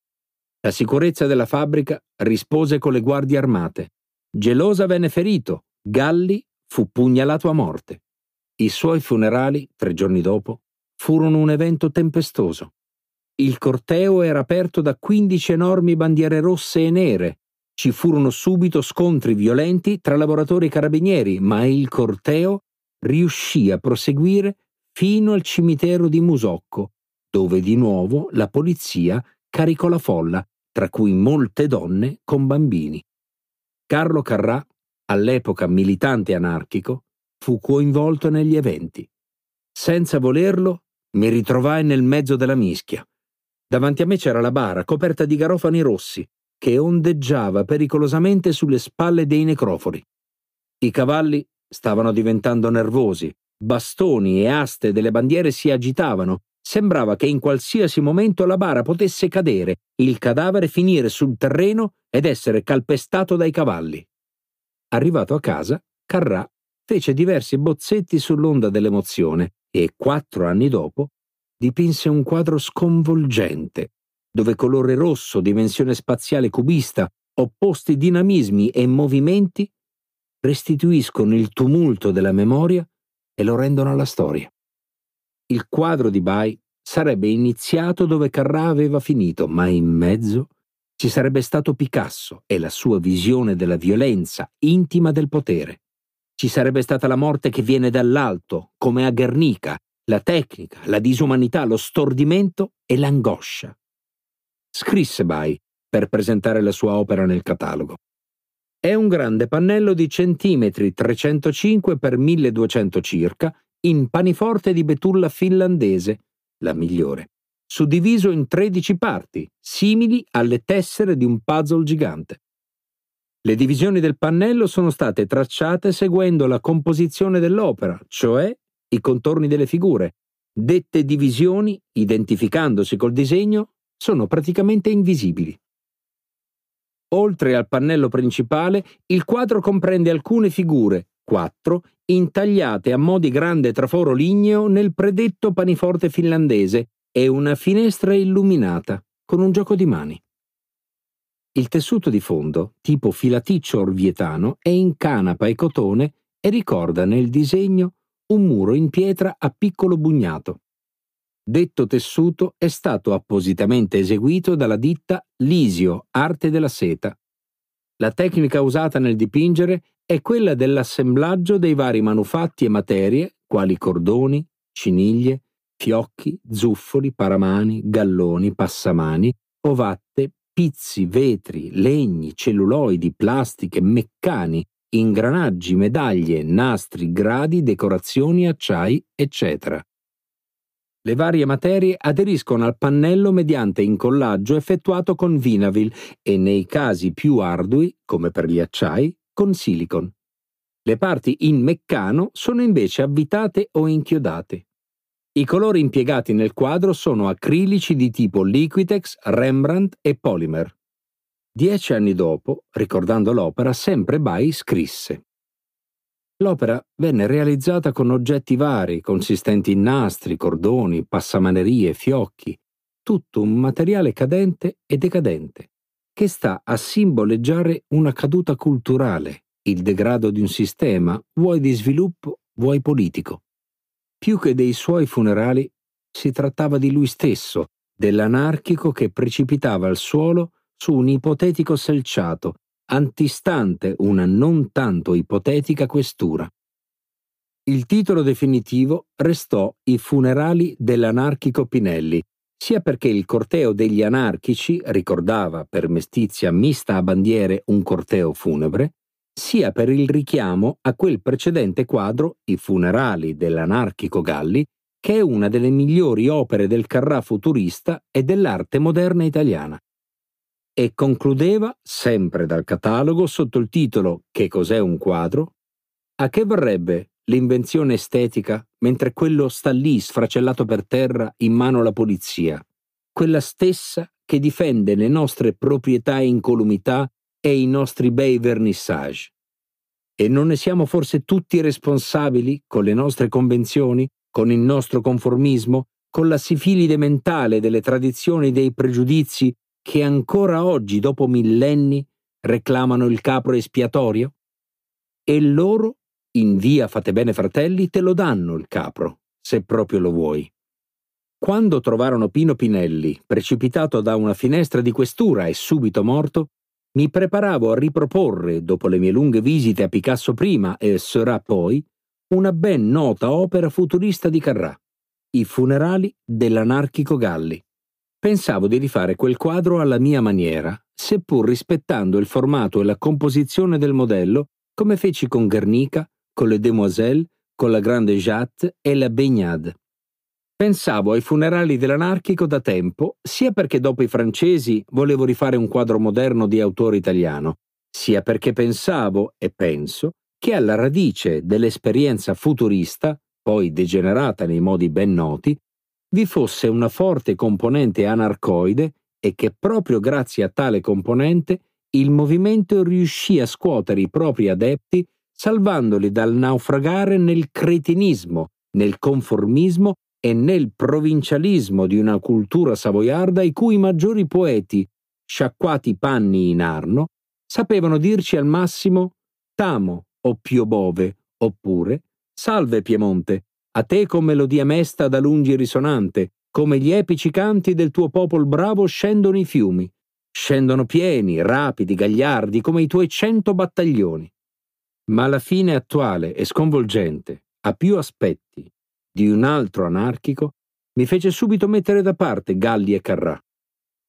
La sicurezza della fabbrica rispose con le guardie armate. Gelosa venne ferito, Galli fu pugnalato a morte. I suoi funerali, tre giorni dopo, furono un evento tempestoso. Il corteo era aperto da 15 enormi bandiere rosse e nere. Ci furono subito scontri violenti tra lavoratori e carabinieri, ma il corteo riuscì a proseguire fino al cimitero di Musocco, dove di nuovo la polizia caricò la folla, tra cui molte donne con bambini. Carlo Carrà, all'epoca militante anarchico, fu coinvolto negli eventi. Senza volerlo, mi ritrovai nel mezzo della mischia. Davanti a me c'era la bara coperta di garofani rossi, che ondeggiava pericolosamente sulle spalle dei necrofori. I cavalli stavano diventando nervosi, bastoni e aste delle bandiere si agitavano, sembrava che in qualsiasi momento la bara potesse cadere, il cadavere finire sul terreno ed essere calpestato dai cavalli. Arrivato a casa, Carrà fece diversi bozzetti sull'onda dell'emozione e quattro anni dopo dipinse un quadro sconvolgente, dove colore rosso, dimensione spaziale cubista, opposti dinamismi e movimenti restituiscono il tumulto della memoria e lo rendono alla storia. Il quadro di Bai sarebbe iniziato dove Carrà aveva finito, ma in mezzo ci sarebbe stato Picasso e la sua visione della violenza intima del potere. Ci sarebbe stata la morte che viene dall'alto, come a Guernica, la tecnica, la disumanità, lo stordimento e l'angoscia. Scrisse Bai per presentare la sua opera nel catalogo. È un grande pannello di centimetri 305 x 1200 circa, in paniforte di betulla finlandese, la migliore suddiviso in 13 parti, simili alle tessere di un puzzle gigante. Le divisioni del pannello sono state tracciate seguendo la composizione dell'opera, cioè i contorni delle figure. Dette divisioni, identificandosi col disegno, sono praticamente invisibili. Oltre al pannello principale, il quadro comprende alcune figure, quattro, intagliate a mo' di grande traforo ligneo nel predetto paniforte finlandese, e una finestra illuminata con un gioco di mani. Il tessuto di fondo, tipo filaticcio orvietano, è in canapa e cotone e ricorda nel disegno un muro in pietra a piccolo bugnato. Detto tessuto è stato appositamente eseguito dalla ditta Lisio Arte della Seta. La tecnica usata nel dipingere è quella dell'assemblaggio dei vari manufatti e materie, quali cordoni, ciniglie, fiocchi, zuffoli, paramani, galloni, passamani, ovatte, pizzi, vetri, legni, celluloidi, plastiche, meccani, ingranaggi, medaglie, nastri, gradi, decorazioni, acciai, eccetera. Le varie materie aderiscono al pannello mediante incollaggio effettuato con Vinavil e nei casi più ardui, come per gli acciai, con silicon. Le parti in meccano sono invece avvitate o inchiodate. I colori impiegati nel quadro sono acrilici di tipo Liquitex, Rembrandt e Polymer. Dieci anni dopo, ricordando l'opera, sempre Bai scrisse L'opera venne realizzata con oggetti vari, consistenti in nastri, cordoni, passamanerie, fiocchi, tutto un materiale cadente e decadente, che sta a simboleggiare una caduta culturale, il degrado di un sistema, vuoi di sviluppo, vuoi politico. Più che dei suoi funerali, si trattava di lui stesso, dell'anarchico che precipitava al suolo su un ipotetico selciato, antistante una non tanto ipotetica questura. Il titolo definitivo restò I funerali dell'anarchico Pinelli, sia perché il corteo degli anarchici ricordava per mestizia mista a bandiere un corteo funebre, sia per il richiamo a quel precedente quadro, I funerali dell'anarchico Galli, che è una delle migliori opere del Carrà futurista e dell'arte moderna italiana. E concludeva, sempre dal catalogo, sotto il titolo Che cos'è un quadro? A che varrebbe l'invenzione estetica mentre quello sta lì sfracellato per terra in mano alla polizia? Quella stessa che difende le nostre proprietà e incolumità e i nostri bei vernissage. E non ne siamo forse tutti responsabili con le nostre convenzioni, con il nostro conformismo, con la sifilide mentale delle tradizioni e dei pregiudizi che ancora oggi, dopo millenni, reclamano il capro espiatorio? E loro, in via Fate bene fratelli, te lo danno il capro, se proprio lo vuoi. Quando trovarono Pino Pinelli, precipitato da una finestra di questura e subito morto, mi preparavo a riproporre, dopo le mie lunghe visite a Picasso prima e Seurat poi, una ben nota opera futurista di Carrà, I funerali dell'anarchico Galli. Pensavo di rifare quel quadro alla mia maniera, seppur rispettando il formato e la composizione del modello, come feci con Guernica, con le Demoiselles, con la Grande Jatte e la Baignade. Pensavo ai funerali dell'anarchico da tempo, sia perché dopo i francesi volevo rifare un quadro moderno di autore italiano, sia perché pensavo e penso che alla radice dell'esperienza futurista, poi degenerata nei modi ben noti, vi fosse una forte componente anarcoide e che proprio grazie a tale componente il movimento riuscì a scuotere i propri adepti salvandoli dal naufragare nel cretinismo, nel conformismo e nel provincialismo di una cultura savoiarda i cui maggiori poeti, sciacquati panni in Arno, sapevano dirci al massimo Tamo o Pio Bove, oppure Salve Piemonte, a te con melodia mesta da lungi risonante, come gli epici canti del tuo popol bravo scendono i fiumi, scendono pieni, rapidi, gagliardi, come i tuoi cento battaglioni. Ma la fine attuale e sconvolgente, a più aspetti, di un altro anarchico, mi fece subito mettere da parte Galli e Carrà.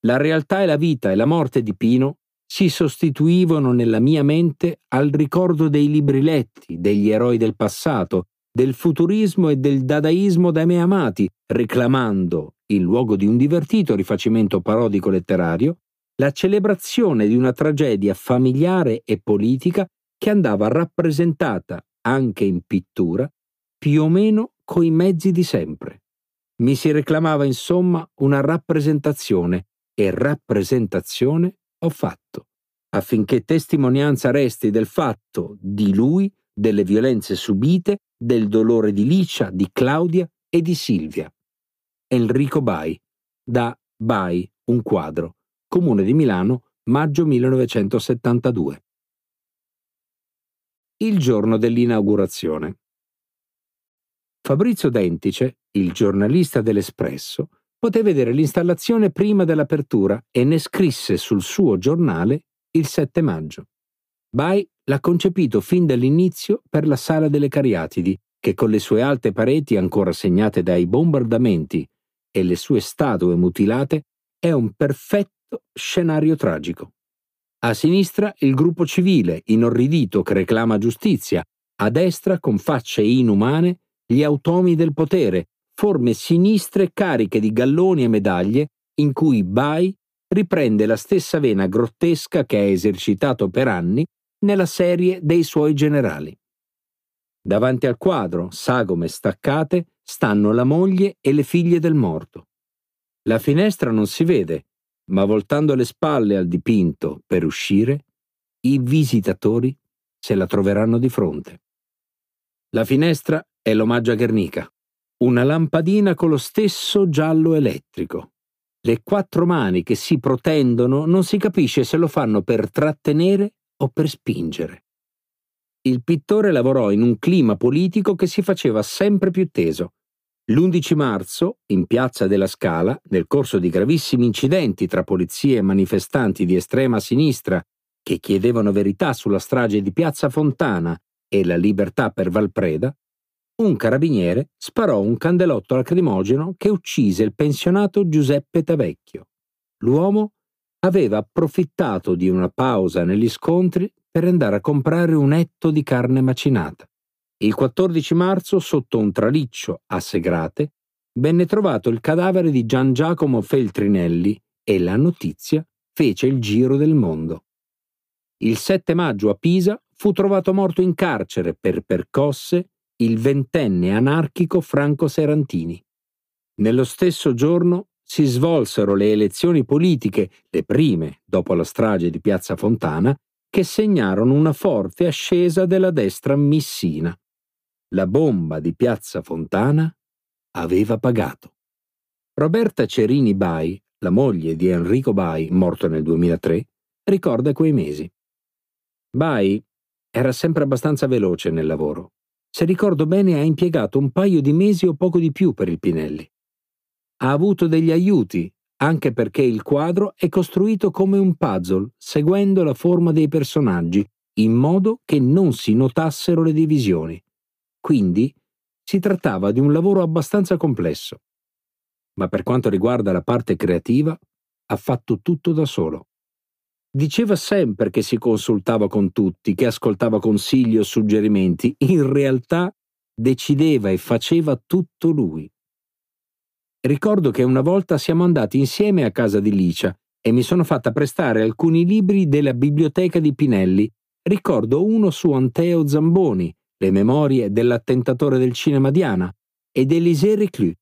La realtà e la vita e la morte di Pino si sostituivano nella mia mente al ricordo dei libri letti, degli eroi del passato, del futurismo e del dadaismo da me amati, reclamando, in luogo di un divertito rifacimento parodico letterario, la celebrazione di una tragedia familiare e politica che andava rappresentata anche in pittura più o meno coi mezzi di sempre. Mi si reclamava insomma una rappresentazione e rappresentazione ho fatto, affinché testimonianza resti del fatto di lui, delle violenze subite del dolore di Licia, di Claudia e di Silvia. Enrico Bai, da Bai, un quadro, Comune di Milano, maggio 1972. Il giorno dell'inaugurazione. Fabrizio Dentice, il giornalista dell'Espresso, poté vedere l'installazione prima dell'apertura e ne scrisse sul suo giornale il 7 maggio. Bai l'ha concepito fin dall'inizio per la sala delle Cariatidi, che con le sue alte pareti ancora segnate dai bombardamenti e le sue statue mutilate è un perfetto scenario tragico. A sinistra il gruppo civile, inorridito, che reclama giustizia, a destra, con facce inumane, gli automi del potere, forme sinistre cariche di galloni e medaglie, in cui Bai riprende la stessa vena grottesca che ha esercitato per anni nella serie dei suoi generali. Davanti al quadro, sagome staccate, stanno la moglie e le figlie del morto. La finestra non si vede, ma voltando le spalle al dipinto per uscire, i visitatori se la troveranno di fronte. La finestra è l'omaggio a Guernica, una lampadina con lo stesso giallo elettrico. Le quattro mani che si protendono non si capisce se lo fanno per trattenere o per spingere. Il pittore lavorò in un clima politico che si faceva sempre più teso. L'11 marzo, in piazza della Scala, nel corso di gravissimi incidenti tra polizie e manifestanti di estrema sinistra che chiedevano verità sulla strage di Piazza Fontana e la libertà per Valpreda, un carabiniere sparò un candelotto lacrimogeno che uccise il pensionato Giuseppe Tavecchio. L'uomo aveva approfittato di una pausa negli scontri per andare a comprare un etto di carne macinata. Il 14 marzo, sotto un traliccio a Segrate, venne trovato il cadavere di Gian Giacomo Feltrinelli e la notizia fece il giro del mondo. Il 7 maggio a Pisa fu trovato morto in carcere per percosse il ventenne anarchico Franco Serantini. Nello stesso giorno si svolsero le elezioni politiche, le prime dopo la strage di Piazza Fontana, che segnarono una forte ascesa della destra missina. La bomba di Piazza Fontana aveva pagato. Roberta Cerini Bai, la moglie di Enrico Bai, morto nel 2003, ricorda quei mesi. Bai era sempre abbastanza veloce nel lavoro. Se ricordo bene ha impiegato un paio di mesi o poco di più per il Pinelli. Ha avuto degli aiuti, anche perché il quadro è costruito come un puzzle, seguendo la forma dei personaggi, in modo che non si notassero le divisioni. Quindi si trattava di un lavoro abbastanza complesso ma per quanto riguarda la parte creativa, ha fatto tutto da solo. Diceva sempre che si consultava con tutti, che ascoltava consigli o suggerimenti, in realtà decideva e faceva tutto lui. Ricordo che una volta siamo andati insieme a casa di Licia e mi sono fatta prestare alcuni libri della biblioteca di Pinelli. Ricordo uno su Anteo Zamboni, le memorie dell'attentatore del cinema Diana, e d'Élisée Reclus.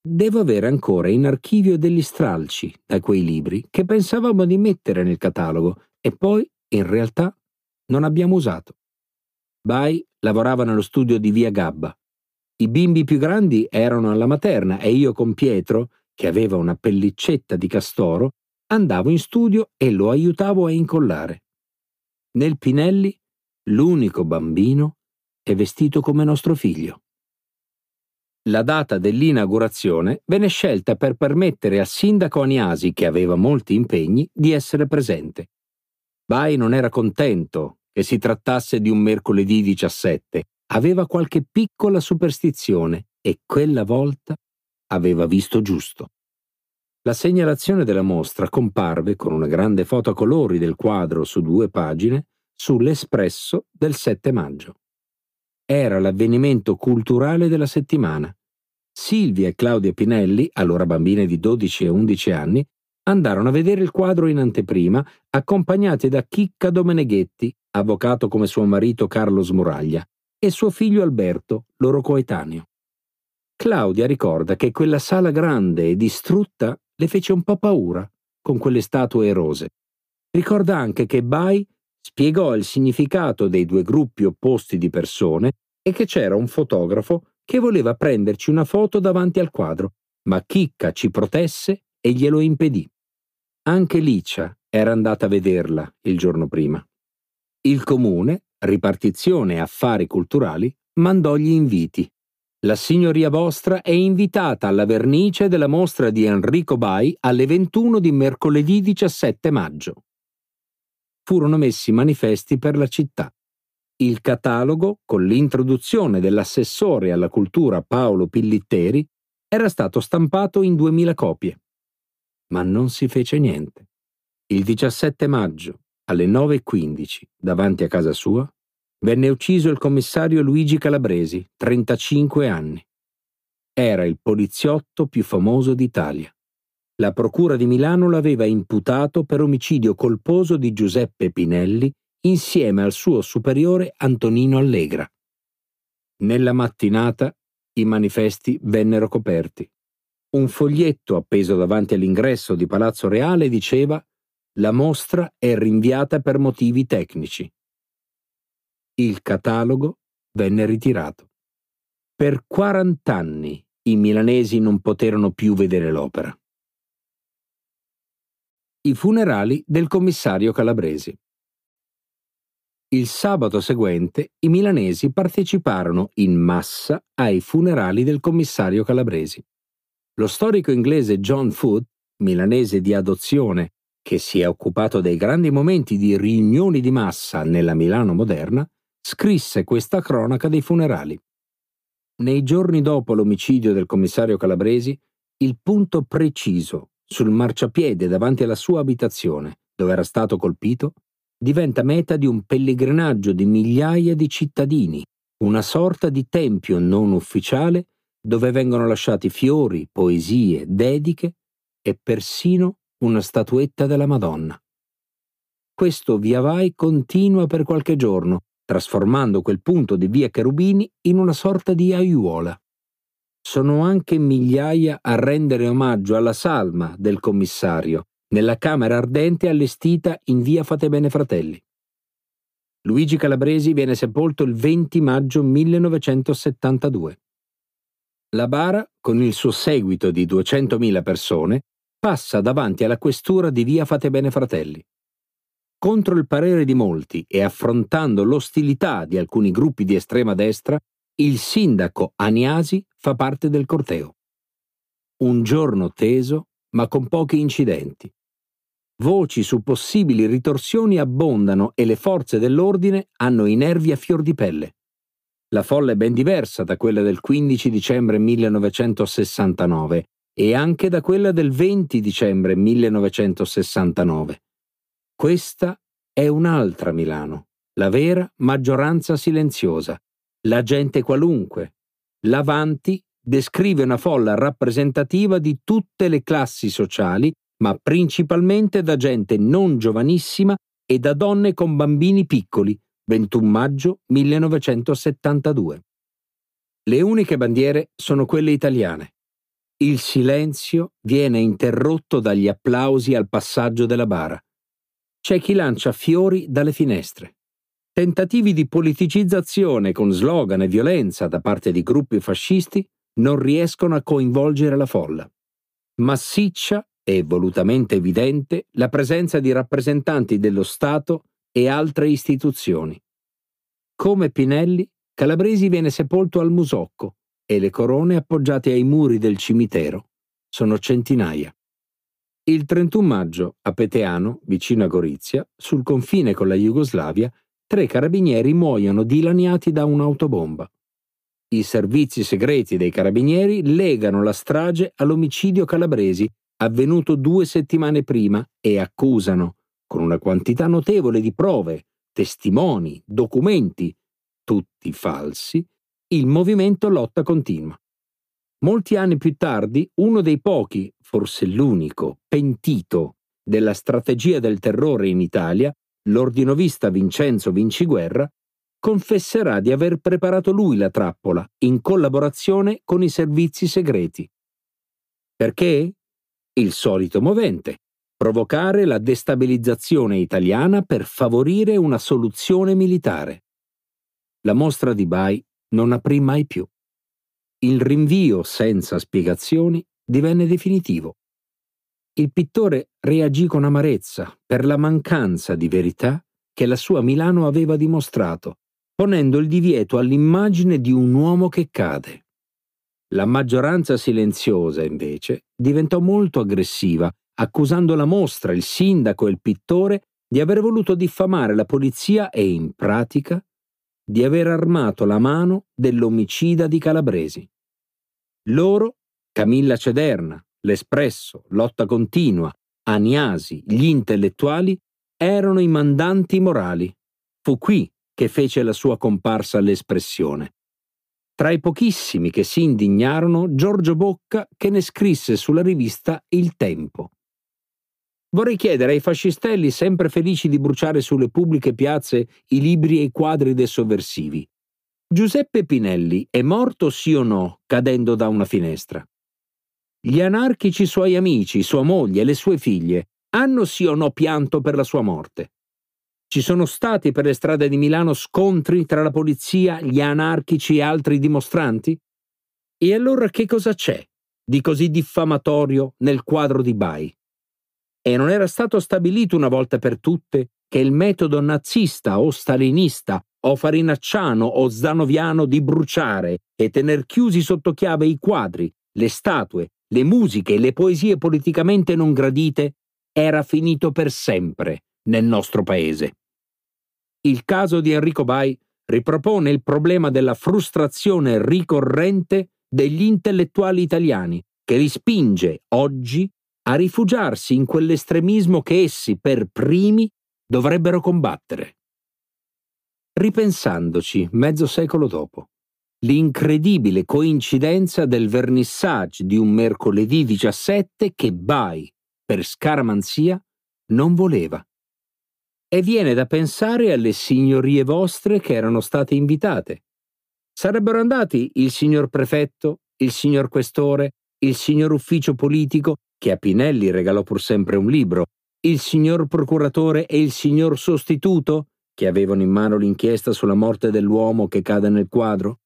Devo avere ancora in archivio degli stralci da quei libri che pensavamo di mettere nel catalogo e poi, in realtà, non abbiamo usato. Bai lavorava nello studio di Via Gabba. I bimbi più grandi erano alla materna e io con Pietro, che aveva una pellicetta di castoro, andavo in studio e lo aiutavo a incollare. Nel Pinelli, l'unico bambino è vestito come nostro figlio la data dell'inaugurazione venne scelta per permettere al sindaco Aniasi, che aveva molti impegni, di essere presente. Bai non era contento che si trattasse di un mercoledì 17, aveva qualche piccola superstizione e quella volta aveva visto giusto. La segnalazione della mostra comparve con una grande foto a colori del quadro su due pagine sull'Espresso del 7 maggio. Era l'avvenimento culturale della settimana Silvia e Claudia Pinelli, allora bambine di 12 e 11 anni, andarono a vedere il quadro in anteprima, accompagnate da Chicca Domeneghetti, avvocato come suo marito Carlo Smuraglia, e suo figlio Alberto, loro coetaneo. Claudia ricorda che quella sala grande e distrutta le fece un po' paura, con quelle statue erose. Ricorda anche che Bai spiegò il significato dei due gruppi opposti di persone e che c'era un fotografo che voleva prenderci una foto davanti al quadro, ma Chicca ci protesse e glielo impedì. Anche Licia era andata a vederla il giorno prima. Il comune, ripartizione affari culturali, mandò gli inviti. La signoria vostra è invitata alla vernice della mostra di Enrico Bai alle 21 di mercoledì 17 maggio. Furono messi manifesti per la città. Il catalogo, con l'introduzione dell'assessore alla cultura Paolo Pillitteri, era stato stampato in 2000 copie. Ma non si fece niente. Il 17 maggio, alle 9.15, davanti a casa sua, venne ucciso il commissario Luigi Calabresi, 35 anni. Era il poliziotto più famoso d'Italia. La Procura di Milano l'aveva imputato per omicidio colposo di Giuseppe Pinelli insieme al suo superiore Antonino Allegra. Nella mattinata i manifesti vennero coperti. Un foglietto appeso davanti all'ingresso di Palazzo Reale diceva La mostra è rinviata per motivi tecnici. Il catalogo venne ritirato. Per 40 anni i milanesi non poterono più vedere l'opera. I funerali del commissario Calabresi. Il sabato seguente i milanesi parteciparono in massa ai funerali del commissario Calabresi. Lo storico inglese John Foote, milanese di adozione, che si è occupato dei grandi momenti di riunioni di massa nella Milano moderna, scrisse questa cronaca dei funerali. Nei giorni dopo l'omicidio del commissario Calabresi, il punto preciso sul marciapiede davanti alla sua abitazione, dove era stato colpito, diventa meta di un pellegrinaggio di migliaia di cittadini, una sorta di tempio non ufficiale dove vengono lasciati fiori, poesie, dediche e persino una statuetta della Madonna. Questo via vai continua per qualche giorno, trasformando quel punto di via Cherubini in una sorta di aiuola. Sono anche migliaia a rendere omaggio alla salma del commissario nella camera ardente allestita in via Fatebene Fratelli. Luigi Calabresi viene sepolto il 20 maggio 1972. La bara, con il suo seguito di 200.000 persone, passa davanti alla questura di via Fatebene Fratelli. Contro il parere di molti e affrontando l'ostilità di alcuni gruppi di estrema destra, il sindaco Aniasi fa parte del corteo. Un giorno teso, ma con pochi incidenti. Voci su possibili ritorsioni abbondano e le forze dell'ordine hanno i nervi a fior di pelle. La folla è ben diversa da quella del 15 dicembre 1969 e anche da quella del 20 dicembre 1969. Questa è un'altra Milano, la vera maggioranza silenziosa, la gente qualunque. L'Avanti descrive una folla rappresentativa di tutte le classi sociali, ma principalmente da gente non giovanissima e da donne con bambini piccoli, 21 maggio 1972. Le uniche bandiere sono quelle italiane. Il silenzio viene interrotto dagli applausi al passaggio della bara c'è chi lancia fiori dalle finestre. Tentativi di politicizzazione con slogan e violenza da parte di gruppi fascisti non riescono a coinvolgere la folla. Massiccia e volutamente evidente la presenza di rappresentanti dello Stato e altre istituzioni. Come Pinelli, Calabresi viene sepolto al Musocco e le corone appoggiate ai muri del cimitero sono centinaia. Il 31 maggio, a Peteano, vicino a Gorizia, sul confine con la Jugoslavia, tre carabinieri muoiono dilaniati da un'autobomba. I servizi segreti dei carabinieri legano la strage all'omicidio calabresi, avvenuto due settimane prima, e accusano, con una quantità notevole di prove, testimoni, documenti, tutti falsi, il movimento Lotta Continua. Molti anni più tardi, uno dei pochi, forse l'unico, pentito della strategia del terrore in Italia, l'ordinovista Vincenzo Vinciguerra, confesserà di aver preparato lui la trappola in collaborazione con i servizi segreti. Perché? Il solito movente, provocare la destabilizzazione italiana per favorire una soluzione militare. La mostra di Bai non aprì mai più. Il rinvio senza spiegazioni divenne definitivo. Il pittore reagì con amarezza per la mancanza di verità che la sua Milano aveva dimostrato, ponendo il divieto all'immagine di un uomo che cade. La maggioranza silenziosa, invece, diventò molto aggressiva, accusando la mostra, il sindaco e il pittore di aver voluto diffamare la polizia e, in pratica, di aver armato la mano dell'omicida di Calabresi. Loro, Camilla Cederna, L'Espresso, Lotta Continua, Aniasi, gli intellettuali, erano i mandanti morali. Fu qui che fece la sua comparsa all'espressione. Tra i pochissimi che si indignarono, Giorgio Bocca che ne scrisse sulla rivista Il Tempo. Vorrei chiedere ai fascistelli sempre felici di bruciare sulle pubbliche piazze i libri e i quadri dei sovversivi. Giuseppe Pinelli è morto sì o no cadendo da una finestra? Gli anarchici suoi amici, sua moglie e le sue figlie hanno sì o no pianto per la sua morte? Ci sono stati per le strade di Milano scontri tra la polizia, gli anarchici e altri dimostranti? E allora che cosa c'è di così diffamatorio nel quadro di Bai? E non era stato stabilito una volta per tutte che il metodo nazista o stalinista o farinacciano o zdanoviano di bruciare e tener chiusi sotto chiave i quadri, le statue, le musiche e le poesie politicamente non gradite era finito per sempre nel nostro paese. Il caso di Enrico Bai ripropone il problema della frustrazione ricorrente degli intellettuali italiani, che li spinge oggi a rifugiarsi in quell'estremismo che essi per primi dovrebbero combattere. Ripensandoci mezzo secolo dopo, l'incredibile coincidenza del vernissage di un mercoledì 17 che Bai, per scaramanzia, non voleva. E viene da pensare alle signorie vostre che erano state invitate. Sarebbero andati il signor prefetto, il signor questore, il signor ufficio politico, che a Pinelli regalò pur sempre un libro, il signor procuratore e il signor sostituto, che avevano in mano l'inchiesta sulla morte dell'uomo che cade nel quadro?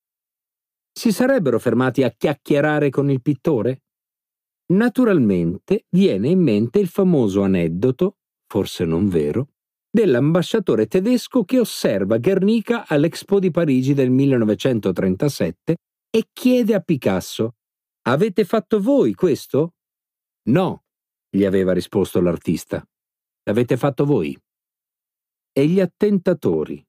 Si sarebbero fermati a chiacchierare con il pittore? Naturalmente viene in mente il famoso aneddoto, forse non vero, dell'ambasciatore tedesco che osserva Guernica all'Expo di Parigi del 1937 e chiede a Picasso Avete fatto voi questo? No, gli aveva risposto l'artista. L'avete fatto voi. E gli attentatori,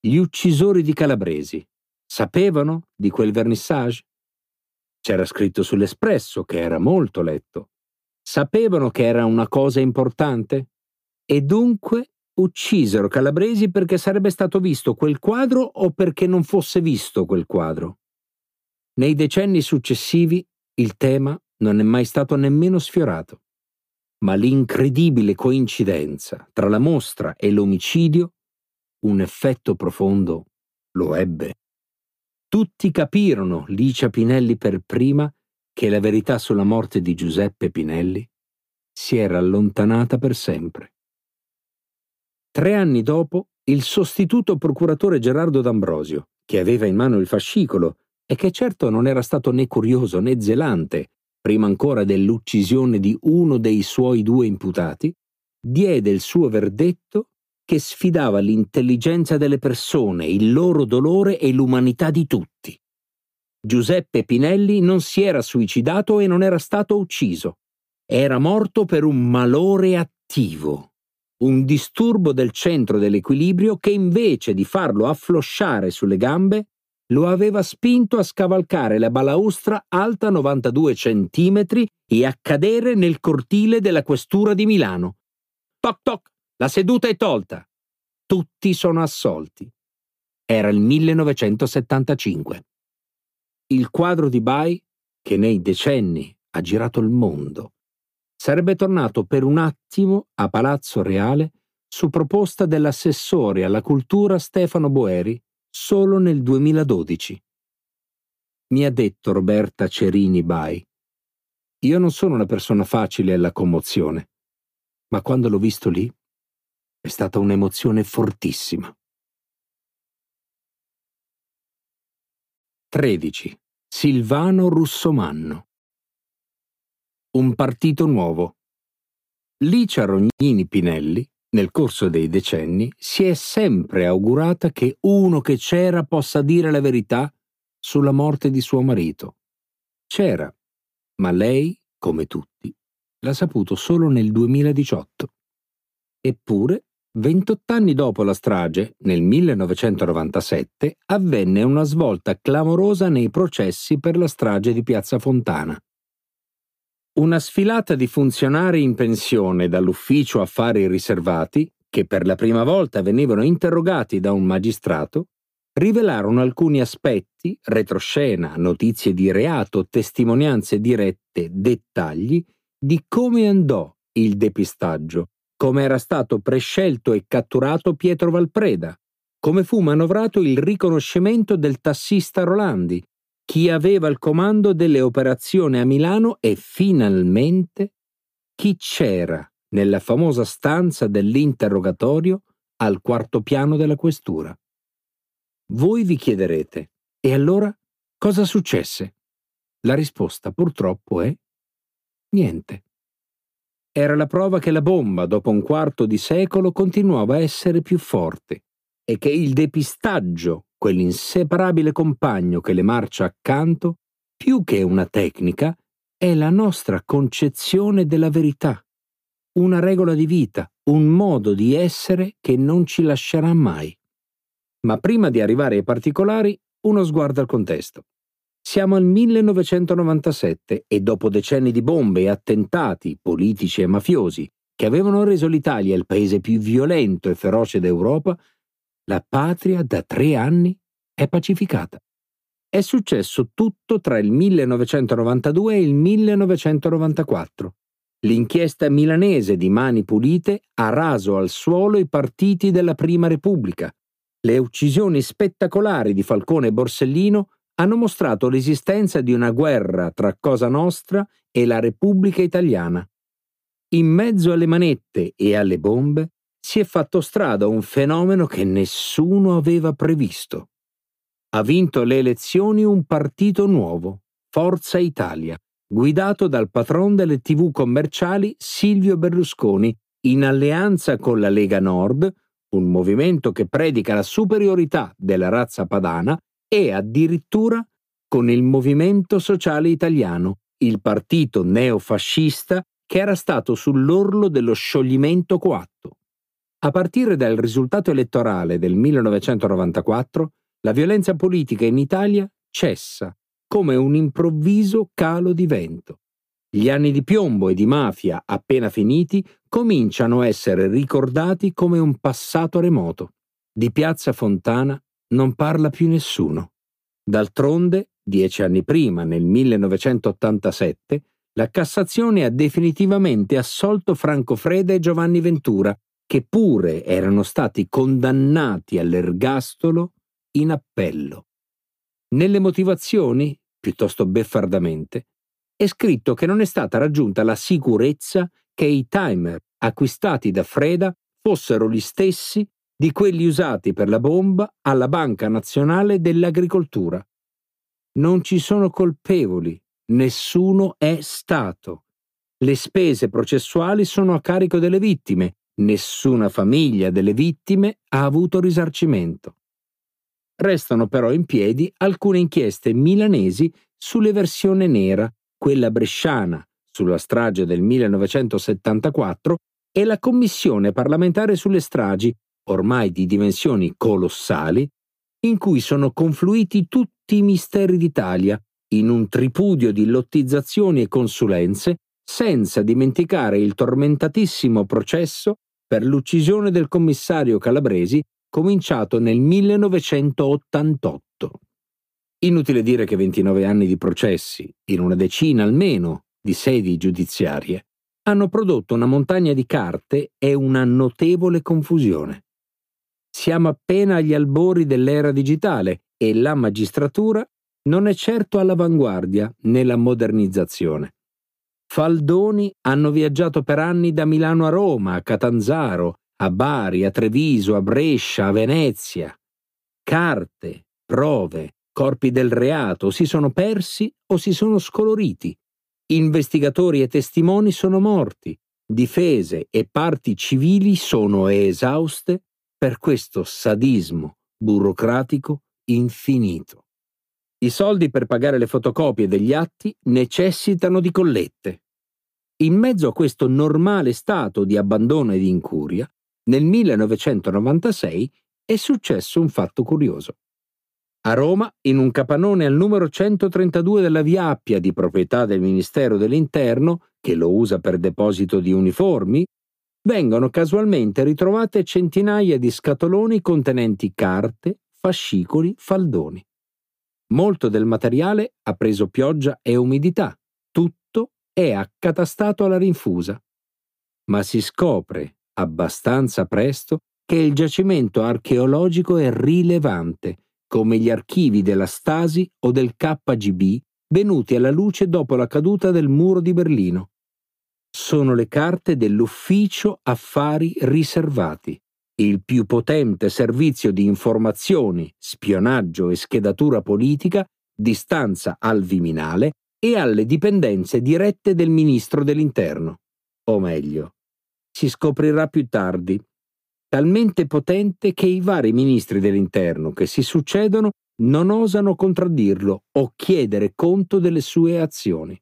gli uccisori di Calabresi, sapevano di quel vernissage? C'era scritto sull'espresso che era molto letto. Sapevano che era una cosa importante? E dunque uccisero Calabresi perché sarebbe stato visto quel quadro o perché non fosse visto quel quadro. Nei decenni successivi il tema non è mai stato nemmeno sfiorato, ma l'incredibile coincidenza tra la mostra e l'omicidio un effetto profondo lo ebbe. Tutti capirono, Licia Pinelli per prima, che la verità sulla morte di Giuseppe Pinelli si era allontanata per sempre. Tre anni dopo, il sostituto procuratore Gerardo D'Ambrosio, che aveva in mano il fascicolo e che certo non era stato né curioso né zelante, prima ancora dell'uccisione di uno dei suoi due imputati, diede il suo verdetto che sfidava l'intelligenza delle persone, il loro dolore e l'umanità di tutti. Giuseppe Pinelli non si era suicidato e non era stato ucciso. Era morto per un malore attivo, un disturbo del centro dell'equilibrio che invece di farlo afflosciare sulle gambe lo aveva spinto a scavalcare la balaustra alta 92 centimetri e a cadere nel cortile della questura di Milano. Toc toc, la seduta è tolta. Tutti sono assolti. Era il 1975. Il quadro di Bai, che nei decenni ha girato il mondo, sarebbe tornato per un attimo a Palazzo Reale su proposta dell'assessore alla cultura Stefano Boeri solo nel 2012. Mi ha detto Roberta Cerini Bai. Io non sono una persona facile alla commozione, ma quando l'ho visto lì è stata un'emozione fortissima. 13. Silvano Russomanno. Un partito nuovo. Licia Rognini Pinelli nel corso dei decenni si è sempre augurata che uno che c'era possa dire la verità sulla morte di suo marito. C'era, ma lei, come tutti, l'ha saputo solo nel 2018. Eppure, 28 anni dopo la strage, nel 1997, avvenne una svolta clamorosa nei processi per la strage di Piazza Fontana. Una sfilata di funzionari in pensione dall'ufficio affari riservati, che per la prima volta venivano interrogati da un magistrato, rivelarono alcuni aspetti, retroscena, notizie di reato, testimonianze dirette, dettagli di come andò il depistaggio, come era stato prescelto e catturato Pietro Valpreda, come fu manovrato il riconoscimento del tassista Rolandi, chi aveva il comando delle operazioni a Milano e finalmente chi c'era nella famosa stanza dell'interrogatorio al quarto piano della questura. Voi vi chiederete, e allora cosa successe? La risposta purtroppo è niente. Era la prova che la bomba, dopo un quarto di secolo, continuava a essere più forte e che il depistaggio quell'inseparabile compagno che le marcia accanto, più che una tecnica, è la nostra concezione della verità, una regola di vita, un modo di essere che non ci lascerà mai. Ma prima di arrivare ai particolari, uno sguardo al contesto. Siamo al 1997 e dopo decenni di bombe e attentati politici e mafiosi che avevano reso l'Italia il paese più violento e feroce d'Europa, la patria da tre anni è pacificata. È successo tutto tra il 1992 e il 1994. L'inchiesta milanese di Mani Pulite ha raso al suolo i partiti della Prima Repubblica. Le uccisioni spettacolari di Falcone e Borsellino hanno mostrato l'esistenza di una guerra tra Cosa Nostra e la Repubblica Italiana. In mezzo alle manette e alle bombe si è fatto strada un fenomeno che nessuno aveva previsto. Ha vinto le elezioni un partito nuovo, Forza Italia, guidato dal patron delle tv commerciali Silvio Berlusconi, in alleanza con la Lega Nord, un movimento che predica la superiorità della razza padana, e addirittura con il Movimento Sociale Italiano, il partito neofascista che era stato sull'orlo dello scioglimento coatto. A partire dal risultato elettorale del 1994, la violenza politica in Italia cessa come un improvviso calo di vento. Gli anni di piombo e di mafia appena finiti cominciano a essere ricordati come un passato remoto. Di Piazza Fontana non parla più nessuno. D'altronde, dieci anni prima, nel 1987, la Cassazione ha definitivamente assolto Franco Freda e Giovanni Ventura, che pure erano stati condannati all'ergastolo in appello. Nelle motivazioni, piuttosto beffardamente, è scritto che non è stata raggiunta la sicurezza che i timer acquistati da Freda fossero gli stessi di quelli usati per la bomba alla Banca Nazionale dell'Agricoltura. Non ci sono colpevoli, nessuno è stato. Le spese processuali sono a carico delle vittime, nessuna famiglia delle vittime ha avuto risarcimento. Restano però in piedi alcune inchieste milanesi sulle versione nera, quella bresciana sulla strage del 1974 e la commissione parlamentare sulle stragi, ormai di dimensioni colossali, in cui sono confluiti tutti i misteri d'Italia, in un tripudio di lottizzazioni e consulenze, senza dimenticare il tormentatissimo processo per l'uccisione del commissario Calabresi cominciato nel 1988. Inutile dire che 29 anni di processi, in una decina almeno di sedi giudiziarie, hanno prodotto una montagna di carte e una notevole confusione. Siamo appena agli albori dell'era digitale e la magistratura non è certo all'avanguardia nella modernizzazione. Faldoni hanno viaggiato per anni da Milano a Roma, a Catanzaro, a Bari, a Treviso, a Brescia, a Venezia. Carte, prove, corpi del reato si sono persi o si sono scoloriti. Investigatori e testimoni sono morti. Difese e parti civili sono esauste per questo sadismo burocratico infinito. I soldi per pagare le fotocopie degli atti necessitano di collette. In mezzo a questo normale stato di abbandono e di incuria, nel 1996 è successo un fatto curioso. A Roma, in un capannone al numero 132 della Via Appia di proprietà del Ministero dell'Interno, che lo usa per deposito di uniformi, vengono casualmente ritrovate centinaia di scatoloni contenenti carte, fascicoli, faldoni. Molto del materiale ha preso pioggia e umidità, tutto è accatastato alla rinfusa. Ma si scopre, abbastanza presto, che il giacimento archeologico è rilevante, come gli archivi della Stasi o del KGB venuti alla luce dopo la caduta del muro di Berlino. Sono le carte dell'Ufficio Affari Riservati, il più potente servizio di informazioni, spionaggio e schedatura politica di stanza al Viminale e alle dipendenze dirette del ministro dell'Interno. O meglio, si scoprirà più tardi, talmente potente che i vari ministri dell'Interno che si succedono non osano contraddirlo o chiedere conto delle sue azioni.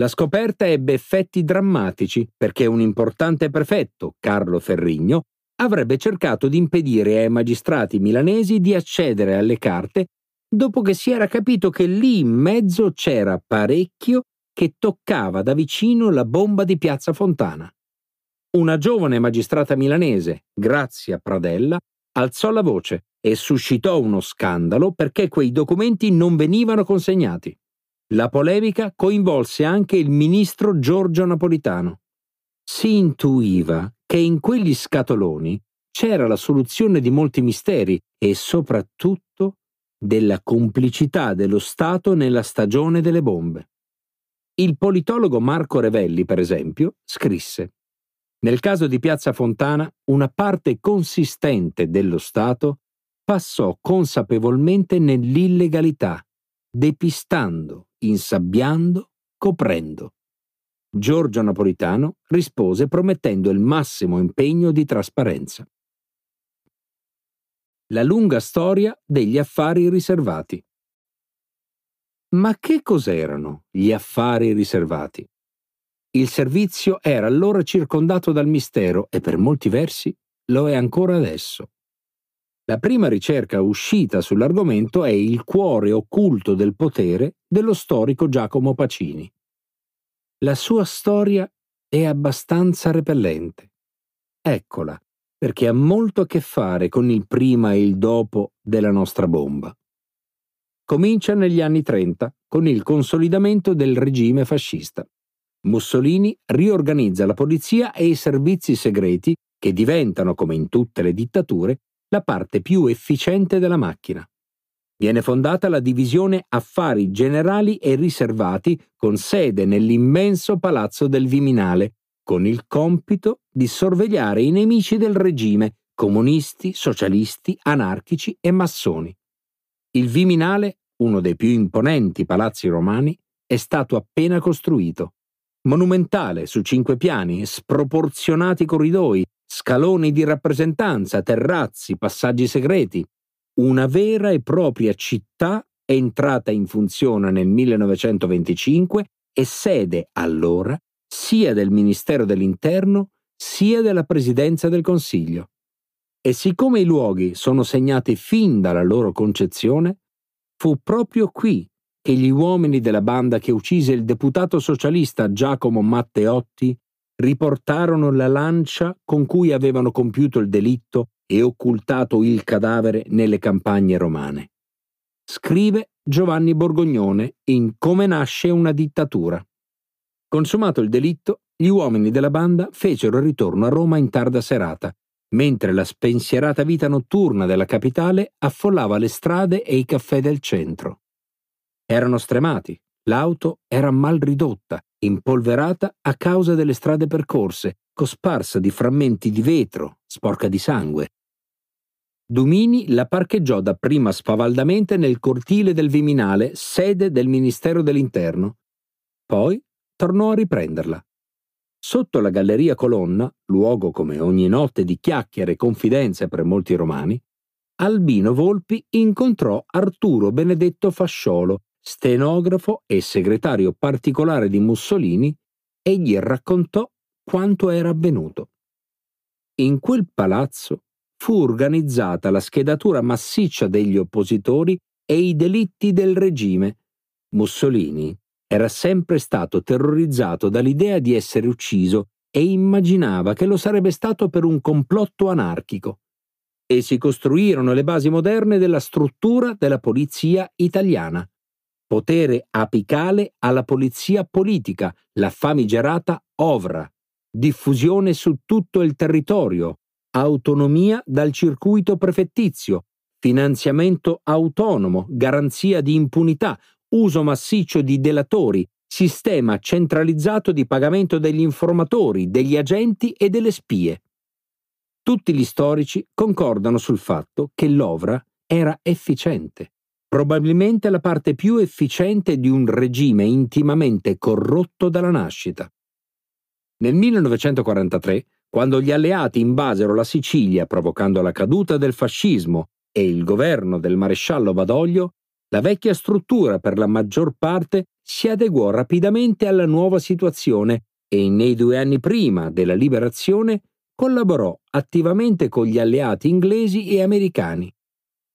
La scoperta ebbe effetti drammatici perché un importante prefetto, Carlo Ferrigno, avrebbe cercato di impedire ai magistrati milanesi di accedere alle carte dopo che si era capito che lì in mezzo c'era parecchio che toccava da vicino la bomba di Piazza Fontana. Una giovane magistrata milanese, Grazia Pradella, alzò la voce e suscitò uno scandalo perché quei documenti non venivano consegnati. La polemica coinvolse anche il ministro Giorgio Napolitano. Si intuiva che in quegli scatoloni c'era la soluzione di molti misteri e soprattutto della complicità dello Stato nella stagione delle bombe. Il politologo Marco Revelli, per esempio, scrisse Nel caso di Piazza Fontana, una parte consistente dello Stato passò consapevolmente nell'illegalità, depistando, insabbiando, coprendo. Giorgio Napolitano rispose promettendo il massimo impegno di trasparenza. La lunga storia degli affari riservati. Ma che cos'erano gli affari riservati? Il servizio era allora circondato dal mistero e per molti versi lo è ancora adesso. La prima ricerca uscita sull'argomento è il cuore occulto del potere dello storico Giacomo Pacini. La sua storia è abbastanza repellente. Eccola, perché ha molto a che fare con il prima e il dopo della nostra bomba. Comincia negli anni 30 con il consolidamento del regime fascista. Mussolini riorganizza la polizia e i servizi segreti che diventano, come in tutte le dittature, la parte più efficiente della macchina. Viene fondata la divisione Affari Generali e Riservati con sede nell'immenso palazzo del Viminale, con il compito di sorvegliare i nemici del regime, comunisti, socialisti, anarchici e massoni. Il Viminale, uno dei più imponenti palazzi romani, è stato appena costruito. Monumentale su cinque piani, sproporzionati corridoi, scaloni di rappresentanza, terrazzi, passaggi segreti, una vera e propria città entrata in funzione nel 1925 e sede allora sia del Ministero dell'Interno sia della Presidenza del Consiglio. E siccome i luoghi sono segnati fin dalla loro concezione, fu proprio qui che gli uomini della banda che uccise il deputato socialista Giacomo Matteotti riportarono la lancia con cui avevano compiuto il delitto e occultato il cadavere nelle campagne romane. Scrive Giovanni Borgognone in Come nasce una dittatura. Consumato il delitto, gli uomini della banda fecero ritorno a Roma in tarda serata, mentre la spensierata vita notturna della capitale affollava le strade e i caffè del centro. Erano stremati, l'auto era mal ridotta, impolverata a causa delle strade percorse, cosparsa di frammenti di vetro, sporca di sangue, Dumini la parcheggiò dapprima spavaldamente nel cortile del Viminale, sede del Ministero dell'Interno. Poi tornò a riprenderla. Sotto la Galleria Colonna, luogo come ogni notte di chiacchiere e confidenze per molti romani, Albino Volpi incontrò Arturo Benedetto Fasciolo, stenografo e segretario particolare di Mussolini, e gli raccontò quanto era avvenuto. In quel palazzo fu organizzata la schedatura massiccia degli oppositori e i delitti del regime. Mussolini era sempre stato terrorizzato dall'idea di essere ucciso e immaginava che lo sarebbe stato per un complotto anarchico. E si costruirono le basi moderne della struttura della polizia italiana. Potere apicale alla polizia politica, la famigerata OVRA, diffusione su tutto il territorio, autonomia dal circuito prefettizio, finanziamento autonomo, garanzia di impunità, uso massiccio di delatori, sistema centralizzato di pagamento degli informatori, degli agenti e delle spie. Tutti gli storici concordano sul fatto che l'OVRA era efficiente, probabilmente la parte più efficiente di un regime intimamente corrotto dalla nascita. Nel 1943 quando gli alleati invasero la Sicilia provocando la caduta del fascismo e il governo del maresciallo Badoglio, la vecchia struttura per la maggior parte si adeguò rapidamente alla nuova situazione e nei due anni prima della liberazione collaborò attivamente con gli alleati inglesi e americani.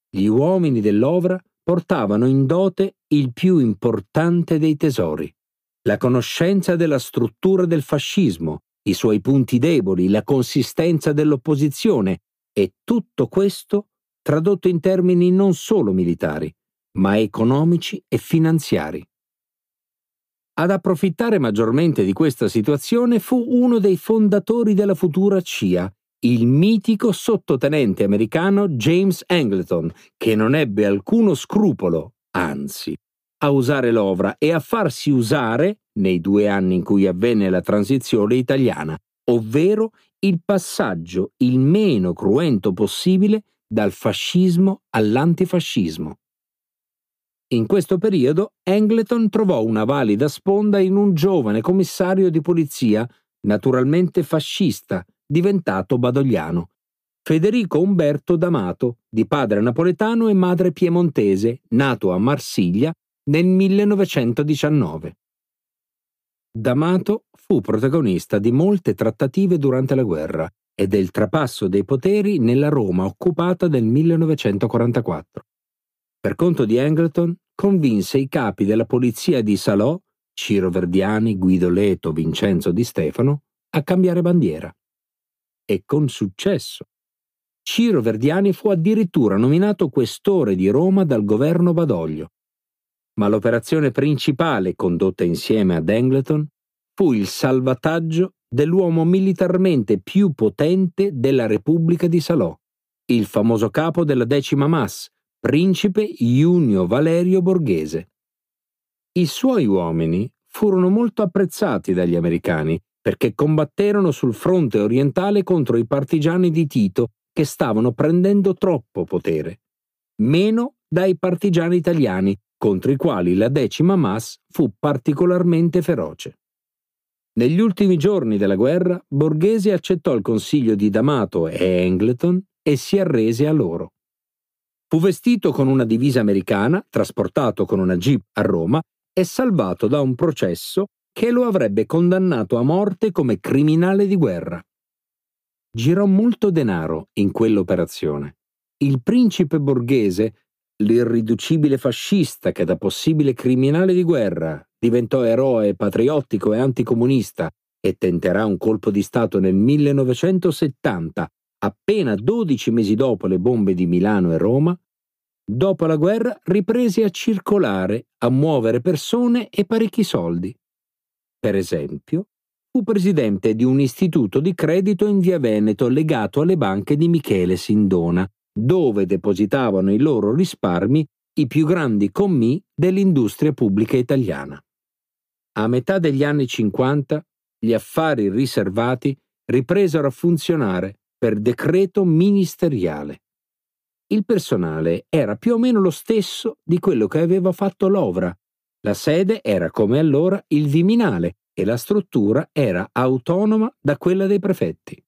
Gli uomini dell'Ovra portavano in dote il più importante dei tesori, la conoscenza della struttura del fascismo, i suoi punti deboli, la consistenza dell'opposizione e tutto questo tradotto in termini non solo militari, ma economici e finanziari. Ad approfittare maggiormente di questa situazione fu uno dei fondatori della futura CIA, il mitico sottotenente americano James Angleton, che non ebbe alcuno scrupolo, anzi, a usare l'ovra e a farsi usare, nei due anni in cui avvenne la transizione italiana, ovvero il passaggio il meno cruento possibile dal fascismo all'antifascismo. In questo periodo Angleton trovò una valida sponda in un giovane commissario di polizia, naturalmente fascista, diventato badogliano, Federico Umberto D'Amato, di padre napoletano e madre piemontese, nato a Marsiglia nel 1919. D'Amato fu protagonista di molte trattative durante la guerra e del trapasso dei poteri nella Roma occupata del 1944. Per conto di Angleton, convinse i capi della polizia di Salò, Ciro Verdiani, Guido Leto, Vincenzo Di Stefano, a cambiare bandiera. E con successo. Ciro Verdiani fu addirittura nominato questore di Roma dal governo Badoglio. Ma l'operazione principale condotta insieme ad Angleton fu il salvataggio dell'uomo militarmente più potente della Repubblica di Salò, il famoso capo della decima Mass, principe Iunio Valerio Borghese. I suoi uomini furono molto apprezzati dagli americani perché combatterono sul fronte orientale contro i partigiani di Tito che stavano prendendo troppo potere, meno dai partigiani italiani contro i quali la decima Mass fu particolarmente feroce. Negli ultimi giorni della guerra, Borghese accettò il consiglio di D'Amato e Angleton e si arrese a loro. Fu vestito con una divisa americana, trasportato con una jeep a Roma e salvato da un processo che lo avrebbe condannato a morte come criminale di guerra. Girò molto denaro in quell'operazione. Il principe borghese, l'irriducibile fascista che da possibile criminale di guerra diventò eroe patriottico e anticomunista e tenterà un colpo di Stato nel 1970 appena 12 mesi dopo le bombe di Milano e Roma, dopo la guerra riprese a circolare, a muovere persone e parecchi soldi. Per esempio, fu presidente di un istituto di credito in via Veneto legato alle banche di Michele Sindona, dove depositavano i loro risparmi i più grandi commi dell'industria pubblica italiana. A metà degli anni 50 gli affari riservati ripresero a funzionare per decreto ministeriale. Il personale era più o meno lo stesso di quello che aveva fatto l'Ovra. La sede era come allora il Viminale e la struttura era autonoma da quella dei prefetti.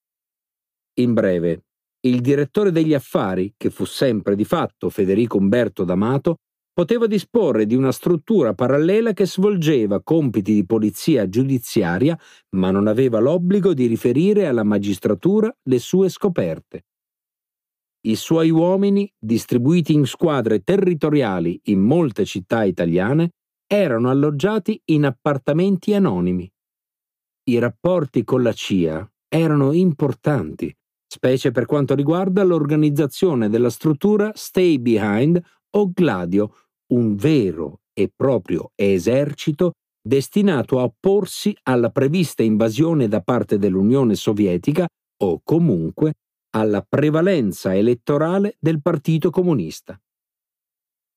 In breve, il direttore degli affari, che fu sempre di fatto Federico Umberto D'Amato, poteva disporre di una struttura parallela che svolgeva compiti di polizia giudiziaria, ma non aveva l'obbligo di riferire alla magistratura le sue scoperte. I suoi uomini, distribuiti in squadre territoriali in molte città italiane, erano alloggiati in appartamenti anonimi. I rapporti con la CIA erano importanti, specie per quanto riguarda l'organizzazione della struttura Stay Behind o Gladio, un vero e proprio esercito destinato a opporsi alla prevista invasione da parte dell'Unione Sovietica o comunque alla prevalenza elettorale del Partito Comunista.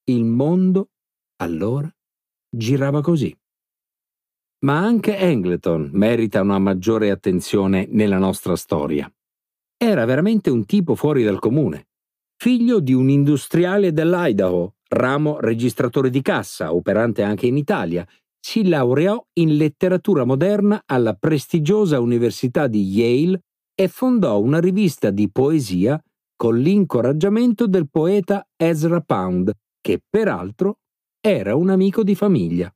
Il mondo, allora, girava così. Ma anche Angleton merita una maggiore attenzione nella nostra storia. Era veramente un tipo fuori dal comune, figlio di un industriale dell'Idaho ramo registratore di cassa, operante anche in Italia, si laureò in letteratura moderna alla prestigiosa Università di Yale e fondò una rivista di poesia con l'incoraggiamento del poeta Ezra Pound, che peraltro era un amico di famiglia.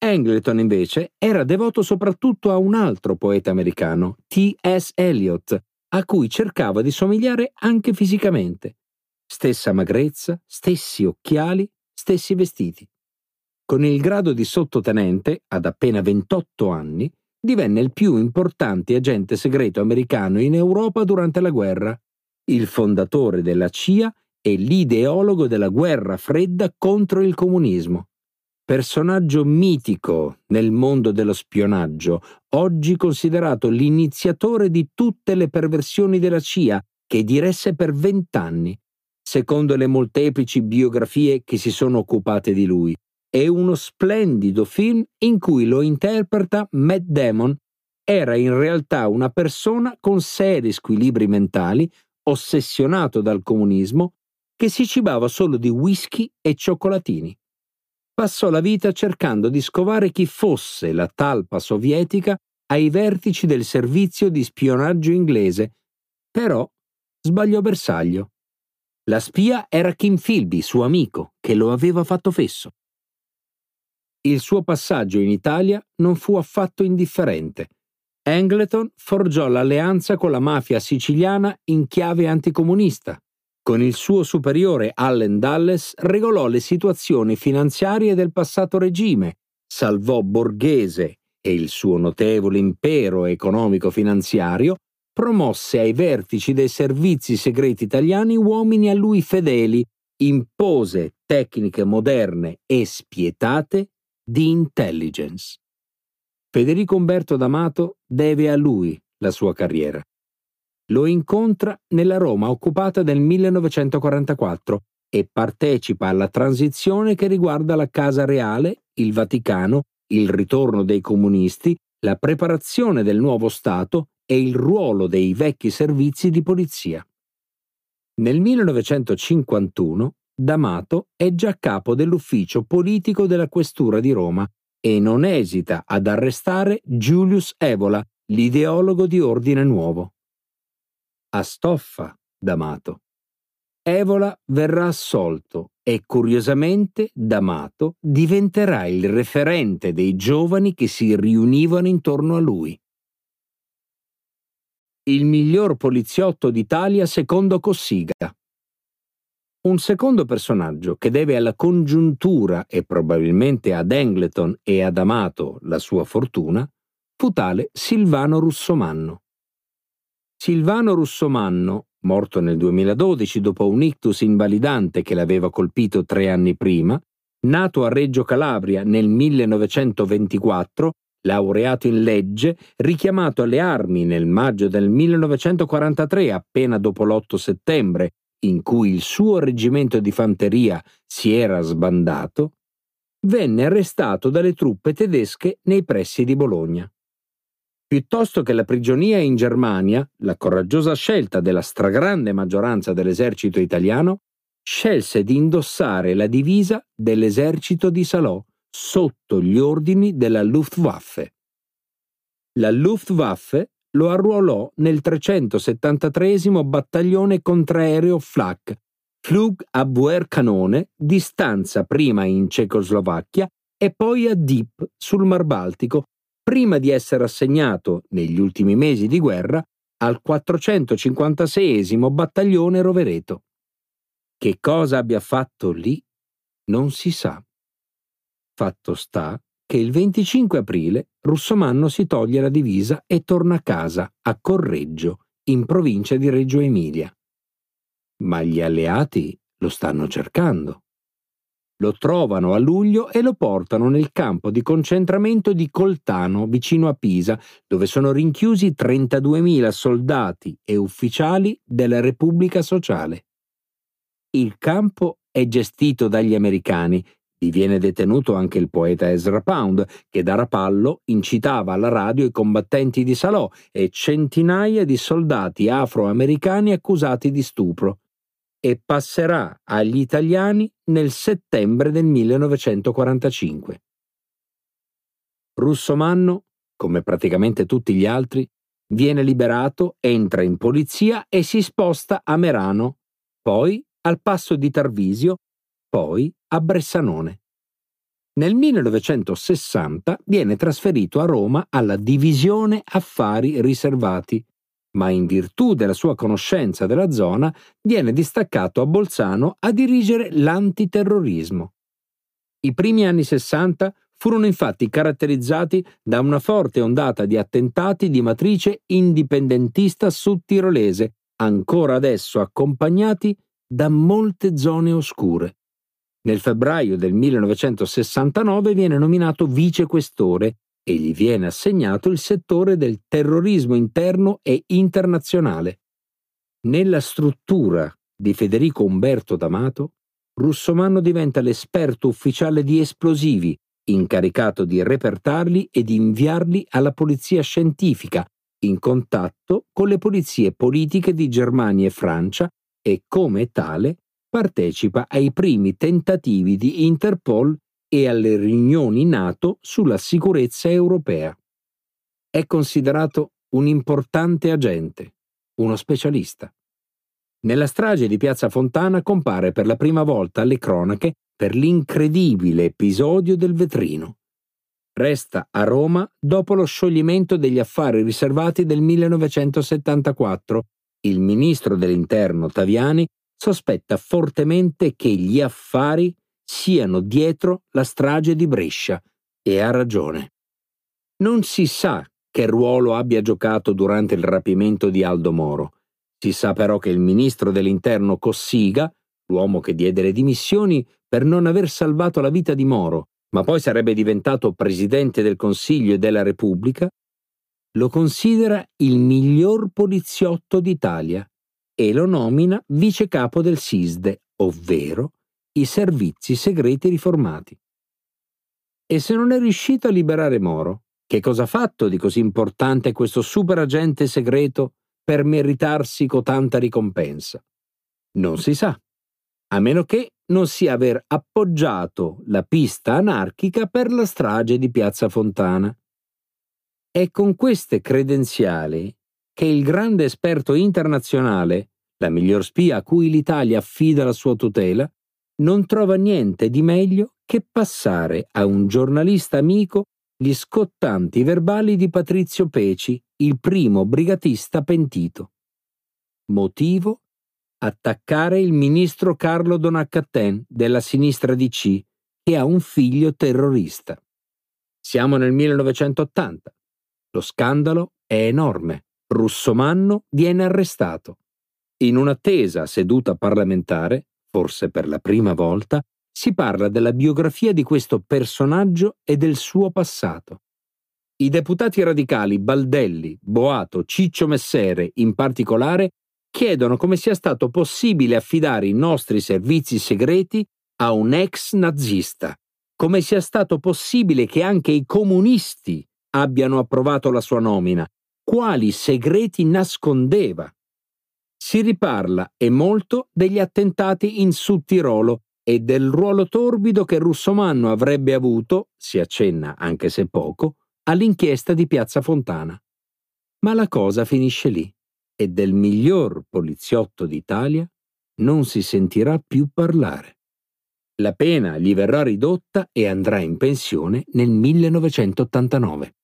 Angleton invece era devoto soprattutto a un altro poeta americano, T.S. Eliot, a cui cercava di somigliare anche fisicamente, Stessa magrezza, stessi occhiali, stessi vestiti. Con il grado di sottotenente, ad appena 28 anni, divenne il più importante agente segreto americano in Europa durante la guerra, il fondatore della CIA e l'ideologo della guerra fredda contro il comunismo. Personaggio mitico nel mondo dello spionaggio, oggi considerato l'iniziatore di tutte le perversioni della CIA, che diresse per vent'anni, secondo le molteplici biografie che si sono occupate di lui. È uno splendido film in cui lo interpreta Matt Damon. Era in realtà una persona con seri squilibri mentali, ossessionato dal comunismo, che si cibava solo di whisky e cioccolatini passò la vita cercando di scovare chi fosse la talpa sovietica ai vertici del servizio di spionaggio inglese, però sbagliò bersaglio. La spia era Kim Philby, suo amico, che lo aveva fatto fesso. Il suo passaggio in Italia non fu affatto indifferente. Angleton forgiò l'alleanza con la mafia siciliana in chiave anticomunista con il suo superiore Allen Dulles regolò le situazioni finanziarie del passato regime, salvò Borghese e il suo notevole impero economico-finanziario, promosse ai vertici dei servizi segreti italiani uomini a lui fedeli, impose tecniche moderne e spietate di intelligence. Federico Umberto D'Amato deve a lui la sua carriera lo incontra nella Roma occupata del 1944 e partecipa alla transizione che riguarda la Casa Reale, il Vaticano, il ritorno dei comunisti, la preparazione del nuovo Stato e il ruolo dei vecchi servizi di polizia. Nel 1951 D'Amato è già capo dell'ufficio politico della Questura di Roma e non esita ad arrestare Julius Evola, l'ideologo di Ordine Nuovo a stoffa D'Amato. Evola verrà assolto e curiosamente D'Amato diventerà il referente dei giovani che si riunivano intorno a lui. Il miglior poliziotto d'Italia secondo Cossiga. Un secondo personaggio che deve alla congiuntura e probabilmente ad Engleton e ad Amato la sua fortuna fu tale Silvano Russomanno. Silvano Russomanno, morto nel 2012 dopo un ictus invalidante che l'aveva colpito tre anni prima, nato a Reggio Calabria nel 1924, laureato in legge, richiamato alle armi nel maggio del 1943, appena dopo l'8 settembre, in cui il suo reggimento di fanteria si era sbandato, venne arrestato dalle truppe tedesche nei pressi di Bologna. Piuttosto che la prigionia in Germania, la coraggiosa scelta della stragrande maggioranza dell'esercito italiano scelse di indossare la divisa dell'esercito di Salò sotto gli ordini della Luftwaffe. La Luftwaffe lo arruolò nel 373 battaglione contraereo Flak, Flugabwehrkanone, di stanza prima in Cecoslovacchia e poi a Dieppe sul Mar Baltico prima di essere assegnato, negli ultimi mesi di guerra, al 456 battaglione Rovereto. Che cosa abbia fatto lì non si sa. Fatto sta che il 25 aprile Russomanno si toglie la divisa e torna a casa, a Correggio, in provincia di Reggio Emilia. Ma gli alleati lo stanno cercando. Lo trovano a luglio e lo portano nel campo di concentramento di Coltano, vicino a Pisa, dove sono rinchiusi 32.000 soldati e ufficiali della Repubblica Sociale. Il campo è gestito dagli americani. Vi viene detenuto anche il poeta Ezra Pound, che da rapallo incitava alla radio i combattenti di Salò e centinaia di soldati afroamericani accusati di stupro e passerà agli italiani nel settembre del 1945. Russomanno, come praticamente tutti gli altri, viene liberato, entra in polizia e si sposta a Merano, poi al passo di Tarvisio, poi a Bressanone. Nel 1960 viene trasferito a Roma alla Divisione Affari Riservati, ma in virtù della sua conoscenza della zona viene distaccato a Bolzano a dirigere l'antiterrorismo. I primi anni 60 furono infatti caratterizzati da una forte ondata di attentati di matrice indipendentista sudtirolese, ancora adesso accompagnati da molte zone oscure. Nel febbraio del 1969 viene nominato vicequestore e gli viene assegnato il settore del terrorismo interno e internazionale. Nella struttura di Federico Umberto D'Amato, Russomanno diventa l'esperto ufficiale di esplosivi, incaricato di repertarli e di inviarli alla polizia scientifica, in contatto con le polizie politiche di Germania e Francia e come tale partecipa ai primi tentativi di Interpol e alle riunioni NATO sulla sicurezza europea. È considerato un importante agente, uno specialista. Nella strage di Piazza Fontana compare per la prima volta alle cronache per l'incredibile episodio del vetrino. Resta a Roma dopo lo scioglimento degli affari riservati del 1974. Il ministro dell'Interno Taviani sospetta fortemente che gli affari siano dietro la strage di Brescia e ha ragione. Non si sa che ruolo abbia giocato durante il rapimento di Aldo Moro. Si sa però che il ministro dell'Interno Cossiga, l'uomo che diede le dimissioni per non aver salvato la vita di Moro, ma poi sarebbe diventato presidente del Consiglio e della Repubblica, lo considera il miglior poliziotto d'Italia e lo nomina vice capo del SISDE, ovvero i servizi segreti riformati. E se non è riuscito a liberare Moro, che cosa ha fatto di così importante questo superagente segreto per meritarsi cotanta ricompensa? Non si sa, a meno che non sia aver appoggiato la pista anarchica per la strage di Piazza Fontana. È con queste credenziali che il grande esperto internazionale, la miglior spia a cui l'Italia affida la sua tutela, non trova niente di meglio che passare a un giornalista amico gli scottanti verbali di Patrizio Peci, il primo brigatista pentito. Motivo? Attaccare il ministro Carlo Donaccatten della sinistra DC, che ha un figlio terrorista. Siamo nel 1980. Lo scandalo è enorme. Russomanno viene arrestato. In un'attesa seduta parlamentare, forse per la prima volta, si parla della biografia di questo personaggio e del suo passato. I deputati radicali Baldelli, Boato, Ciccio Messere in particolare chiedono come sia stato possibile affidare i nostri servizi segreti a un ex nazista, come sia stato possibile che anche i comunisti abbiano approvato la sua nomina, quali segreti nascondeva. Si riparla e molto degli attentati in Sud Tirolo e del ruolo torbido che Russomanno avrebbe avuto, si accenna anche se poco, all'inchiesta di Piazza Fontana. Ma la cosa finisce lì e del miglior poliziotto d'Italia non si sentirà più parlare. La pena gli verrà ridotta e andrà in pensione nel 1989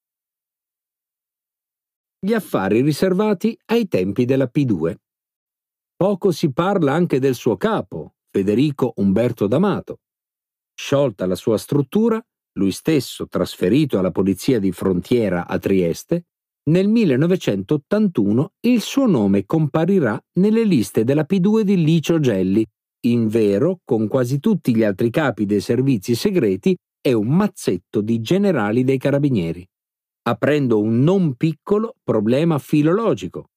gli affari riservati ai tempi della P2. Poco si parla anche del suo capo, Federico Umberto D'Amato. Sciolta la sua struttura, lui stesso trasferito alla polizia di frontiera a Trieste, nel 1981 il suo nome comparirà nelle liste della P2 di Licio Gelli, in vero con quasi tutti gli altri capi dei servizi segreti e un mazzetto di generali dei carabinieri aprendo un non piccolo problema filologico.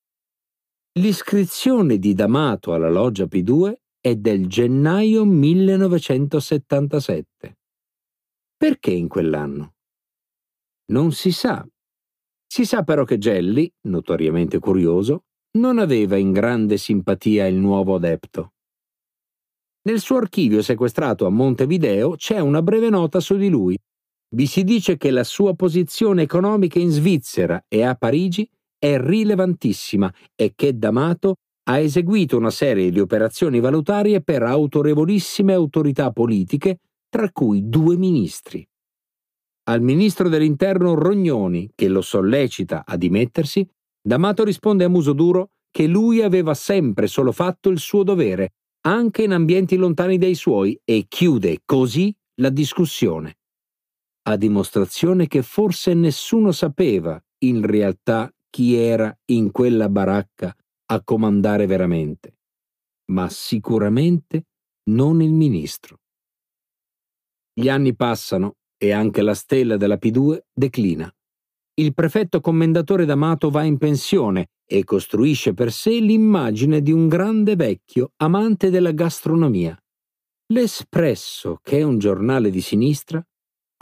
L'iscrizione di D'Amato alla loggia P2 è del gennaio 1977. Perché in quell'anno? Non si sa. Si sa però che Gelli, notoriamente curioso, non aveva in grande simpatia il nuovo adepto. Nel suo archivio sequestrato a Montevideo c'è una breve nota su di lui, vi si dice che la sua posizione economica in Svizzera e a Parigi è rilevantissima e che D'Amato ha eseguito una serie di operazioni valutarie per autorevolissime autorità politiche, tra cui due ministri. Al ministro dell'Interno Rognoni, che lo sollecita a dimettersi, D'Amato risponde a muso duro che lui aveva sempre solo fatto il suo dovere, anche in ambienti lontani dai suoi, e chiude così la discussione a dimostrazione che forse nessuno sapeva in realtà chi era in quella baracca a comandare veramente, ma sicuramente non il ministro. Gli anni passano e anche la stella della P2 declina. Il prefetto commendatore d'Amato va in pensione e costruisce per sé l'immagine di un grande vecchio amante della gastronomia. L'Espresso, che è un giornale di sinistra,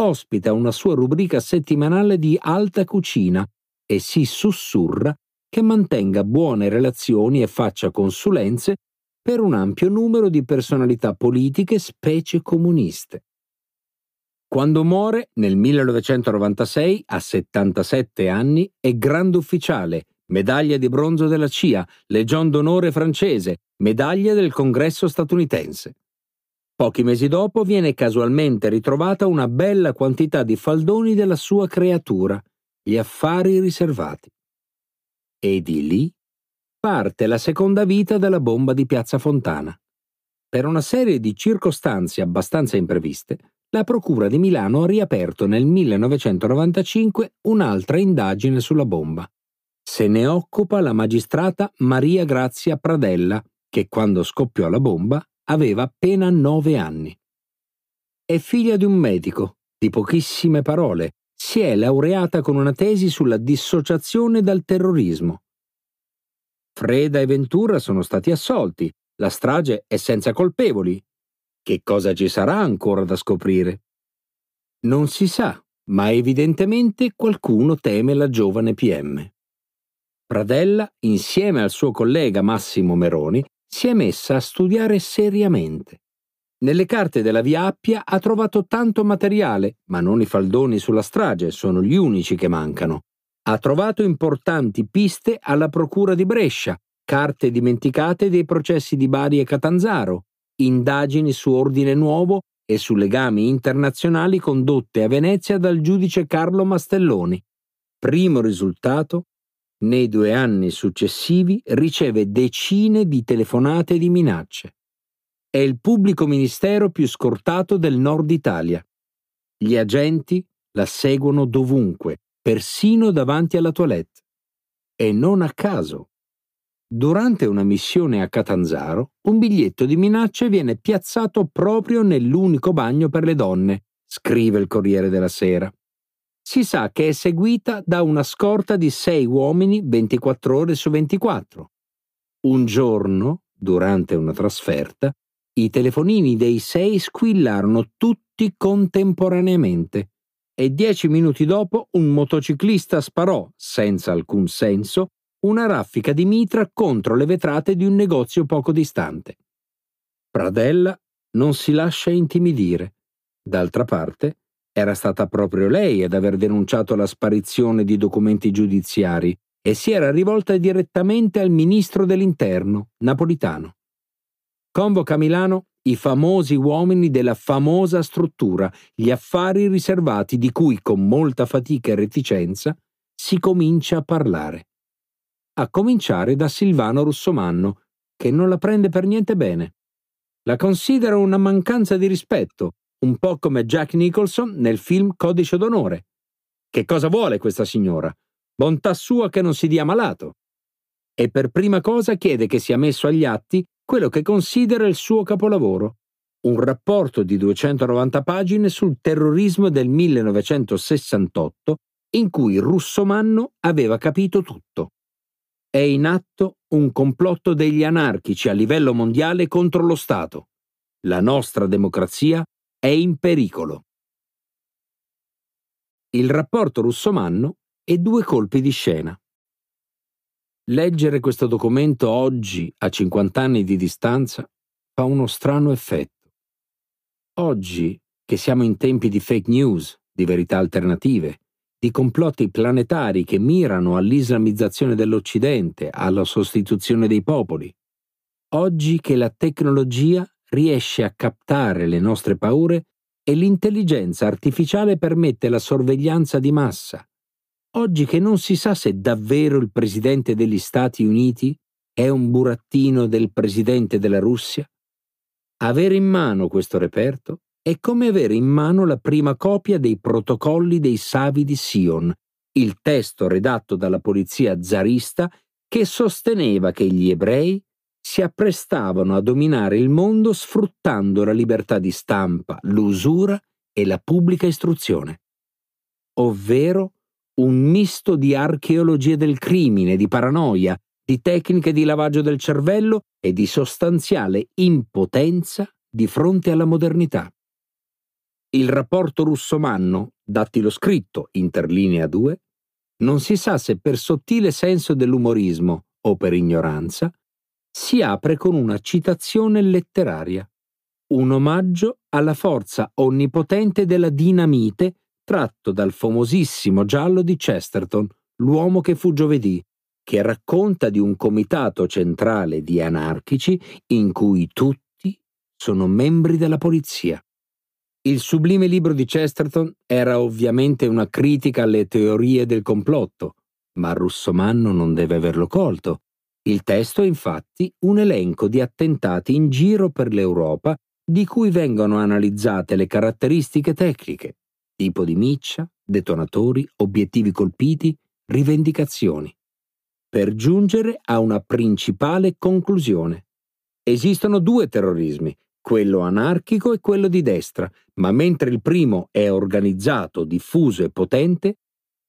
ospita una sua rubrica settimanale di alta cucina e si sussurra che mantenga buone relazioni e faccia consulenze per un ampio numero di personalità politiche, specie comuniste. Quando muore, nel 1996, a 77 anni, è grande ufficiale, medaglia di bronzo della CIA, legion d'onore francese, medaglia del Congresso statunitense. Pochi mesi dopo viene casualmente ritrovata una bella quantità di faldoni della sua creatura, gli affari riservati. E di lì parte la seconda vita della bomba di Piazza Fontana. Per una serie di circostanze abbastanza impreviste, la Procura di Milano ha riaperto nel 1995 un'altra indagine sulla bomba. Se ne occupa la magistrata Maria Grazia Pradella, che quando scoppiò la bomba aveva appena nove anni. È figlia di un medico, di pochissime parole, si è laureata con una tesi sulla dissociazione dal terrorismo. Freda e Ventura sono stati assolti, la strage è senza colpevoli. Che cosa ci sarà ancora da scoprire? Non si sa, ma evidentemente qualcuno teme la giovane PM. Pradella, insieme al suo collega Massimo Meroni, si è messa a studiare seriamente. Nelle carte della Via Appia ha trovato tanto materiale, ma non i faldoni sulla strage, sono gli unici che mancano. Ha trovato importanti piste alla Procura di Brescia, carte dimenticate dei processi di Bari e Catanzaro, indagini su Ordine Nuovo e su legami internazionali condotte a Venezia dal giudice Carlo Mastelloni. Primo risultato, nei due anni successivi riceve decine di telefonate di minacce. È il pubblico ministero più scortato del nord Italia. Gli agenti la seguono dovunque, persino davanti alla toilette. E non a caso. Durante una missione a Catanzaro, un biglietto di minacce viene piazzato proprio nell'unico bagno per le donne, scrive il Corriere della Sera si sa che è seguita da una scorta di sei uomini 24 ore su 24. Un giorno, durante una trasferta, i telefonini dei sei squillarono tutti contemporaneamente e dieci minuti dopo un motociclista sparò, senza alcun senso, una raffica di mitra contro le vetrate di un negozio poco distante. Pradella non si lascia intimidire. D'altra parte, era stata proprio lei ad aver denunciato la sparizione di documenti giudiziari e si era rivolta direttamente al ministro dell'Interno, Napolitano. Convoca a Milano i famosi uomini della famosa struttura, gli affari riservati di cui con molta fatica e reticenza si comincia a parlare. A cominciare da Silvano Russomanno, che non la prende per niente bene. La considera una mancanza di rispetto un po' come Jack Nicholson nel film Codice d'onore. Che cosa vuole questa signora? Bontà sua che non si dia malato. E per prima cosa chiede che sia messo agli atti quello che considera il suo capolavoro, un rapporto di 290 pagine sul terrorismo del 1968 in cui Russomanno aveva capito tutto. È in atto un complotto degli anarchici a livello mondiale contro lo Stato. La nostra democrazia è in pericolo. Il rapporto russomanno e due colpi di scena. Leggere questo documento oggi, a 50 anni di distanza, fa uno strano effetto. Oggi, che siamo in tempi di fake news, di verità alternative, di complotti planetari che mirano all'islamizzazione dell'Occidente, alla sostituzione dei popoli, oggi che la tecnologia riesce a captare le nostre paure e l'intelligenza artificiale permette la sorveglianza di massa. Oggi che non si sa se davvero il presidente degli Stati Uniti è un burattino del presidente della Russia, avere in mano questo reperto è come avere in mano la prima copia dei protocolli dei Savi di Sion, il testo redatto dalla polizia zarista che sosteneva che gli ebrei si apprestavano a dominare il mondo sfruttando la libertà di stampa, l'usura e la pubblica istruzione, ovvero un misto di archeologia del crimine, di paranoia, di tecniche di lavaggio del cervello e di sostanziale impotenza di fronte alla modernità. Il rapporto russomanno, dattilo scritto, interlinea 2, non si sa se per sottile senso dell'umorismo o per ignoranza, si apre con una citazione letteraria, un omaggio alla forza onnipotente della dinamite tratto dal famosissimo giallo di Chesterton, L'uomo che fu giovedì, che racconta di un comitato centrale di anarchici in cui tutti sono membri della polizia. Il sublime libro di Chesterton era ovviamente una critica alle teorie del complotto, ma Russomanno non deve averlo colto. Il testo è infatti un elenco di attentati in giro per l'Europa di cui vengono analizzate le caratteristiche tecniche, tipo di miccia, detonatori, obiettivi colpiti, rivendicazioni, per giungere a una principale conclusione. Esistono due terrorismi, quello anarchico e quello di destra, ma mentre il primo è organizzato, diffuso e potente,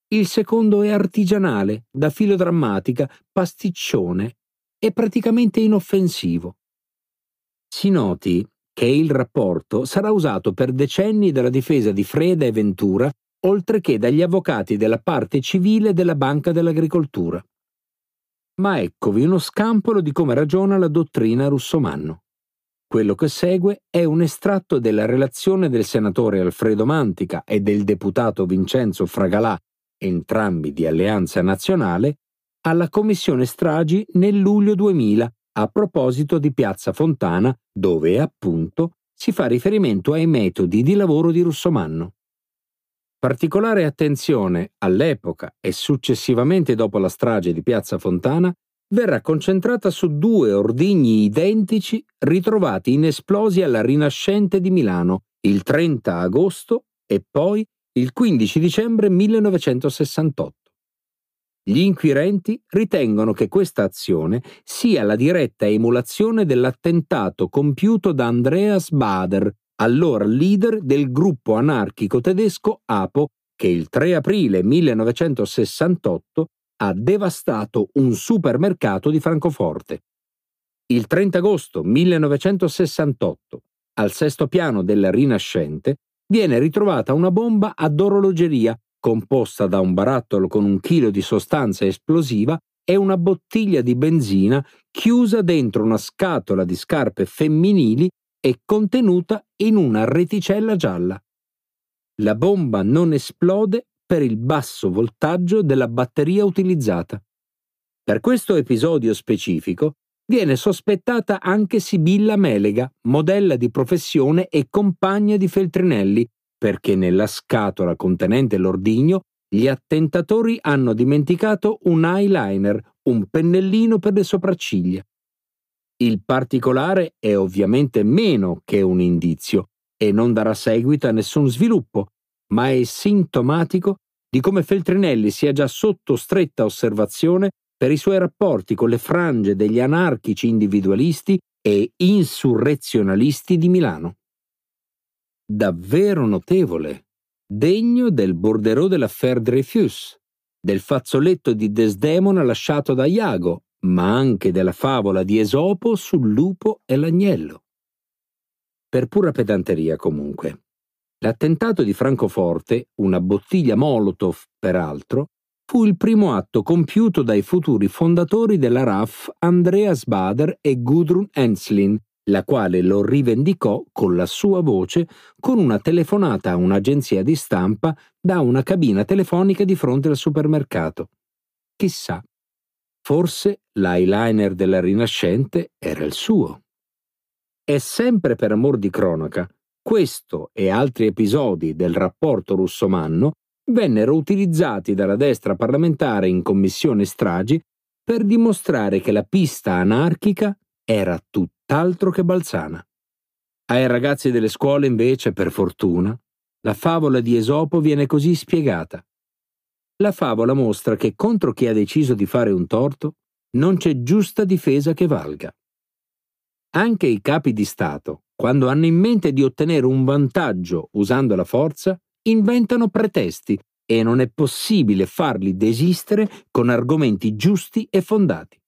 il secondo è artigianale, da filodrammatica, pasticcione e praticamente inoffensivo. Si noti che il rapporto sarà usato per decenni dalla difesa di Freda e Ventura, oltre che dagli avvocati della parte civile della Banca dell'Agricoltura. Ma eccovi uno scampolo di come ragiona la dottrina russomanno. Quello che segue è un estratto della relazione del senatore Alfredo Mantica e del deputato Vincenzo Fragalà, entrambi di Alleanza Nazionale, alla Commissione Stragi nel luglio 2000 a proposito di Piazza Fontana, dove appunto si fa riferimento ai metodi di lavoro di Russomanno. Particolare attenzione all'epoca e successivamente dopo la strage di Piazza Fontana verrà concentrata su due ordigni identici ritrovati inesplosi alla Rinascente di Milano il 30 agosto e poi il 15 dicembre 1968. Gli inquirenti ritengono che questa azione sia la diretta emulazione dell'attentato compiuto da Andreas Bader, allora leader del gruppo anarchico tedesco APO, che il 3 aprile 1968 ha devastato un supermercato di Francoforte. Il 30 agosto 1968, al sesto piano della Rinascente, viene ritrovata una bomba ad orologeria composta da un barattolo con un chilo di sostanza esplosiva e una bottiglia di benzina chiusa dentro una scatola di scarpe femminili e contenuta in una reticella gialla. La bomba non esplode per il basso voltaggio della batteria utilizzata. Per questo episodio specifico viene sospettata anche Sibilla Melega, modella di professione e compagna di Feltrinelli, perché nella scatola contenente l'ordigno gli attentatori hanno dimenticato un eyeliner, un pennellino per le sopracciglia. Il particolare è ovviamente meno che un indizio e non darà seguito a nessun sviluppo, ma è sintomatico di come Feltrinelli sia già sotto stretta osservazione per i suoi rapporti con le frange degli anarchici individualisti e insurrezionalisti di Milano. Davvero notevole, degno del borderò dell'affaire Dreyfus, del fazzoletto di Desdemona lasciato da Iago, ma anche della favola di Esopo sul lupo e l'agnello. Per pura pedanteria comunque. L'attentato di Francoforte, una bottiglia Molotov peraltro, fu il primo atto compiuto dai futuri fondatori della RAF Andreas Bader e Gudrun Enslin, la quale lo rivendicò con la sua voce con una telefonata a un'agenzia di stampa da una cabina telefonica di fronte al supermercato. Chissà, forse l'eyeliner della Rinascente era il suo. E sempre per amor di cronaca, questo e altri episodi del rapporto russomanno vennero utilizzati dalla destra parlamentare in commissione stragi per dimostrare che la pista anarchica era tutt'altro che balzana. Ai ragazzi delle scuole, invece, per fortuna, la favola di Esopo viene così spiegata. La favola mostra che contro chi ha deciso di fare un torto non c'è giusta difesa che valga. Anche i capi di Stato, quando hanno in mente di ottenere un vantaggio usando la forza, inventano pretesti e non è possibile farli desistere con argomenti giusti e fondati.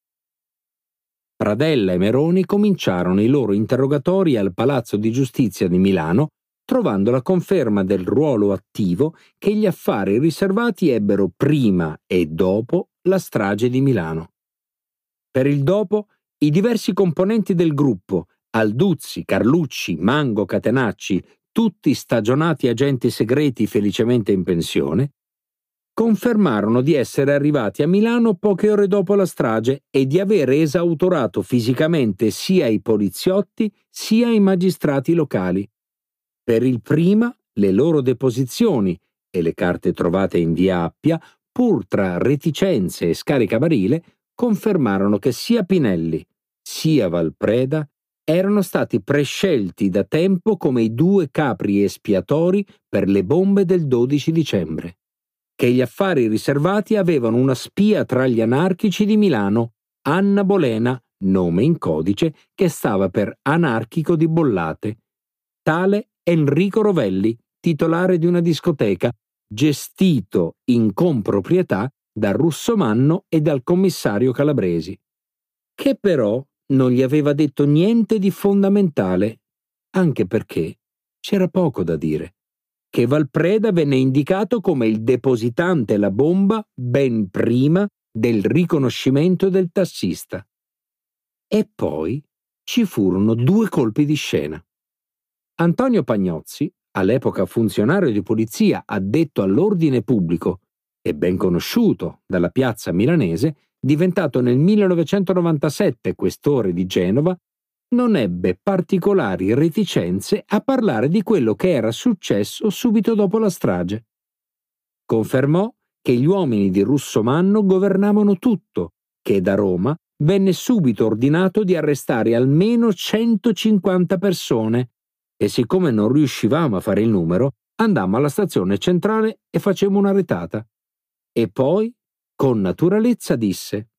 Pradella e Meroni cominciarono i loro interrogatori al Palazzo di Giustizia di Milano, trovando la conferma del ruolo attivo che gli affari riservati ebbero prima e dopo la strage di Milano. Per il dopo, i diversi componenti del gruppo, Alduzzi, Carlucci, Mango, Catenacci, tutti stagionati agenti segreti felicemente in pensione, confermarono di essere arrivati a Milano poche ore dopo la strage e di aver esautorato fisicamente sia i poliziotti sia i magistrati locali. Per il prima, le loro deposizioni e le carte trovate in via Appia, pur tra reticenze e scarica barile, confermarono che sia Pinelli sia Valpreda erano stati prescelti da tempo come i due capri espiatori per le bombe del 12 dicembre che gli affari riservati avevano una spia tra gli anarchici di Milano, Anna Bolena, nome in codice, che stava per anarchico di Bollate. Tale Enrico Rovelli, titolare di una discoteca, gestito in comproprietà da Russomanno e dal commissario Calabresi, che però non gli aveva detto niente di fondamentale, anche perché c'era poco da dire che Valpreda venne indicato come il depositante la bomba ben prima del riconoscimento del tassista. E poi ci furono due colpi di scena. Antonio Pagnozzi, all'epoca funzionario di polizia addetto all'ordine pubblico e ben conosciuto dalla piazza milanese, diventato nel 1997 questore di Genova, non ebbe particolari reticenze a parlare di quello che era successo subito dopo la strage. Confermò che gli uomini di Russomanno governavano tutto, che da Roma venne subito ordinato di arrestare almeno 150 persone e siccome non riuscivamo a fare il numero, andammo alla stazione centrale e facemmo una retata. E poi, con naturalezza, disse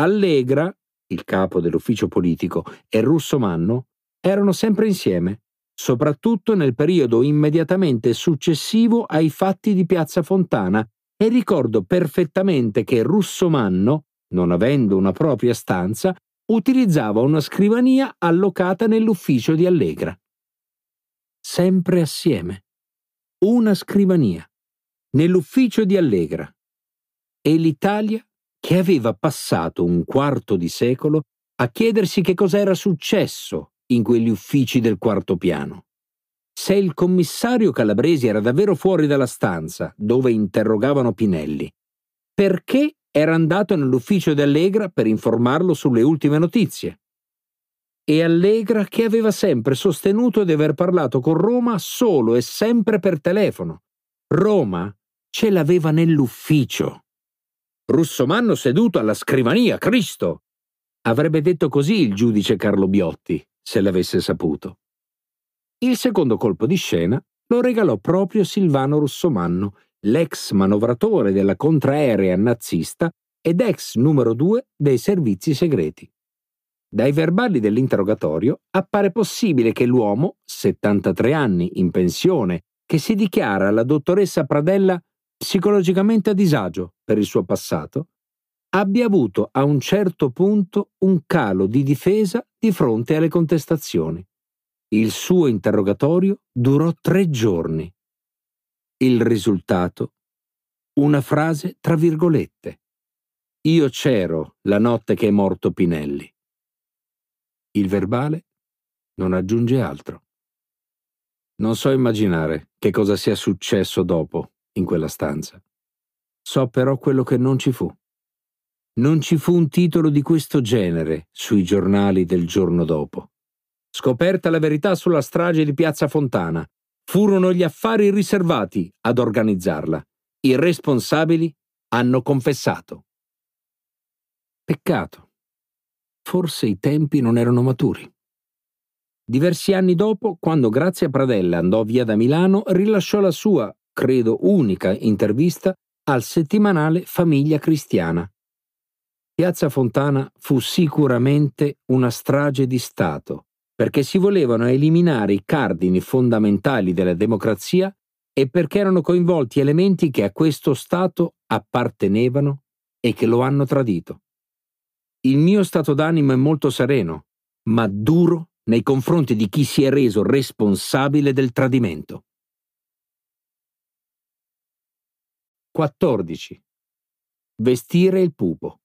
Allegra il capo dell'ufficio politico, e Russo Manno erano sempre insieme, soprattutto nel periodo immediatamente successivo ai fatti di Piazza Fontana, e ricordo perfettamente che Russo Manno, non avendo una propria stanza, utilizzava una scrivania allocata nell'ufficio di Allegra. Sempre assieme. Una scrivania. Nell'ufficio di Allegra. E l'Italia che aveva passato un quarto di secolo a chiedersi che cosa era successo in quegli uffici del quarto piano. Se il commissario Calabresi era davvero fuori dalla stanza dove interrogavano Pinelli, perché era andato nell'ufficio di Allegra per informarlo sulle ultime notizie? E Allegra che aveva sempre sostenuto di aver parlato con Roma solo e sempre per telefono. Roma ce l'aveva nell'ufficio. Russomanno seduto alla scrivania, Cristo! Avrebbe detto così il giudice Carlo Biotti, se l'avesse saputo. Il secondo colpo di scena lo regalò proprio Silvano Russomanno, l'ex manovratore della contraerea nazista ed ex numero due dei servizi segreti. Dai verbali dell'interrogatorio appare possibile che l'uomo, 73 anni, in pensione, che si dichiara alla dottoressa Pradella psicologicamente a disagio per il suo passato, abbia avuto a un certo punto un calo di difesa di fronte alle contestazioni. Il suo interrogatorio durò tre giorni. Il risultato? Una frase tra virgolette. Io c'ero la notte che è morto Pinelli. Il verbale non aggiunge altro. Non so immaginare che cosa sia successo dopo in quella stanza. So però quello che non ci fu. Non ci fu un titolo di questo genere sui giornali del giorno dopo. Scoperta la verità sulla strage di Piazza Fontana, furono gli affari riservati ad organizzarla. I responsabili hanno confessato. Peccato. Forse i tempi non erano maturi. Diversi anni dopo, quando Grazia Pradella andò via da Milano, rilasciò la sua credo unica intervista al settimanale Famiglia Cristiana. Piazza Fontana fu sicuramente una strage di Stato, perché si volevano eliminare i cardini fondamentali della democrazia e perché erano coinvolti elementi che a questo Stato appartenevano e che lo hanno tradito. Il mio stato d'animo è molto sereno, ma duro nei confronti di chi si è reso responsabile del tradimento. 14. Vestire il pupo.